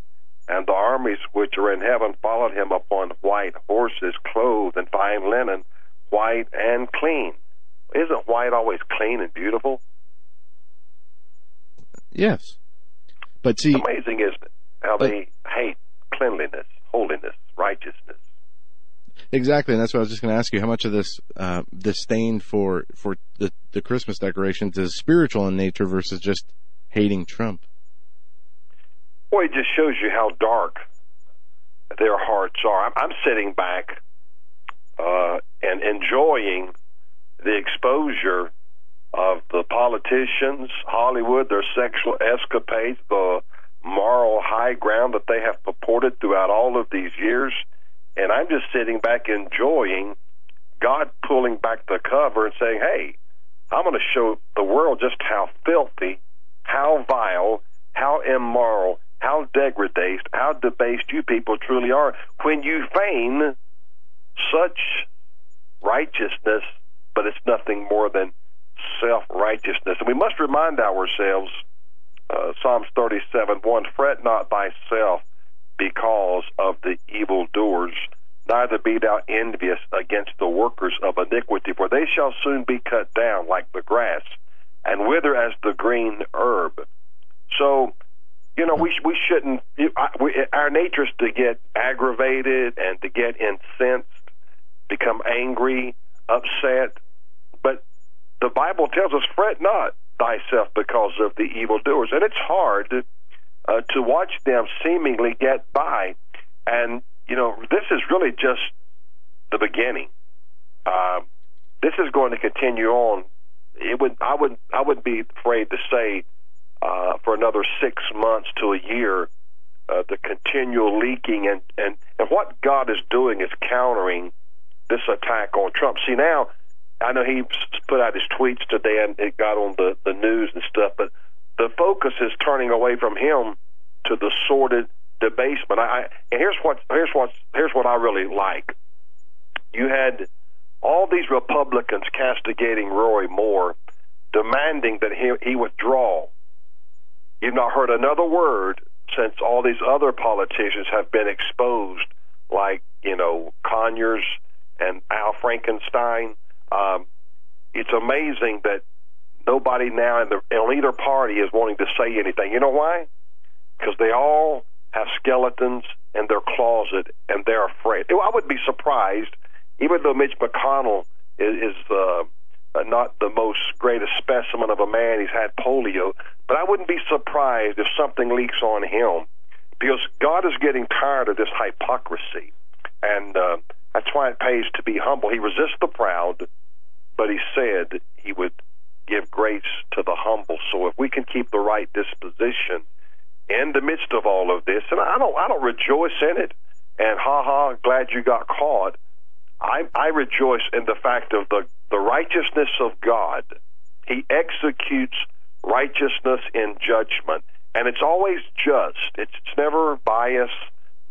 and the armies which are in heaven followed him upon white horses, clothed in fine linen, white and clean. Isn't white always clean and beautiful? Yes. But see, Amazing, isn't it? How But- they hate cleanliness, holiness, righteousness. exactly, and that's what I was just going to ask you. How much of this uh, disdain for for the the Christmas decorations is spiritual in nature versus just hating Trump? Boy, it just shows you how dark their hearts are. I'm, I'm sitting back uh, and enjoying the exposure of the politicians, Hollywood, their sexual escapades, the moral high ground that they have purported throughout all of these years. And I'm just sitting back enjoying God pulling back the cover and saying, hey, I'm going to show the world just how filthy, how vile, how immoral, how degraded, how debased you people truly are when you feign such righteousness, but it's nothing more than self righteousness. And we must remind ourselves, uh, Psalms 37 1, fret not thyself because of the evil doers, neither be thou envious against the workers of iniquity, for they shall soon be cut down like the grass and wither as the green herb. So, you know, we we shouldn't. We, our nature is to get aggravated and to get incensed, become angry, upset. The Bible tells us, "Fret not thyself because of the evildoers," and it's hard uh, to watch them seemingly get by. And you know, this is really just the beginning. Uh, this is going to continue on. It would, I would, I would be afraid to say uh, for another six months to a year. Uh, the continual leaking and, and and what God is doing is countering this attack on Trump. See now, I know he put out his tweets today and it got on the the news and stuff, but the focus is turning away from him to the sordid debasement. I, I and here's what here's what here's what I really like. You had all these Republicans castigating Roy Moore, demanding that he he withdraw. You've not heard another word since all these other politicians have been exposed, like you know Conyers and Al Frankenstein. Um, it's amazing that nobody now in, the, either party is wanting to say anything. You know why? Because they all have skeletons in their closet and they're afraid. I would be surprised, even though Mitch McConnell is, is uh, not the most greatest specimen of a man. He's had polio, but I wouldn't be surprised if something leaks on him because God is getting tired of this hypocrisy, and uh, that's why it pays to be humble. He resists the proud, but he said he would give grace to the humble. So if we can keep the right disposition in the midst of all of this, and I don't, I don't rejoice in it, and ha ha, glad you got caught. I, I rejoice in the fact of the, the righteousness of God. He executes righteousness in judgment, and it's always just. It's, it's never biased,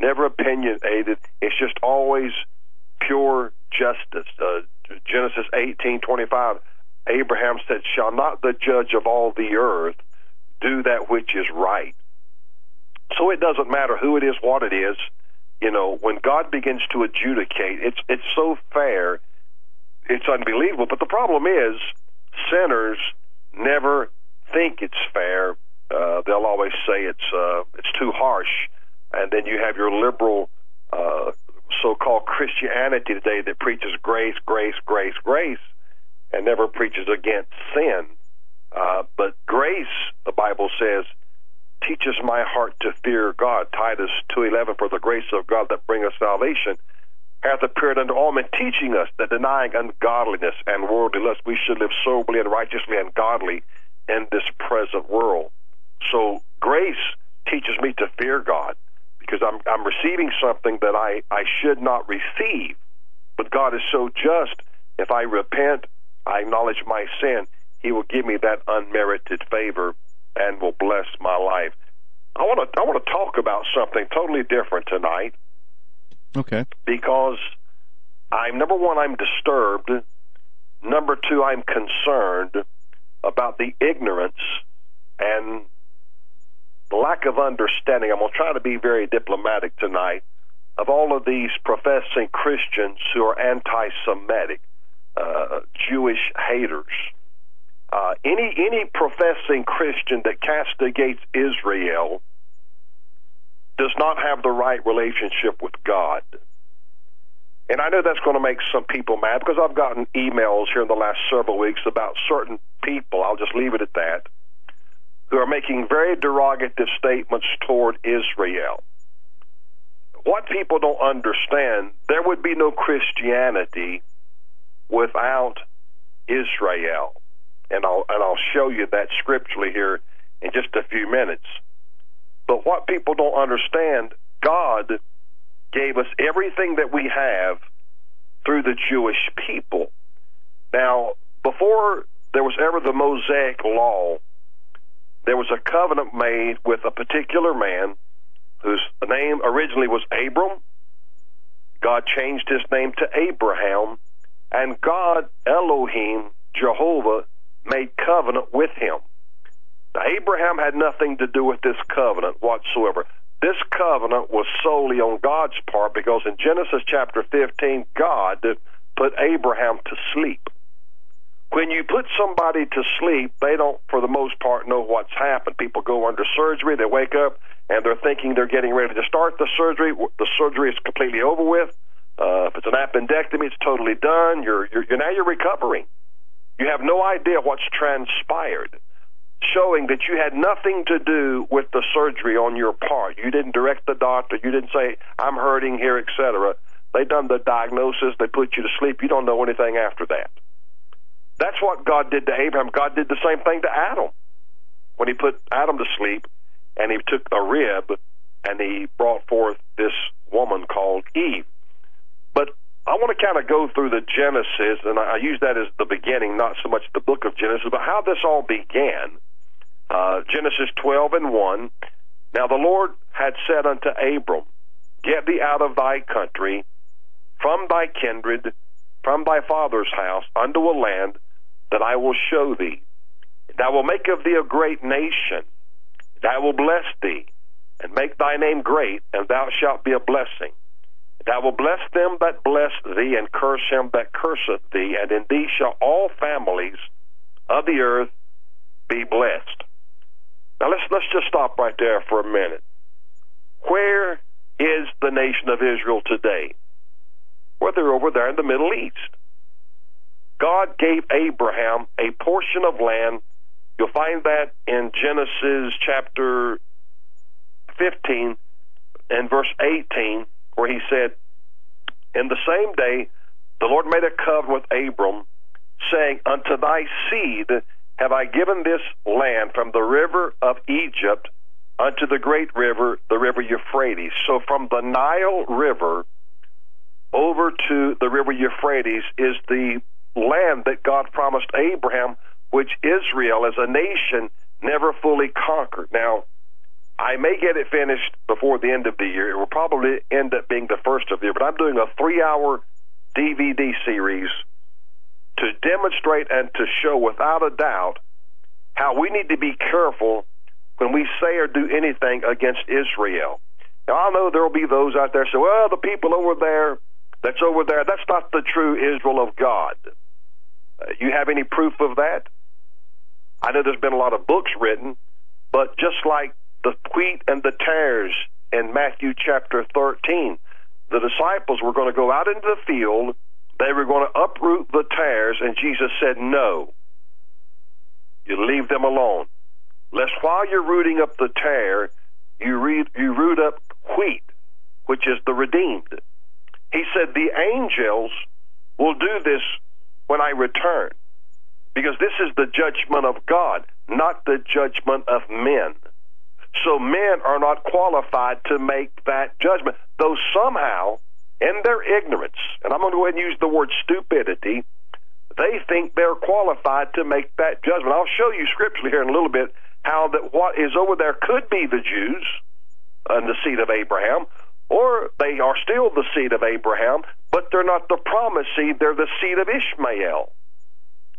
never opinionated. It's just always pure justice. Uh, Genesis eighteen twenty five. Abraham said, "Shall not the judge of all the earth do that which is right?" So it doesn't matter who it is, what it is. You know, when God begins to adjudicate, it's it's so fair, it's unbelievable. But the problem is, sinners never think it's fair. Uh, they'll always say it's uh, it's too harsh, and then you have your liberal uh, so-called Christianity today that preaches grace, grace, grace, grace, and never preaches against sin. Uh, but grace, the Bible says, teaches my heart to fear God. Titus two eleven, for the grace of God that bringeth salvation hath appeared unto all men, teaching us that denying ungodliness and worldly lust, we should live soberly and righteously and godly in this present world. So grace teaches me to fear God because I'm I'm receiving something that I, I should not receive. But God is so just. If I repent, I acknowledge my sin, He will give me that unmerited favor and will bless my life. I want to I want to talk about something totally different tonight Okay. because I'm number one, I'm disturbed. Number two, I'm concerned about the ignorance and lack of understanding. I'm going to try to be very diplomatic tonight of all of these professing Christians who are anti Semitic, uh, Jewish haters. uh, any any professing Christian that castigates Israel does not have the right relationship with God. And I know that's going to make some people mad because I've gotten emails here in the last several weeks about certain people, I'll just leave it at that, who are making very derogative statements toward Israel. What people don't understand, there would be no Christianity without Israel. And I'll, and I'll show you that scripturally here in just a few minutes. But what people don't understand, God gave us everything that we have through the Jewish people. Now, before there was ever the Mosaic law, there was a covenant made with a particular man whose name originally was Abram. God changed his name to Abraham, and God, Elohim, Jehovah, made covenant with him. Now, Abraham had nothing to do with this covenant whatsoever. This covenant was solely on God's part because in Genesis chapter 15, God put Abraham to sleep. When you put somebody to sleep, they don't, for the most part, know what's happened. People go under surgery, they wake up, and they're thinking they're getting ready to start the surgery. The surgery is completely over with. Uh, if it's an appendectomy, it's totally done. You're, you're, you're now you're recovering. You have no idea what's transpired showing that you had nothing to do with the surgery on your part. You didn't direct the doctor. You didn't say, I'm hurting here, etc. They done the diagnosis. They put you to sleep. You don't know anything after that. That's what God did to Abraham. God did the same thing to Adam when he put Adam to sleep and he took a rib and he brought forth this woman called Eve. But I want to kind of go through the Genesis, and I use that as the beginning, not so much the book of Genesis, but how this all began uh, Genesis 12 and 1. Now the Lord had said unto Abram, Get thee out of thy country, from thy kindred, from thy father's house, unto a land that I will show thee. I will make of thee a great nation, I will bless thee, and make thy name great, and thou shalt be a blessing. I will bless them that bless thee, and curse him that curseth thee, and in thee shall all families of the earth be blessed. Now let's let's just stop right there for a minute. Where is the nation of Israel today? Well, they're over there in the Middle East. God gave Abraham a portion of land. You'll find that in Genesis chapter 15 and verse 18, where he said, In the same day, the Lord made a covenant with Abram, saying, Unto thy seed have I given this land from the river of Egypt unto the great river, the river Euphrates. So from the Nile River over to the river Euphrates is the land that God promised Abraham, which Israel as a nation never fully conquered. Now, I may get it finished before the end of the year. It will probably end up being the first of the year, but I'm doing a three hour DVD series to demonstrate and to show without a doubt how we need to be careful when we say or do anything against Israel. Now, I know there will be those out there say, well, the people over there, that's over there, that's not the true Israel of God. Uh, you have any proof of that? I know there's been a lot of books written, but just like the wheat and the tares in Matthew chapter 13, the disciples were going to go out into the field they were going to uproot the tares, and Jesus said, No. You leave them alone. Lest while you're rooting up the tare, you, read, you root up wheat, which is the redeemed. He said, The angels will do this when I return, because this is the judgment of God, not the judgment of men. So men are not qualified to make that judgment, though somehow in their ignorance, and I'm going to go ahead and use the word stupidity, they think they're qualified to make that judgment. I'll show you scripturally here in a little bit how that what is over there could be the Jews and the seed of Abraham, or they are still the seed of Abraham, but they're not the promised seed, they're the seed of Ishmael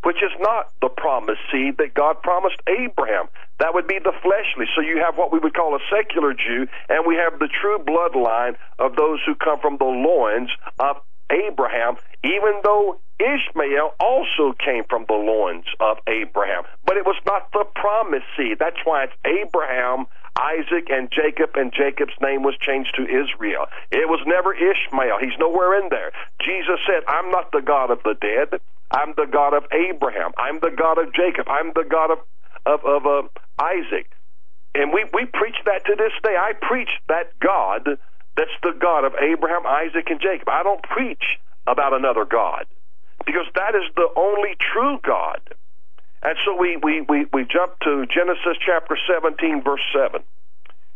which is not the promised seed that God promised Abraham. That would be the fleshly. So you have what we would call a secular Jew, and we have the true bloodline of those who come from the loins of Abraham, even though Ishmael also came from the loins of Abraham. But it was not the promised seed. That's why it's Abraham, Isaac, and Jacob, and Jacob's name was changed to Israel. It was never Ishmael. He's nowhere in there. Jesus said, I'm not the God of the dead. I'm the God of Abraham. I'm the God of Jacob. I'm the God of, of, of uh, Isaac. And we, we preach that to this day. I preach that God that's the God of Abraham, Isaac, and Jacob. I don't preach about another God because that is the only true God. And so we, we, we, we jump to Genesis chapter 17, verse 7.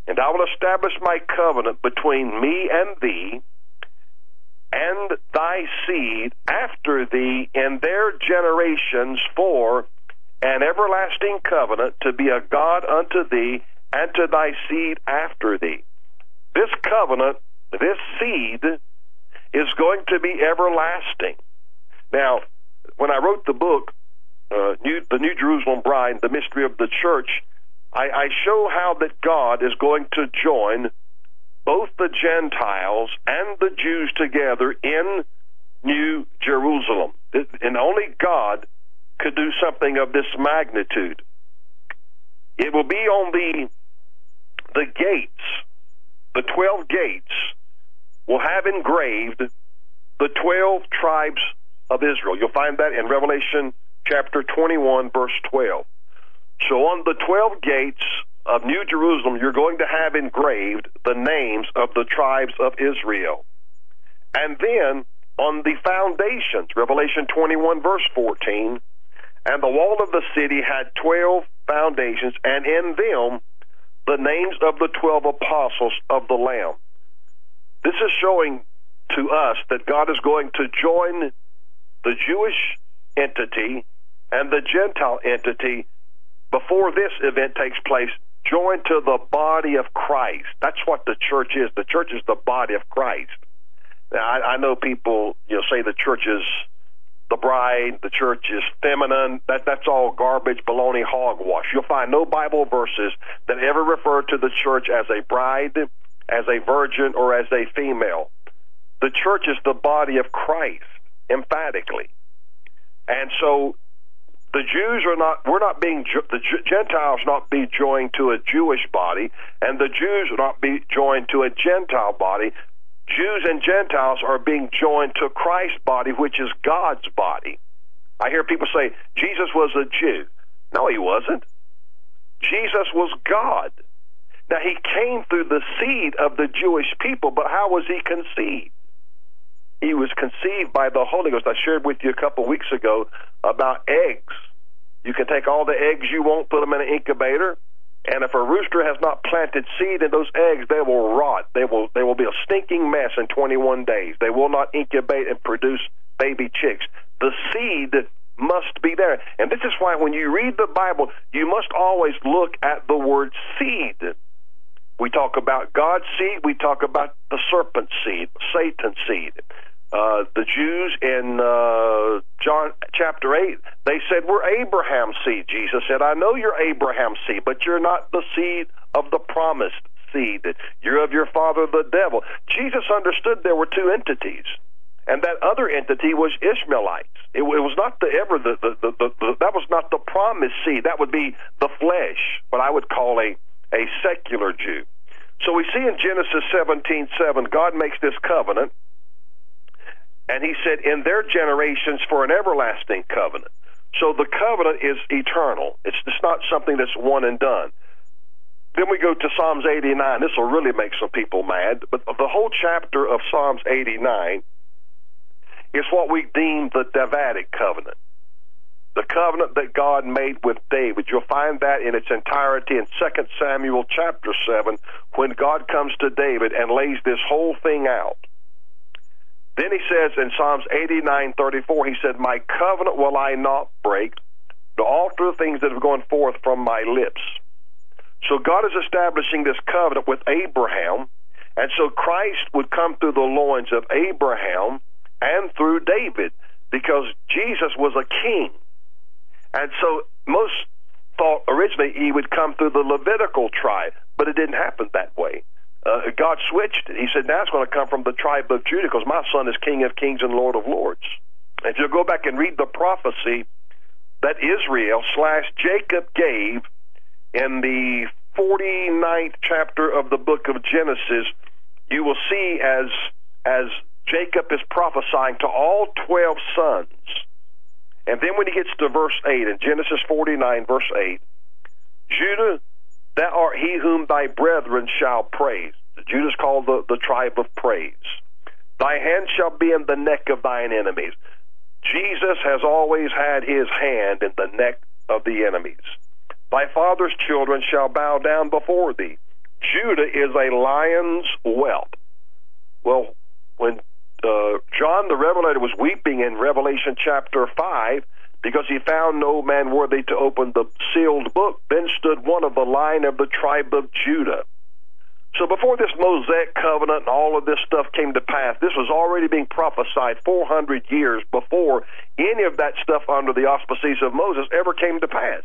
And I will establish my covenant between me and thee and thy seed after thee in their generations for an everlasting covenant to be a God unto thee and to thy seed after thee. This covenant, this seed, is going to be everlasting. Now, when I wrote the book, uh, New, The New Jerusalem Bride, The Mystery of the Church, I, I show how that God is going to join both the Gentiles and the Jews together in New Jerusalem. And only God could do something of this magnitude. It will be on the the gates, the twelve gates, will have engraved the twelve tribes of Israel. You'll find that in Revelation chapter 21, verse 12. So on the 12 gates of New Jerusalem, you're going to have engraved the names of the tribes of Israel. And then on the foundations, Revelation 21, verse 14, and the wall of the city had 12 foundations, and in them the names of the 12 apostles of the Lamb. This is showing to us that God is going to join the Jewish entity and the Gentile entity before this event takes place, joined to the body of Christ. That's what the church is. The church is the body of Christ. Now, I, I know people, you know, say the church is the bride, the church is feminine. That that's all garbage, baloney, hogwash. You'll find no Bible verses that ever refer to the church as a bride, as a virgin, or as a female. The church is the body of Christ, emphatically. And so the Jews are not, we're not being, the Gentiles not be joined to a Jewish body, and the Jews not be joined to a Gentile body. Jews and Gentiles are being joined to Christ's body, which is God's body. I hear people say, Jesus was a Jew. No, he wasn't. Jesus was God. Now, he came through the seed of the Jewish people, but how was he conceived? He was conceived by the Holy Ghost. I shared with you a couple weeks ago about eggs. You can take all the eggs you want, put them in an incubator, and if a rooster has not planted seed in those eggs, they will rot. They will they will be a stinking mess in 21 days. They will not incubate and produce baby chicks. The seed must be there. And this is why when you read the Bible, you must always look at the word seed. We talk about God's seed, we talk about the serpent seed, Satan's seed. Uh, the Jews in uh, John chapter 8, they said, We're Abraham's seed. Jesus said, I know you're Abraham's seed, but you're not the seed of the promised seed. You're of your father, the devil. Jesus understood there were two entities, and that other entity was Ishmaelites. It, it was not the ever the, the, the, the, that was not the promised seed. That would be the flesh, what I would call a a secular Jew. So we see in Genesis 17:7, God makes this covenant and he said, in their generations for an everlasting covenant. So the covenant is eternal. It's, it's not something that's one and done. Then we go to Psalms 89. This will really make some people mad, but the whole chapter of Psalms 89 is what we deem the Davidic covenant. The covenant that God made with David. You'll find that in its entirety in 2 Samuel chapter 7 when God comes to David and lays this whole thing out. Then he says in Psalms 89:34, he said, "My covenant will I not break, to alter the things that have gone forth from my lips." So God is establishing this covenant with Abraham, and so Christ would come through the loins of Abraham and through David, because Jesus was a king. And so most thought originally he would come through the Levitical tribe, but it didn't happen that way. Uh, God switched it. He said, now it's going to come from the tribe of Judah because my son is King of kings and Lord of lords. And if you go back and read the prophecy that Israel slash Jacob gave in the 49th chapter of the book of Genesis, you will see as as Jacob is prophesying to all 12 sons. And then when he gets to verse 8 in Genesis 49 verse 8, Judah, thou art he whom thy brethren shall praise. Judah's called the, the tribe of praise. Thy hand shall be in the neck of thine enemies. Jesus has always had his hand in the neck of the enemies. Thy father's children shall bow down before thee. Judah is a lion's whelp. Well, when uh, John the Revelator was weeping in Revelation chapter 5 because he found no man worthy to open the sealed book, then stood one of the line of the tribe of Judah. So before this Mosaic covenant and all of this stuff came to pass, this was already being prophesied 400 years before any of that stuff under the auspices of Moses ever came to pass.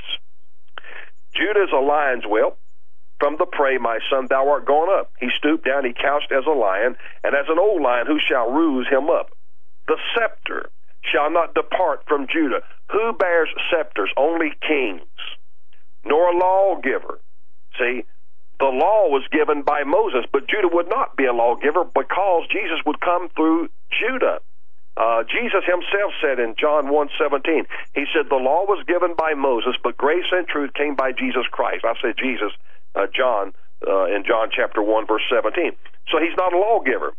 Judah is a lion's whelp. From the prey, my son, thou art gone up. He stooped down, he couched as a lion, and as an old lion, who shall rouse him up? The scepter shall not depart from Judah. Who bears scepters? Only kings, nor a lawgiver. See, the law was given by Moses, but Judah would not be a lawgiver because Jesus would come through Judah. Uh, Jesus himself said in John 1:17, he said the law was given by Moses, but grace and truth came by Jesus Christ. I said Jesus, uh, John uh, in John chapter 1 verse 17. So he's not a lawgiver.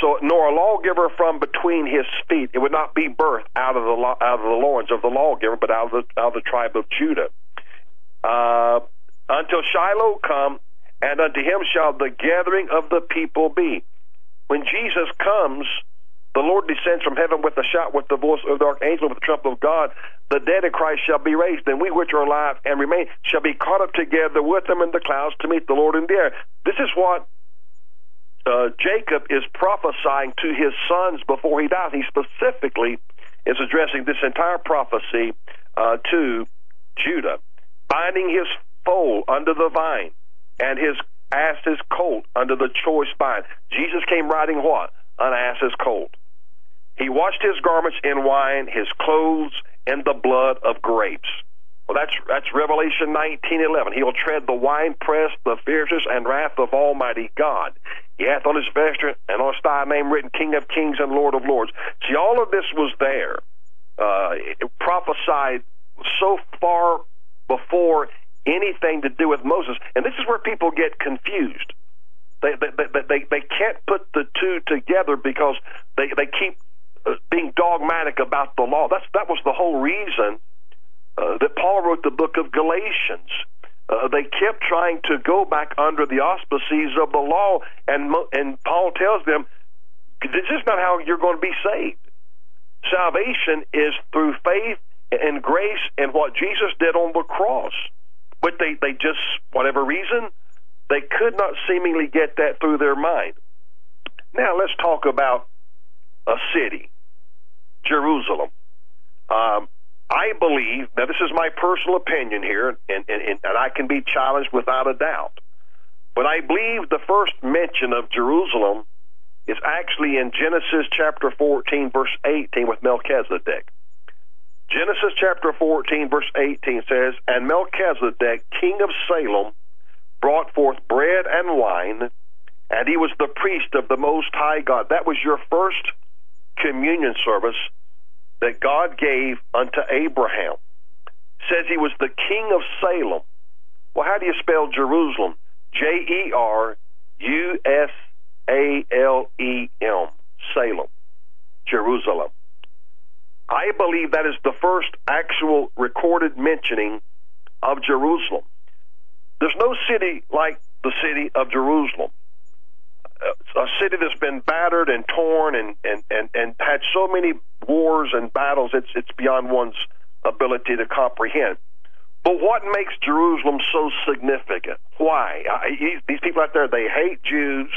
So nor a lawgiver from between his feet. It would not be birth out of the out of the loins of the lawgiver, but out of the out of the tribe of Judah. Uh, until Shiloh come, and unto him shall the gathering of the people be. When Jesus comes, the Lord descends from heaven with a shout, with the voice of the archangel, with the trumpet of God. The dead in Christ shall be raised, and we which are alive and remain shall be caught up together with them in the clouds to meet the Lord in the air. This is what uh, Jacob is prophesying to his sons before he dies. He specifically is addressing this entire prophecy uh, to Judah, binding his foal under the vine, and his ass's colt under the choice vine. Jesus came riding what? An ass's colt. He washed his garments in wine, his clothes in the blood of grapes. Well, that's that's Revelation nineteen eleven. He'll tread the winepress, the fierceness and wrath of Almighty God. He hath on his vesture and on his thigh name written King of Kings and Lord of Lords. See, all of this was there, uh, prophesied so far before anything to do with Moses. And this is where people get confused. They they they they, they can't put the two together because they they keep uh, being dogmatic about the law. That's that was the whole reason uh, that Paul wrote the book of Galatians. Uh, they kept trying to go back under the auspices of the law, and and Paul tells them, "This is not how you're going to be saved. Salvation is through faith and grace and what Jesus did on the cross." But they, they just, whatever reason, they could not seemingly get that through their mind. Now let's talk about a city, Jerusalem. Um, I believe, now this is my personal opinion here, and, and, and I can be challenged without a doubt, but I believe the first mention of Jerusalem is actually in Genesis chapter 14, verse 18 with Melchizedek. Genesis chapter 14, verse 18 says, And Melchizedek, king of Salem, brought forth bread and wine, and he was the priest of the Most High God. That was your first communion service that God gave unto Abraham. Says he was the king of Salem. Well, how do you spell Jerusalem? J E R U S A L E M. Salem. Jerusalem. I believe that is the first actual recorded mentioning of Jerusalem. There's no city like the city of Jerusalem. Uh, a city that's been battered and torn and, and, and, and had so many wars and battles, it's, it's beyond one's ability to comprehend. But what makes Jerusalem so significant? Why? I, these people out there, they hate Jews.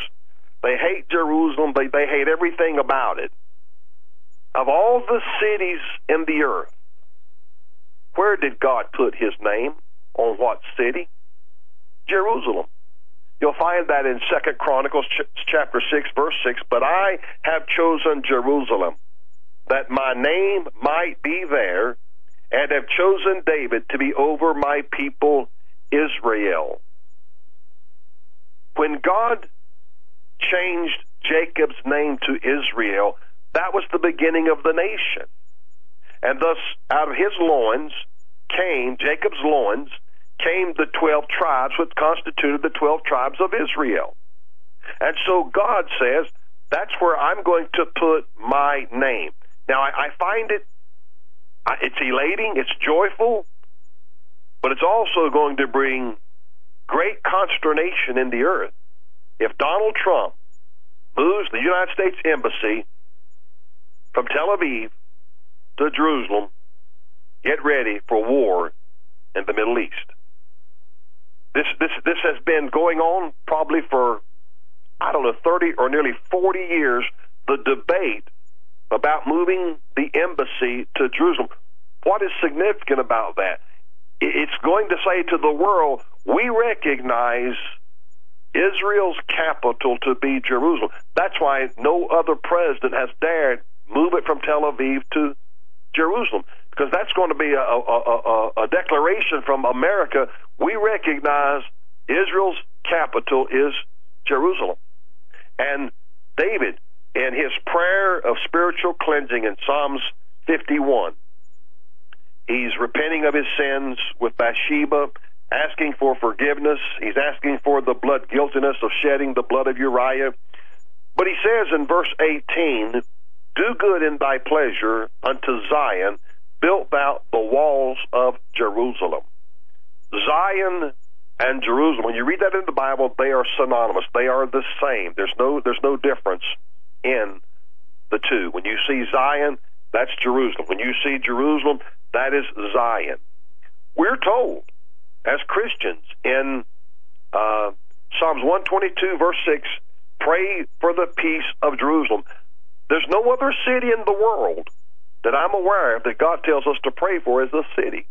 They hate Jerusalem. They, they hate everything about it. Of all the cities in the earth, where did God put his name? On what city? Jerusalem. You'll find that in Second Chronicles ch- chapter 6 verse 6, but I have chosen Jerusalem that my name might be there and have chosen David to be over my people Israel. When God changed Jacob's name to Israel, that was the beginning of the nation. And thus, out of his loins came, Jacob's loins, came the 12 tribes, which constituted the 12 tribes of Israel. And so God says, that's where I'm going to put my name. Now, I, I find it, it's elating, it's joyful, but it's also going to bring great consternation in the earth if Donald Trump moves the United States Embassy from Tel Aviv to Jerusalem, get ready for war in the Middle East. This this this has been going on probably for I don't know 30 or nearly 40 years. The debate about moving the embassy to Jerusalem. What is significant about that? It's going to say to the world, we recognize Israel's capital to be Jerusalem. That's why no other president has dared move it from Tel Aviv to Jerusalem, because that's going to be a, a, a, a declaration from America. We recognize Israel's capital is Jerusalem. And David, in his prayer of spiritual cleansing in Psalms 51, he's repenting of his sins with Bathsheba asking for forgiveness. He's asking for the blood guiltiness of shedding the blood of Uriah. But he says in verse 18, Do good in thy pleasure unto Zion, built thou the walls of Jerusalem. Zion and Jerusalem, when you read that in the Bible, they are synonymous. They are the same. There's no, there's no difference in the two. When you see Zion, that's Jerusalem. When you see Jerusalem, that is Zion. We're told as Christians in uh, Psalms 122, verse 6, pray for the peace of Jerusalem. There's no other city in the world that I'm aware of that God tells us to pray for is the city.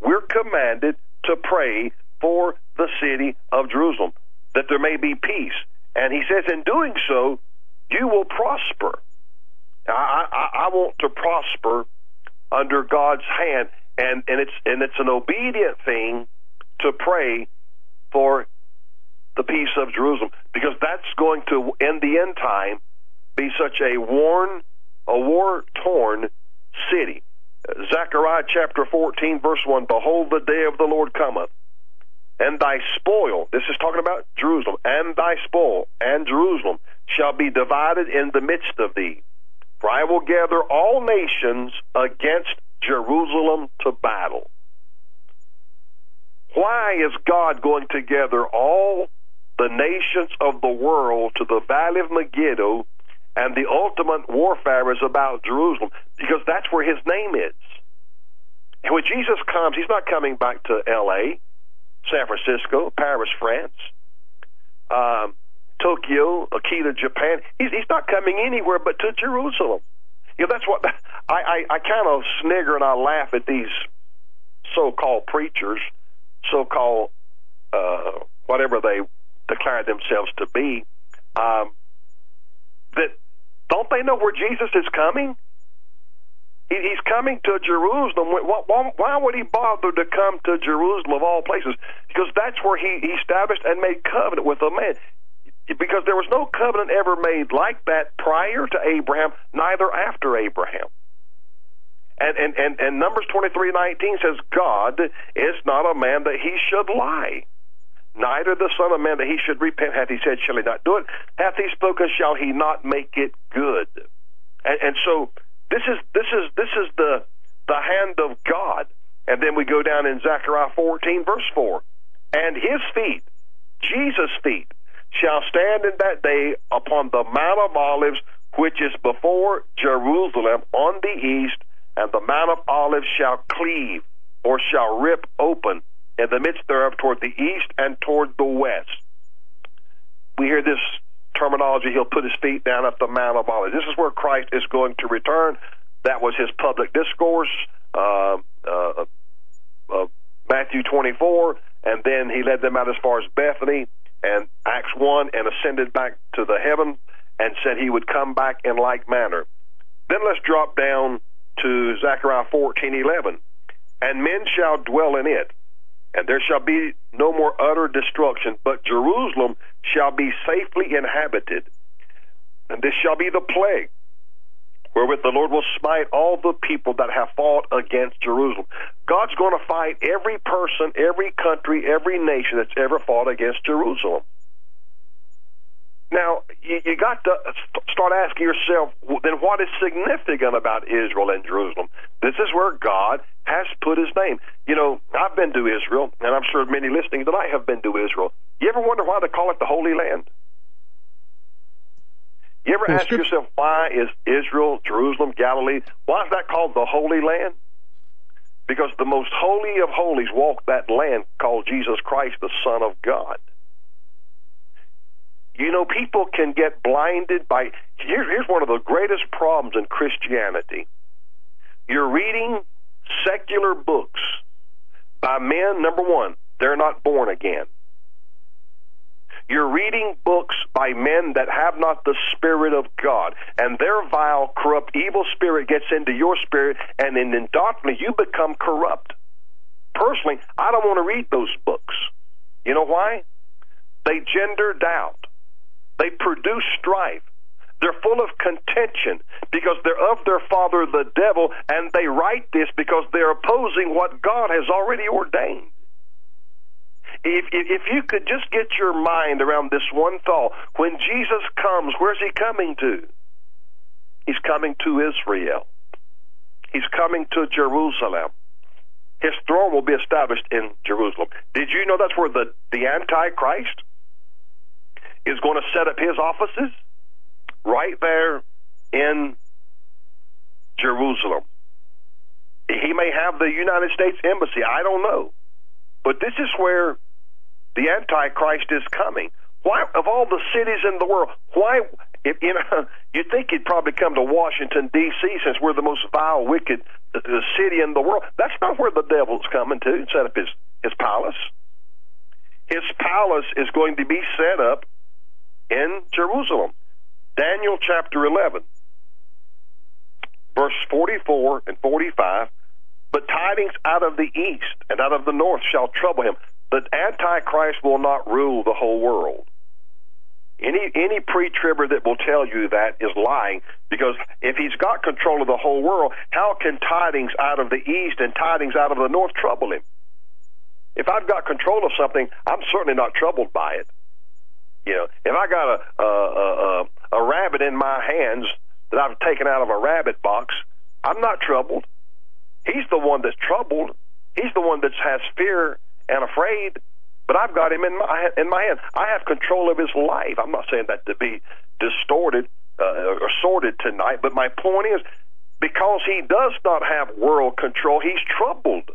We're commanded to pray for the city of Jerusalem, that there may be peace. And he says, in doing so, you will prosper. I, I, I want to prosper under God's hand and and it's and it's an obedient thing to pray for the peace of Jerusalem because that's going to in the end time be such a worn a war torn city. Zechariah chapter 14 verse 1 Behold the day of the Lord cometh and thy spoil this is talking about Jerusalem and thy spoil and Jerusalem shall be divided in the midst of thee for I will gather all nations against Jerusalem to battle. Why is God going to gather all the nations of the world to the valley of Megiddo and the ultimate warfare is about Jerusalem? Because that's where his name is. And when Jesus comes, he's not coming back to L.A., San Francisco, Paris, France, um, Tokyo, Akita, Japan. He's, he's not coming anywhere but to Jerusalem. You know, that's what I, I, I kind of snigger and I laugh at these so-called preachers, so-called uh, whatever they declare themselves to be. Um, that don't they know where Jesus is coming? He, he's coming to Jerusalem. Why, why would he bother to come to Jerusalem of all places? Because that's where he, he established and made covenant with a man because there was no covenant ever made like that prior to Abraham, neither after Abraham. And and and, and Numbers twenty three nineteen says, God is not a man that he should lie, neither the Son of Man that he should repent. Hath he said, shall he not do it? Hath he spoken, shall he not make it good? And, and so this is this is this is the the hand of God. And then we go down in Zechariah fourteen verse four, and his feet, Jesus' feet, shall stand in that day upon the Mount of Olives, which is before Jerusalem on the east, and the Mount of Olives shall cleave, or shall rip open in the midst thereof toward the east and toward the west. We hear this terminology, he'll put his feet down at the Mount of Olives. This is where Christ is going to return. That was his public discourse, uh, uh, uh, Matthew 24, and then he led them out as far as Bethany and Acts 1 and ascended back to the heaven and said he would come back in like manner. Then let's drop down to Zechariah 14:11. And men shall dwell in it, and there shall be no more utter destruction, but Jerusalem shall be safely inhabited. And this shall be the plague wherewith the Lord will smite all the people that have fought against Jerusalem. God's going to fight every person, every country, every nation that's ever fought against Jerusalem. Now, you, you got to start asking yourself, then what is significant about Israel and Jerusalem? This is where God has put his name. You know, I've been to Israel, and I'm sure many listening tonight have been to Israel. You ever wonder why they call it the Holy Land? You ever ask yourself why is Israel, Jerusalem, Galilee, why is that called the Holy Land? Because the most holy of holies walked that land called Jesus Christ, the Son of God. You know, people can get blinded by. Here, here's one of the greatest problems in Christianity. You're reading secular books by men, number one, they're not born again. You're reading books by men that have not the Spirit of God, and their vile, corrupt, evil spirit gets into your spirit, and in indoctrinate, you become corrupt. Personally, I don't want to read those books. You know why? They gender doubt. They produce strife. They're full of contention because they're of their father the devil, and they write this because they're opposing what God has already ordained. If, if, if you could just get your mind around this one thought, when Jesus comes, where's he coming to? He's coming to Israel. He's coming to Jerusalem. His throne will be established in Jerusalem. Did you know that's where the, the Antichrist is going to set up his offices right there in Jerusalem. He may have the United States Embassy. I don't know. But this is where the Antichrist is coming. Why, of all the cities in the world, why, if, you know, you'd think he'd probably come to Washington, D.C., since we're the most vile, wicked uh, city in the world. That's not where the devil's coming to, set up his, his palace. His palace is going to be set up in Jerusalem. Daniel chapter 11, verse 44 and 45. But tidings out of the east and out of the north shall trouble him. The Antichrist will not rule the whole world. Any any pre-tribber that will tell you that is lying because if he's got control of the whole world, how can tidings out of the east and tidings out of the north trouble him? If I've got control of something, I'm certainly not troubled by it. You know, if I got a a, a, a rabbit in my hands that I've taken out of a rabbit box, I'm not troubled. He's the one that's troubled. He's the one that has fear and afraid. But I've got him in my in my hands. I have control of his life. I'm not saying that to be distorted uh, or sordid tonight, but my point is because he does not have world control, he's troubled.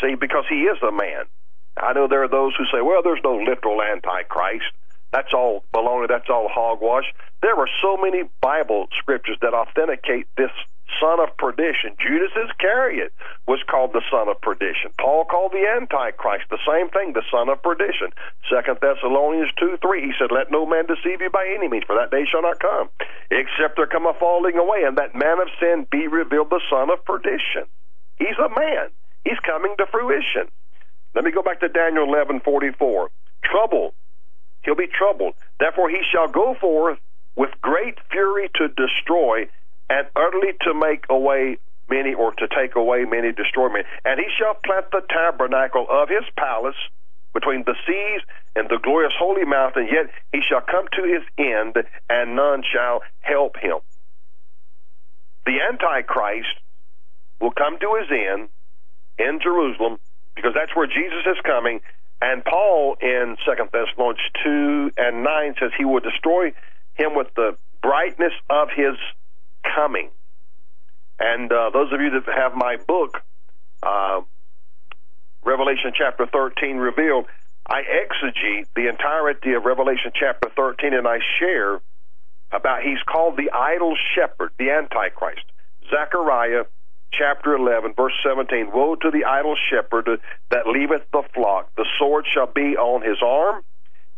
See, because he is a man. I know there are those who say, well, there's no literal antichrist. That's all baloney. That's all hogwash. There are so many Bible scriptures that authenticate this son of perdition. Judas Iscariot was called the son of perdition. Paul called the Antichrist the same thing, the son of perdition. Second Thessalonians two three, he said, "Let no man deceive you by any means, for that day shall not come, except there come a falling away, and that man of sin be revealed, the son of perdition." He's a man. He's coming to fruition. Let me go back to Daniel eleven forty four. Trouble he'll be troubled. Therefore, he shall go forth with great fury to destroy and utterly to make away many or to take away many, destroy many. And he shall plant the tabernacle of his palace between the seas and the glorious holy mountain, yet he shall come to his end, and none shall help him. The Antichrist will come to his end in Jerusalem because that's where Jesus is coming, and Paul in Second Thessalonians two and nine says he will destroy him with the brightness of his coming. And uh, those of you that have my book, uh, Revelation chapter thirteen revealed, I exegete the entirety of Revelation chapter thirteen, and I share about he's called the idol shepherd, the Antichrist. Zechariah chapter 11, verse 17 Woe to the idol shepherd that leaveth the flock. The sword shall be on his arm,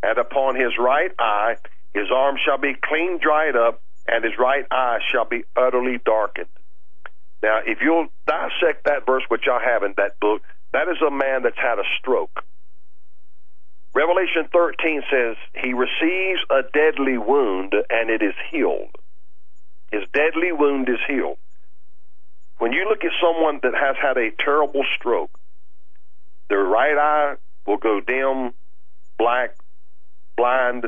and upon his right eye his arm shall be clean dried up, and his right eye shall be utterly darkened. Now, if you'll dissect that verse, which I have in that book, that is a man that's had a stroke. Revelation 13 says he receives a deadly wound and it is healed. His deadly wound is healed. When you look at someone that has had a terrible stroke, their right eye will go dim, black, blind,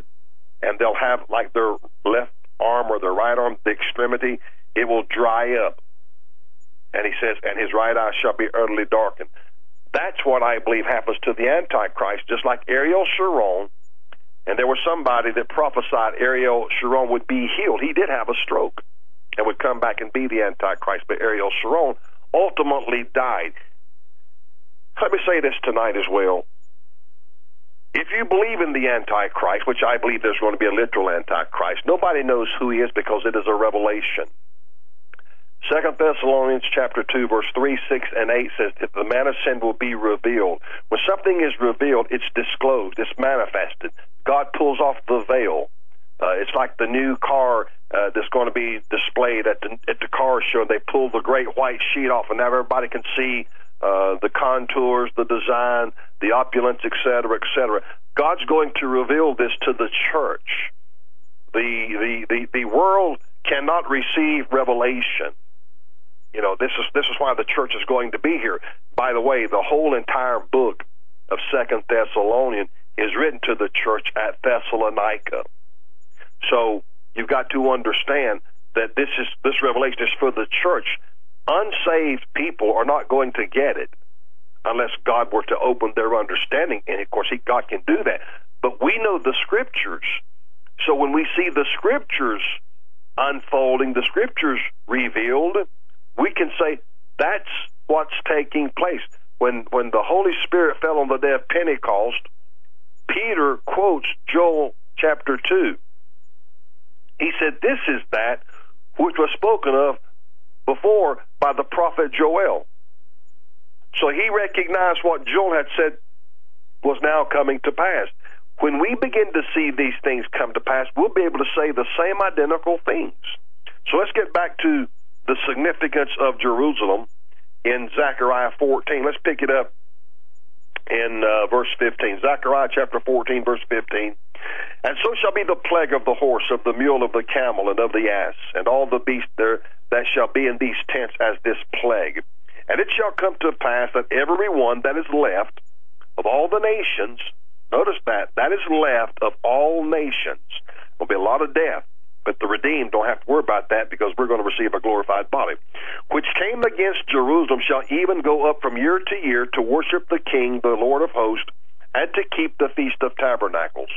and they'll have like their left arm or their right arm, the extremity, it will dry up. And he says, and his right eye shall be utterly darkened. That's what I believe happens to the Antichrist, just like Ariel Sharon. And there was somebody that prophesied Ariel Sharon would be healed. He did have a stroke and would come back and be the Antichrist, but Ariel Sharon ultimately died. Let me say this tonight as well. If you believe in the Antichrist, which I believe there's going to be a literal Antichrist, nobody knows who he is because it is a revelation. Second Thessalonians chapter two, verse three, six, and eight says that the man of sin will be revealed. When something is revealed, it's disclosed, it's manifested. God pulls off the veil. Uh, it's like the new car uh, that's going to be displayed at the at the car show. And they pull the great white sheet off, and now everybody can see uh, the contours, the design, the opulence, etc., etc. God's going to reveal this to the church. The the the, the world cannot receive revelation you know, this is this is why the church is going to be here. By the way, the whole entire book of Second Thessalonian is written to the church at Thessalonica. So you've got to understand that this is this revelation is for the church. Unsaved people are not going to get it unless God were to open their understanding, and of course, he, God can do that. But we know the scriptures, so when we see the scriptures unfolding, the scriptures revealed, we can say that's what's taking place. When when the Holy Spirit fell on the day of Pentecost, Peter quotes Joel chapter two. He said, "This is that which was spoken of before by the prophet Joel." So he recognized what Joel had said was now coming to pass. When we begin to see these things come to pass, we'll be able to say the same identical things. So let's get back to the significance of Jerusalem in Zechariah 14. Let's pick it up in uh, verse 15. Zechariah chapter 14, verse 15. And so shall be the plague of the horse, of the mule, of the camel, and of the ass, and all the beasts there that shall be in these tents as this plague. And it shall come to pass that every one that is left of all the nations, notice that, that is left of all nations, will be a lot of death but the redeemed don't have to worry about that because we're going to receive a glorified body. Which came against Jerusalem shall even go up from year to year to worship the King, the Lord of hosts, and to keep the Feast of Tabernacles.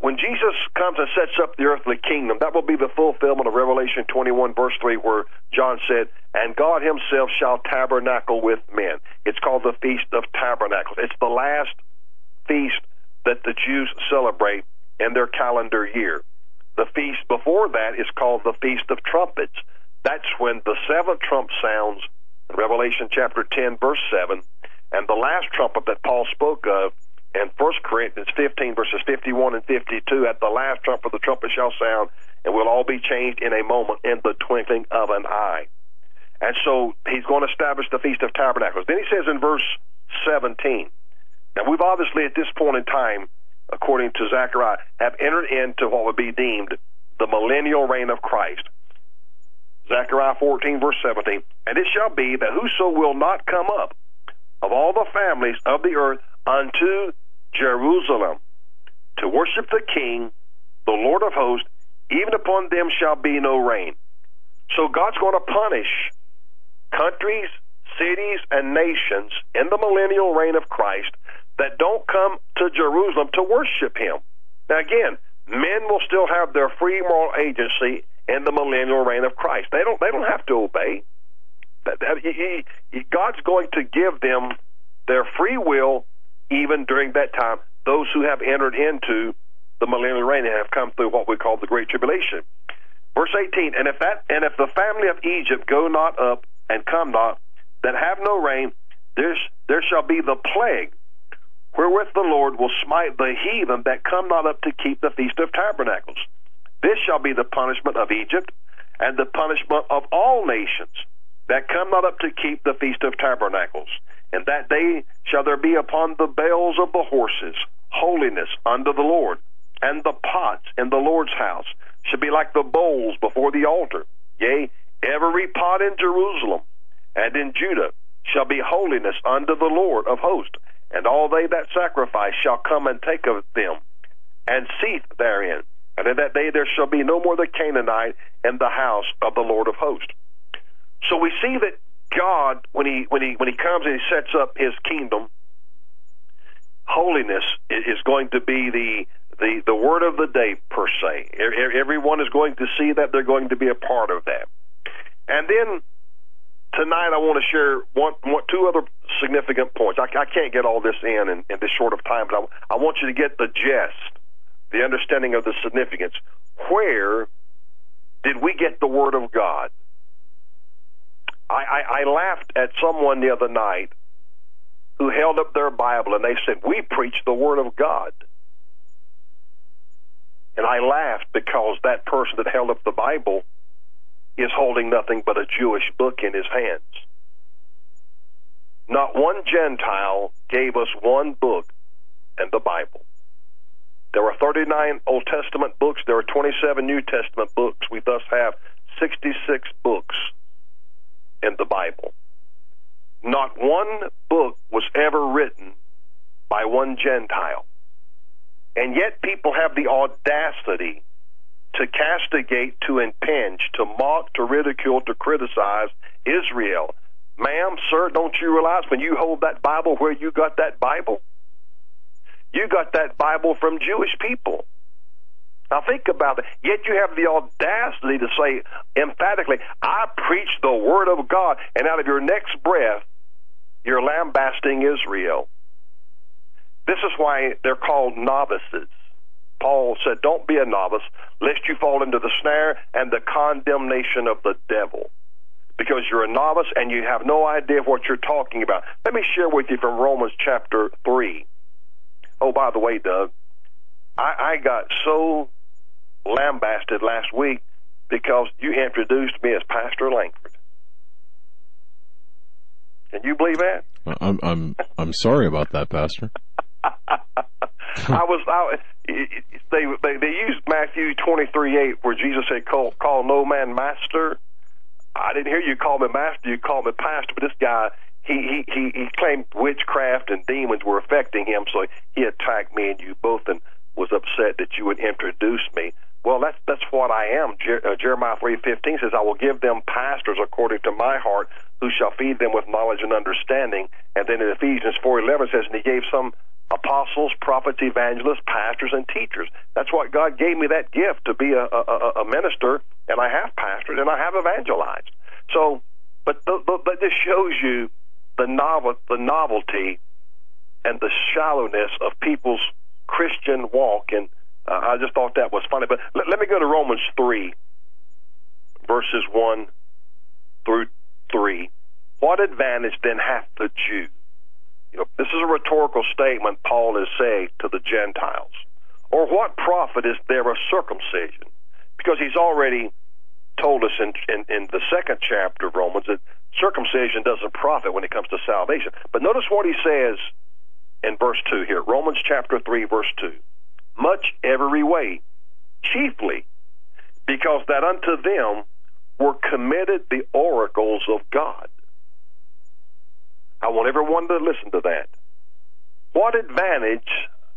When Jesus comes and sets up the earthly kingdom, that will be the fulfillment of Revelation 21, verse 3, where John said, And God himself shall tabernacle with men. It's called the Feast of Tabernacles. It's the last feast that the Jews celebrate in their calendar year. The feast before that is called the Feast of Trumpets. That's when the seventh trump sounds in Revelation chapter 10, verse 7. And the last trumpet that Paul spoke of in 1 Corinthians 15, verses 51 and 52, at the last trumpet of the trumpet shall sound, and we'll all be changed in a moment, in the twinkling of an eye. And so he's going to establish the Feast of Tabernacles. Then he says in verse 17, now we've obviously at this point in time according to Zechariah, have entered into what would be deemed the millennial reign of Christ. Zechariah 14, verse 17. And it shall be that whoso will not come up of all the families of the earth unto Jerusalem to worship the King, the Lord of hosts, even upon them shall be no rain. So God's going to punish countries, cities, and nations in the millennial reign of Christ that don't come to Jerusalem to worship him. Now again, men will still have their free moral agency in the millennial reign of Christ. They don't they don't have to obey. God's going to give them their free will even during that time. Those who have entered into the millennial reign and have come through what we call the Great Tribulation. Verse 18, and if that and if the family of Egypt go not up and come not, that have no rain, there, there shall be the plague wherewith the Lord will smite the heathen that come not up to keep the feast of tabernacles. This shall be the punishment of Egypt, and the punishment of all nations that come not up to keep the feast of tabernacles. And that day shall there be upon the bells of the horses holiness unto the Lord, and the pots in the Lord's house shall be like the bowls before the altar. Yea, every pot in Jerusalem and in Judah shall be holiness unto the Lord of hosts, and all they that sacrifice shall come and take of them, and seethe therein. And in that day there shall be no more the Canaanite in the house of the Lord of hosts. So we see that God, when he when he when he comes and he sets up his kingdom, holiness is going to be the the the word of the day per se. Everyone is going to see that they're going to be a part of that. And then tonight I want to share one, one two other significant points. I, I can't get all this in, in in this short of time, but I, I want you to get the gist, the understanding of the significance. Where did we get the word of God? I, I, I laughed at someone the other night who held up their Bible and they said, We preach the Word of God. And I laughed because that person that held up the Bible is holding nothing but a Jewish book in his hands. Not one Gentile gave us one book and the Bible. There are 39 Old Testament books. There are 27 New Testament books. We thus have 66 books in the Bible. Not one book was ever written by one Gentile. And yet people have the audacity to castigate, to impinge, to mock, to ridicule, to criticize Israel. Ma'am, sir, don't you realize when you hold that Bible where you got that Bible? You got that Bible from Jewish people. Now think about it. Yet you have the audacity to say emphatically, I preach the word of God, and out of your next breath, you're lambasting Israel. This is why they're called novices. Paul said, Don't be a novice, lest you fall into the snare and the condemnation of the devil. Because you're a novice and you have no idea what you're talking about. Let me share with you from Romans chapter 3. Oh, by the way, Doug, I, I got so lambasted last week because you introduced me as Pastor Lankford. Can you believe that? I'm I'm I'm sorry about that, Pastor. I was I, they they they used Matthew twenty three eight where Jesus said call call no man master. I didn't hear you call me master. You called me pastor. But this guy he he he, he claimed witchcraft and demons were affecting him, so he attacked me and you both and was upset that you would introduce me. Well, that's that's what I am. Uh, Jeremiah three fifteen says, "I will give them pastors according to my heart, who shall feed them with knowledge and understanding." And then in Ephesians four eleven says, "And He gave some apostles, prophets, evangelists, pastors, and teachers." That's what God gave me that gift to be a, a, a minister, and I have pastored and I have evangelized. So, but the, the, but this shows you the novel the novelty and the shallowness of people's Christian walk and uh, I just thought that was funny. But let, let me go to Romans 3, verses 1 through 3. What advantage then hath the Jew? You know, this is a rhetorical statement Paul is saying to the Gentiles. Or what profit is there of circumcision? Because he's already told us in, in, in the second chapter of Romans that circumcision doesn't profit when it comes to salvation. But notice what he says in verse 2 here. Romans chapter 3, verse 2 much every way, chiefly because that unto them were committed the oracles of God. I want everyone to listen to that. What advantage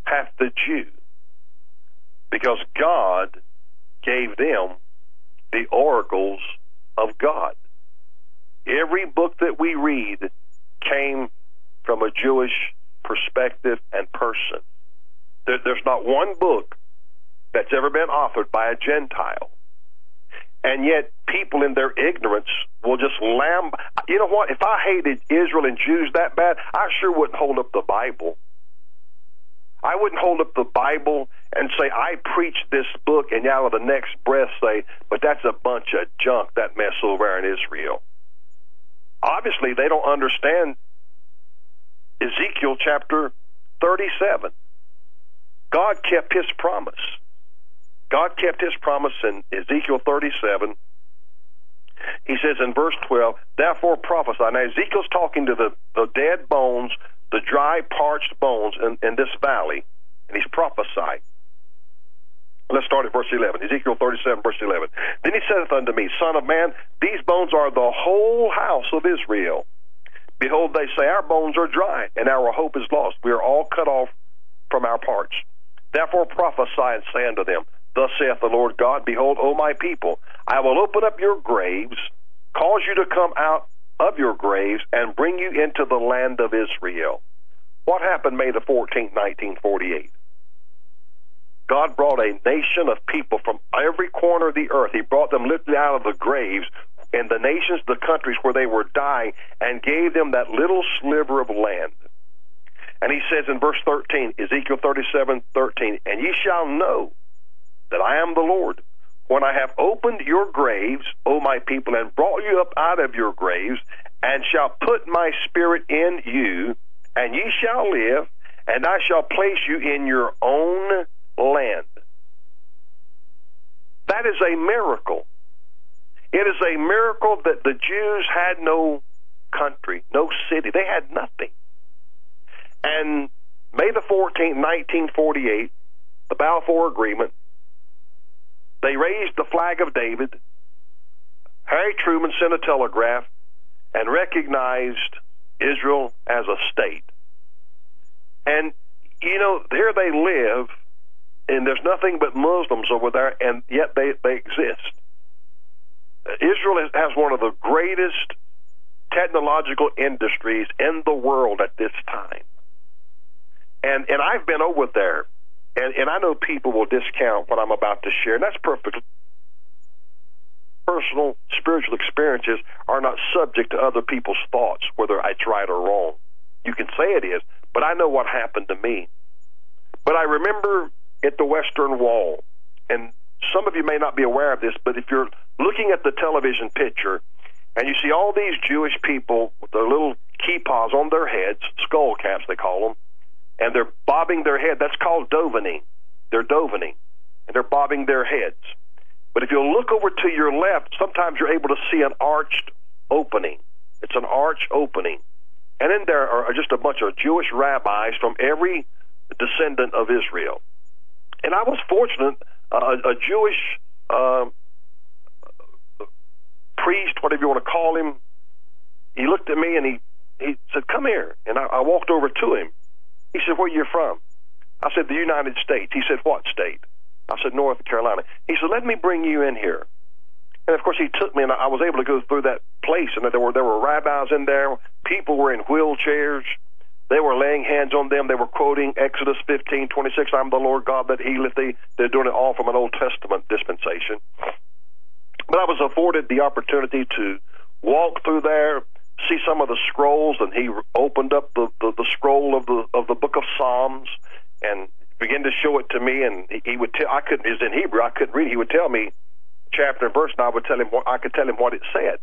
hath the Jew? Because God gave them the oracles of God. Every book that we read came from a Jewish perspective and person. There, there's not one book that's ever been authored by a Gentile. And yet, people in their ignorance will just lamb. You know what? If I hated Israel and Jews that bad, I sure wouldn't hold up the Bible. I wouldn't hold up the Bible and say, I preach this book, and out of the next breath say, but that's a bunch of junk, that mess over there in Israel. Obviously, they don't understand Ezekiel chapter 37. God kept his promise. God kept his promise in Ezekiel 37. He says in verse 12, Therefore prophesy. Now Ezekiel's talking to the, the dead bones, the dry, parched bones in, in this valley, and he's prophesying. Let's start at verse 11. Ezekiel 37, verse 11. Then he saith unto me, Son of man, these bones are the whole house of Israel. Behold, they say, Our bones are dry, and our hope is lost. We are all cut off from our parts. Therefore prophesy and say unto them, Thus saith the Lord God, Behold, O my people, I will open up your graves, cause you to come out of your graves, and bring you into the land of Israel. What happened May the 14th, 1948? God brought a nation of people from every corner of the earth. He brought them literally out of the graves in the nations, the countries where they were dying, and gave them that little sliver of land. And he says in verse 13, Ezekiel 37, 13, And ye shall know that I am the Lord when I have opened your graves, O my people, and brought you up out of your graves, and shall put my spirit in you, and ye shall live, and I shall place you in your own land. That is a miracle. It is a miracle that the Jews had no country, no city. They had nothing. And May the 14th, 1948, the Balfour Agreement, they raised the flag of David. Harry Truman sent a telegraph and recognized Israel as a state. And, you know, here they live, and there's nothing but Muslims over there, and yet they, they exist. Israel has one of the greatest technological industries in the world at this time. And and I've been over there, and and I know people will discount what I'm about to share, and that's perfect. Personal spiritual experiences are not subject to other people's thoughts, whether it's right or wrong. You can say it is, but I know what happened to me. But I remember at the Western Wall, and some of you may not be aware of this, but if you're looking at the television picture and you see all these Jewish people with their little kippas on their heads, skull caps they call them, and they're bobbing their head. That's called davening. They're davening, and they're bobbing their heads. But if you look over to your left, sometimes you're able to see an arched opening. It's an arch opening. And in there are just a bunch of Jewish rabbis from every descendant of Israel. And I was fortunate, uh, a Jewish uh, priest, whatever you want to call him, he looked at me and he, he said, Come here. And I, I walked over to him. He said, Where you from? I said, The United States. He said, What state? I said, North Carolina. He said, Let me bring you in here. And of course, he took me, and I was able to go through that place. And there were there were rabbis in there. People were in wheelchairs. They were laying hands on them. They were quoting Exodus 15, 26, I'm the Lord God that healeth thee. They're doing it all from an Old Testament dispensation. But I was afforded the opportunity to walk through there, see some of the scrolls, and he opened up the, the, the scroll of the of the book of Psalms and began to show it to me. And he, he would tell I couldn't is in Hebrew I couldn't read. He would tell me chapter and verse, and I would tell him what I could tell him what it said.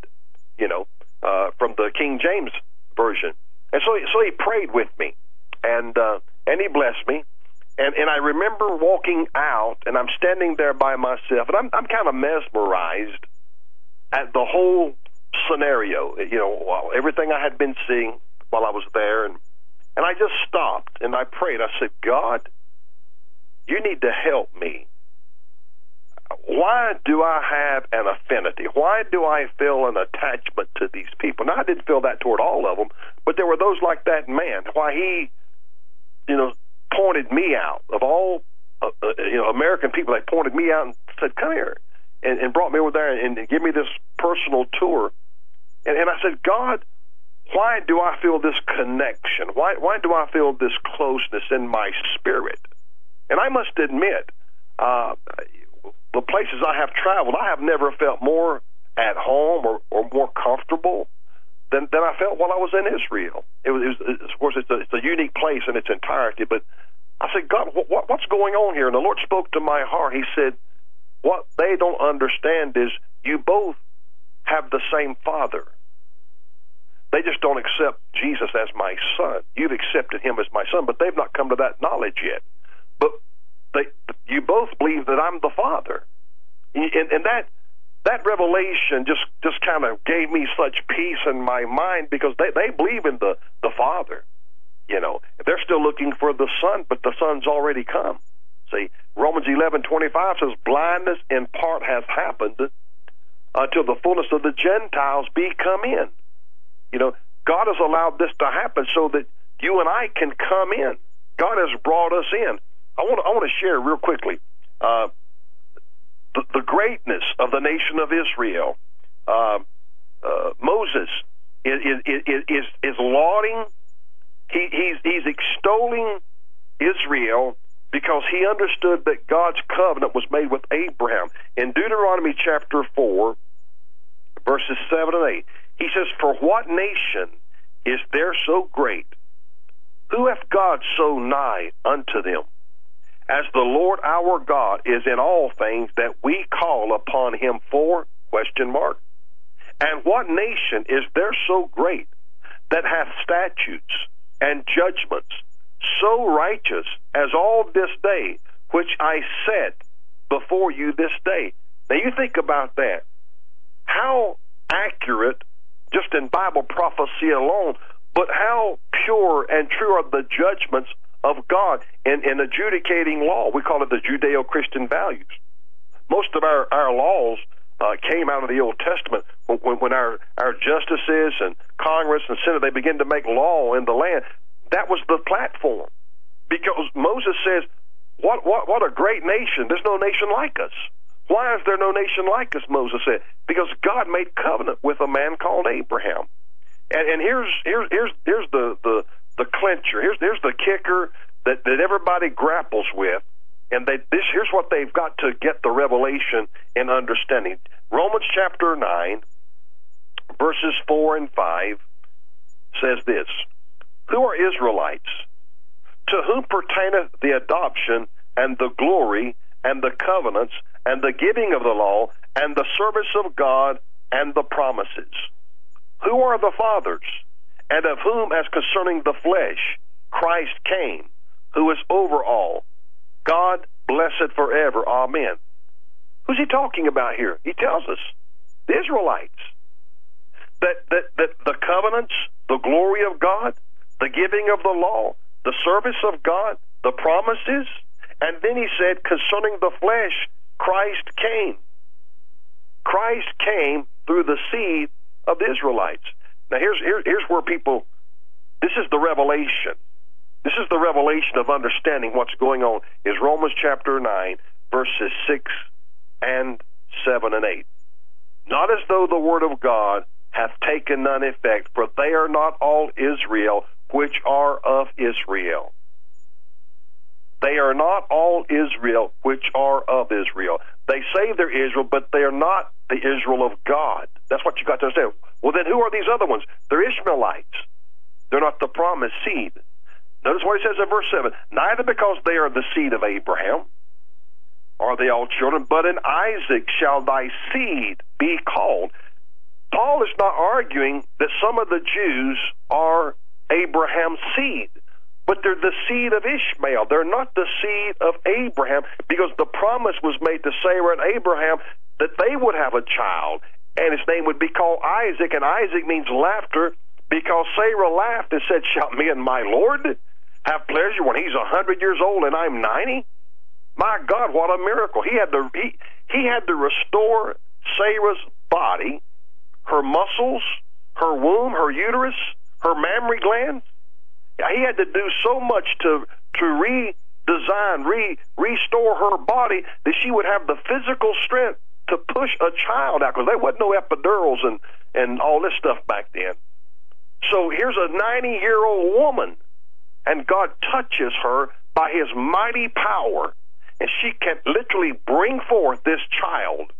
You know, uh, from the King James version. And so so he prayed with me, and uh, and he blessed me. And and I remember walking out, and I'm standing there by myself, and I'm I'm kind of mesmerized at the whole scenario. You know, everything I had been seeing while I was there, and and I just stopped and I prayed. I said, God, you need to help me. Why do I have an affinity? Why do I feel an attachment to these people? Now, I didn't feel that toward all of them, but there were those like that man. Why he, you know, pointed me out of all, uh, uh, you know, American people. They pointed me out and said, "Come here," and, and brought me over there and, and give me this personal tour. And, and I said, God, why do I feel this connection? Why why do I feel this closeness in my spirit? And I must admit, uh, the places I have traveled, I have never felt more at home or, or more comfortable than than I felt while I was in Israel. It was, it was of course it's a, it's a unique place in its entirety, but I said, God, what, what's going on here? And the Lord spoke to my heart. He said, what they don't understand is you both have the same Father. They just don't accept Jesus as my son. You've accepted him as my son, but they've not come to that knowledge yet. But they, you both believe that I'm the Father, and, and that that revelation just just kind of gave me such peace in my mind because they they believe in the the Father. You know, they're still looking for the Son, but the Son's already come. See, Romans eleven twenty five says, "Blindness in part has happened until the fullness of the Gentiles be come in." You know, God has allowed this to happen so that you and I can come in. God has brought us in. I want to, I want to share real quickly uh, the, the, greatness of the nation of Israel. Uh, uh, Moses is, is, is, is lauding, he, he's, he's extolling Israel because he understood that God's covenant was made with Abraham. In Deuteronomy chapter 4, verses 7 and 8, he says, For what nation is there so great? Who hath God so nigh unto them? As the Lord our God is in all things that we call upon him for? Question mark. And what nation is there so great that hath statutes and judgments so righteous as all this day, which I set before you this day? Now you think about that. How accurate just in Bible prophecy alone, but how pure and true are the judgments of God in, in adjudicating law. We call it the Judeo Christian values. Most of our, our laws uh, came out of the Old Testament when, when our, our justices and Congress and Senate they begin to make law in the land. That was the platform. Because Moses says, what, what, what a great nation. There's no nation like us. Why is there no nation like us? Moses said, because God made covenant with a man called Abraham. And, and here's here's here's here's the the the clincher. Here's here's the kicker that that everybody grapples with, and they this here's what they've got to get the revelation and understanding. Romans chapter nine, verses four and five says this: Who are Israelites? To whom pertaineth the adoption and the glory and the covenants and the giving of the law and the service of God and the promises. Who are the fathers? And of whom, as concerning the flesh, Christ came, who is over all. God blessed forever. Amen. Who's he talking about here? He tells us the Israelites. That, that, that the covenants, the glory of God, the giving of the law, the service of God, the promises, and then he said, concerning the flesh, Christ came. Christ came through the seed of the Israelites. Now here's here, here's where people this is the revelation. This is the revelation of understanding what's going on is Romans chapter 9 verses 6 and 7 and 8. Not as though the word of God hath taken none effect, for they are not all Israel which are of Israel. They are not all Israel which are of Israel. They say they're Israel, but they are not the Israel of God. That's what you got to understand. Well, then who are these other ones? They're Ishmaelites. They're not the promised seed. Notice what he says in verse 7 Neither because they are the seed of Abraham are they all children, but in Isaac shall thy seed be called. Paul is not arguing that some of the Jews are Abraham's seed but they're the seed of Ishmael. They're not the seed of Abraham because the promise was made to Sarah and Abraham that they would have a child and his name would be called Isaac and Isaac means laughter because Sarah laughed and said, Shall me and my Lord have pleasure when he's a hundred years old and I'm ninety? My God, what a miracle. He had to he, he had to restore Sarah's body, her muscles, her womb, her uterus, her mammary glands he had to do so much to to redesign, re restore her body that she would have the physical strength to push a child out because there wasn't no epidurals and and all this stuff back then. So here's a 90 year old woman, and God touches her by His mighty power, and she can literally bring forth this child.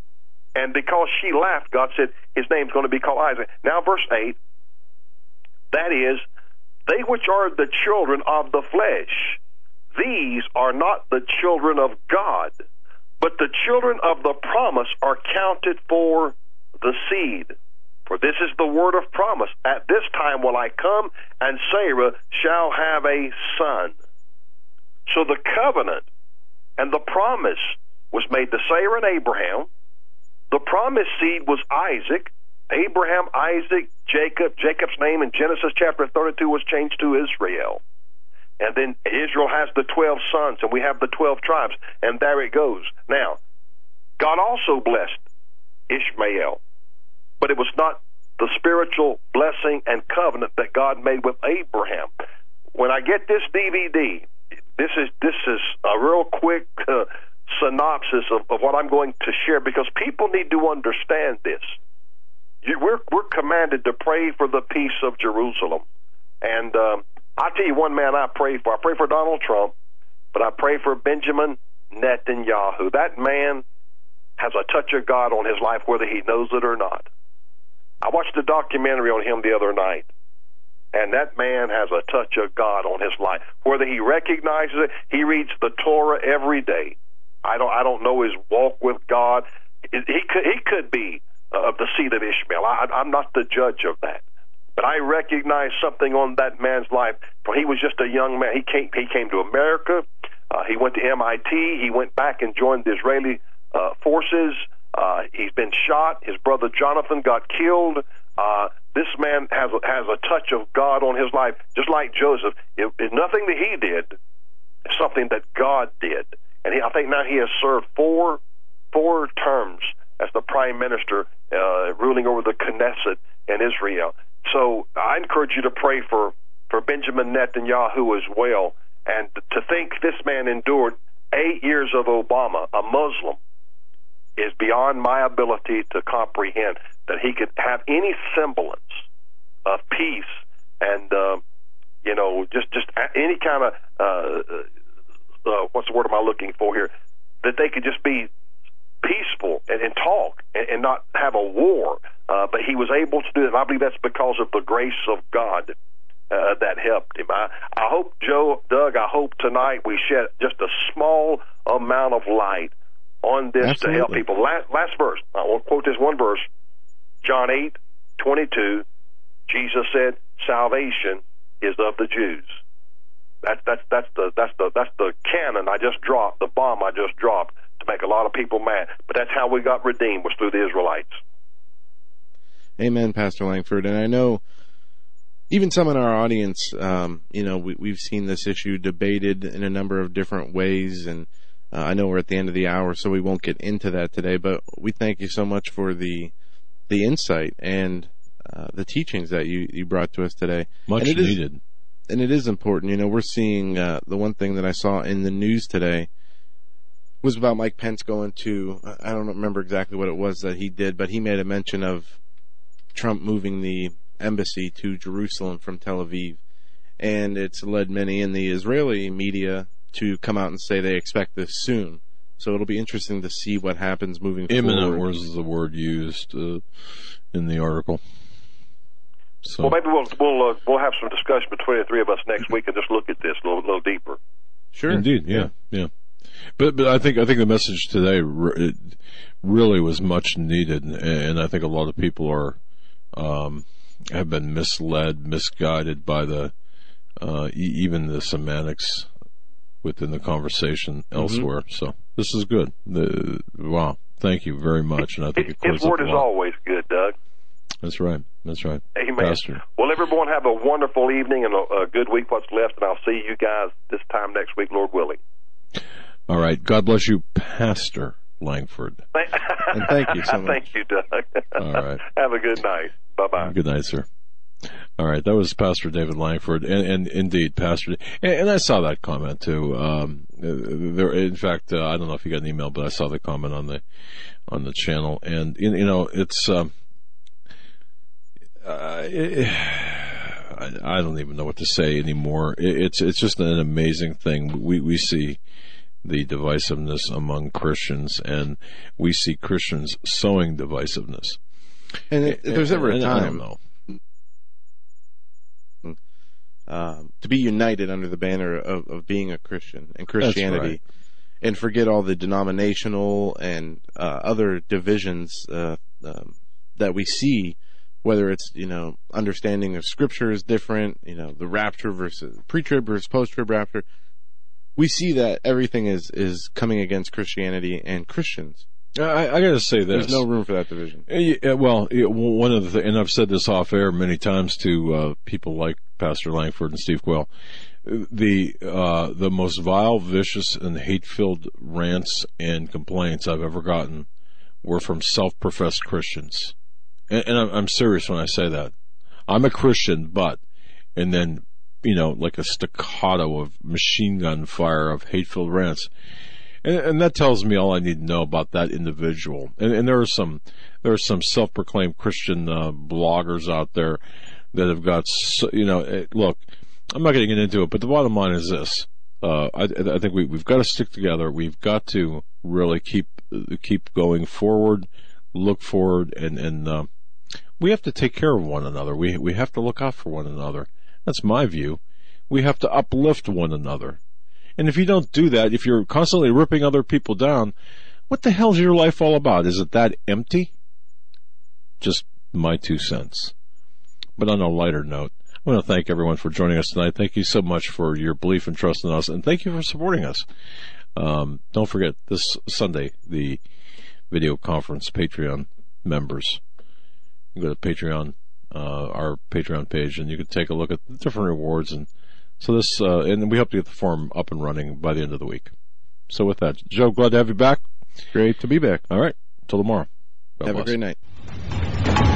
And because she laughed, God said his name's going to be called Isaac. Now, verse 8, that is, they which are the children of the flesh, these are not the children of God, but the children of the promise are counted for the seed. For this is the word of promise. At this time will I come, and Sarah shall have a son. So the covenant and the promise was made to Sarah and Abraham. The promised seed was Isaac. Abraham, Isaac, Jacob. Jacob's name in Genesis chapter 32 was changed to Israel. And then Israel has the 12 sons, and we have the 12 tribes, and there it goes. Now, God also blessed Ishmael, but it was not the spiritual blessing and covenant that God made with Abraham. When I get this DVD, this is this is a real quick uh, synopsis of, of what I'm going to share because people need to understand this. You, we're we're commanded to pray for the peace of Jerusalem, and um, I tell you one man I pray for. I pray for Donald Trump, but I pray for Benjamin Netanyahu. That man has a touch of God on his life, whether he knows it or not. I watched a documentary on him the other night, and that man has a touch of God on his life. Whether he recognizes it, he reads the Torah every day. I don't, I don't know his walk with God. He could, he could be of the seed of Ishmael. I, I'm not the judge of that. But I recognize something on that man's life. For he was just a young man. He came, he came to America. Uh, he went to MIT. He went back and joined the Israeli uh, forces. Uh, he's been shot. His brother Jonathan got killed. Uh, this man has a, has a touch of God on his life, just like Joseph. It, it, nothing that he did, it's something that God did, and he, I think now he has served four four terms as the prime minister, uh, ruling over the Knesset in Israel. So I encourage you to pray for for Benjamin Netanyahu as well, and to think this man endured eight years of Obama, a Muslim, is beyond my ability to comprehend that he could have any semblance of peace and uh, you know just just any kind of uh, uh, what's the word am I looking for here that they could just be peaceful and, and talk and, and not have a war. Uh, but he was able to do that. I believe that's because of the grace of God uh, that helped him. I, I hope, Joe, Doug, I hope tonight we shed just a small amount of light on this Absolutely. to help people. Last, last verse. I to quote this one verse. John 8, 22. Jesus said, salvation is of the Jews. That's that's that's the that's the that's the cannon I just dropped, the bomb I just dropped make a lot of people mad. But that's how we got redeemed was through the Israelites. Amen, Pastor Lankford. And I know even some in our audience, um, you know, we, we've seen this issue debated in a number of different ways. And uh, I know we're at the end of the hour, so we won't get into that today. But we thank you so much for the the insight and uh, the teachings that you, you brought to us today. Much and it is- needed. and it is important. You know, we're seeing uh, the one thing that I saw in the news today was about Mike Pence going to. I don't remember exactly what it was that he did, but he made a mention of Trump moving the embassy to Jerusalem from Tel Aviv, and it's led many in the Israeli media to come out and say they expect this soon. So it'll be interesting to see what happens moving forward. Imminent forward. was the word used uh, in the article. So Well, maybe we'll we'll uh, we'll have some discussion between the three of us next week and just look at this a little, little deeper. Sure, Indeed, yeah, yeah. But but I think I think the message today re- it really was much needed, and I think a lot of people are um, have been misled, misguided by the uh, e- even the semantics within the conversation elsewhere. So this is good. The, wow, thank you very much, and I think His, it his word is always good, Doug. That's right. That's right. Amen. Pastor. Well, everyone have a wonderful evening and a, a good week. What's left, and I'll see you guys this time next week, Lord willing. All right. God bless you, Pastor Lankford. And thank you so much. Thank you, Doug. All right. have a good night. Bye bye. Good night, sir. All right, that was Pastor David Lankford, and, and indeed, Pastor, and, and I saw that comment too. Um, there, in fact, uh, I don't know if you got an email, but I saw the comment on the on the channel, and you you know, it's um, uh, it, I, I don't even know what to say anymore. It, it's it's just an amazing thing. We we see the divisiveness among Christians, and we see Christians sowing divisiveness. And if there's ever a And I don't time um, to be united under the banner of, of being a Christian and Christianity, right. and forget all the denominational and uh, other divisions uh, um, that we see whether it's, you know, understanding of scripture is different, you know, the rapture versus pre-trib versus post-trib rapture. We see that everything is, is coming against Christianity and Christians. I, I got to say this. There's no room for that division. Uh, yeah, well, yeah, one of the, and I've said this off air many times to uh, people like Pastor Lankford and Steve Quayle. The uh, the most vile, vicious, and hate-filled rants and complaints I've ever gotten were from self-professed Christians, and, and I'm, I'm serious when I say that. I'm a Christian, but, and then you know, like a staccato of machine gun fire of hate-filled rants. And, and, that tells me all I need to know about that individual. And, and there are some, there are some self-proclaimed Christian uh, bloggers out there that have got, so, you know, eh, look, I'm not going to get into it, but the bottom line is this. Uh, I, I, think we, we've got to stick together. We've got to really keep, keep going forward, look forward, and, and, uh, we have to take care of one another. We, we have to look out for one another. That's my view. We have to uplift one another. And if you don't do that, if you're constantly ripping other people down, what the hell's your life all about? Is it that empty? Just my two cents. But on a lighter note, I want to thank everyone for joining us tonight. Thank you so much for your belief and trust in us, and thank you for supporting us. Um, don't forget this Sunday, the video conference Patreon members. You go to Patreon, our Patreon page, and you can take a look at the different rewards and so this, uh, and we hope to get the forum up and running by the end of the week. So with that, Joe, glad to have you back. Great to be back. All right. Till tomorrow. God have bless. a great night.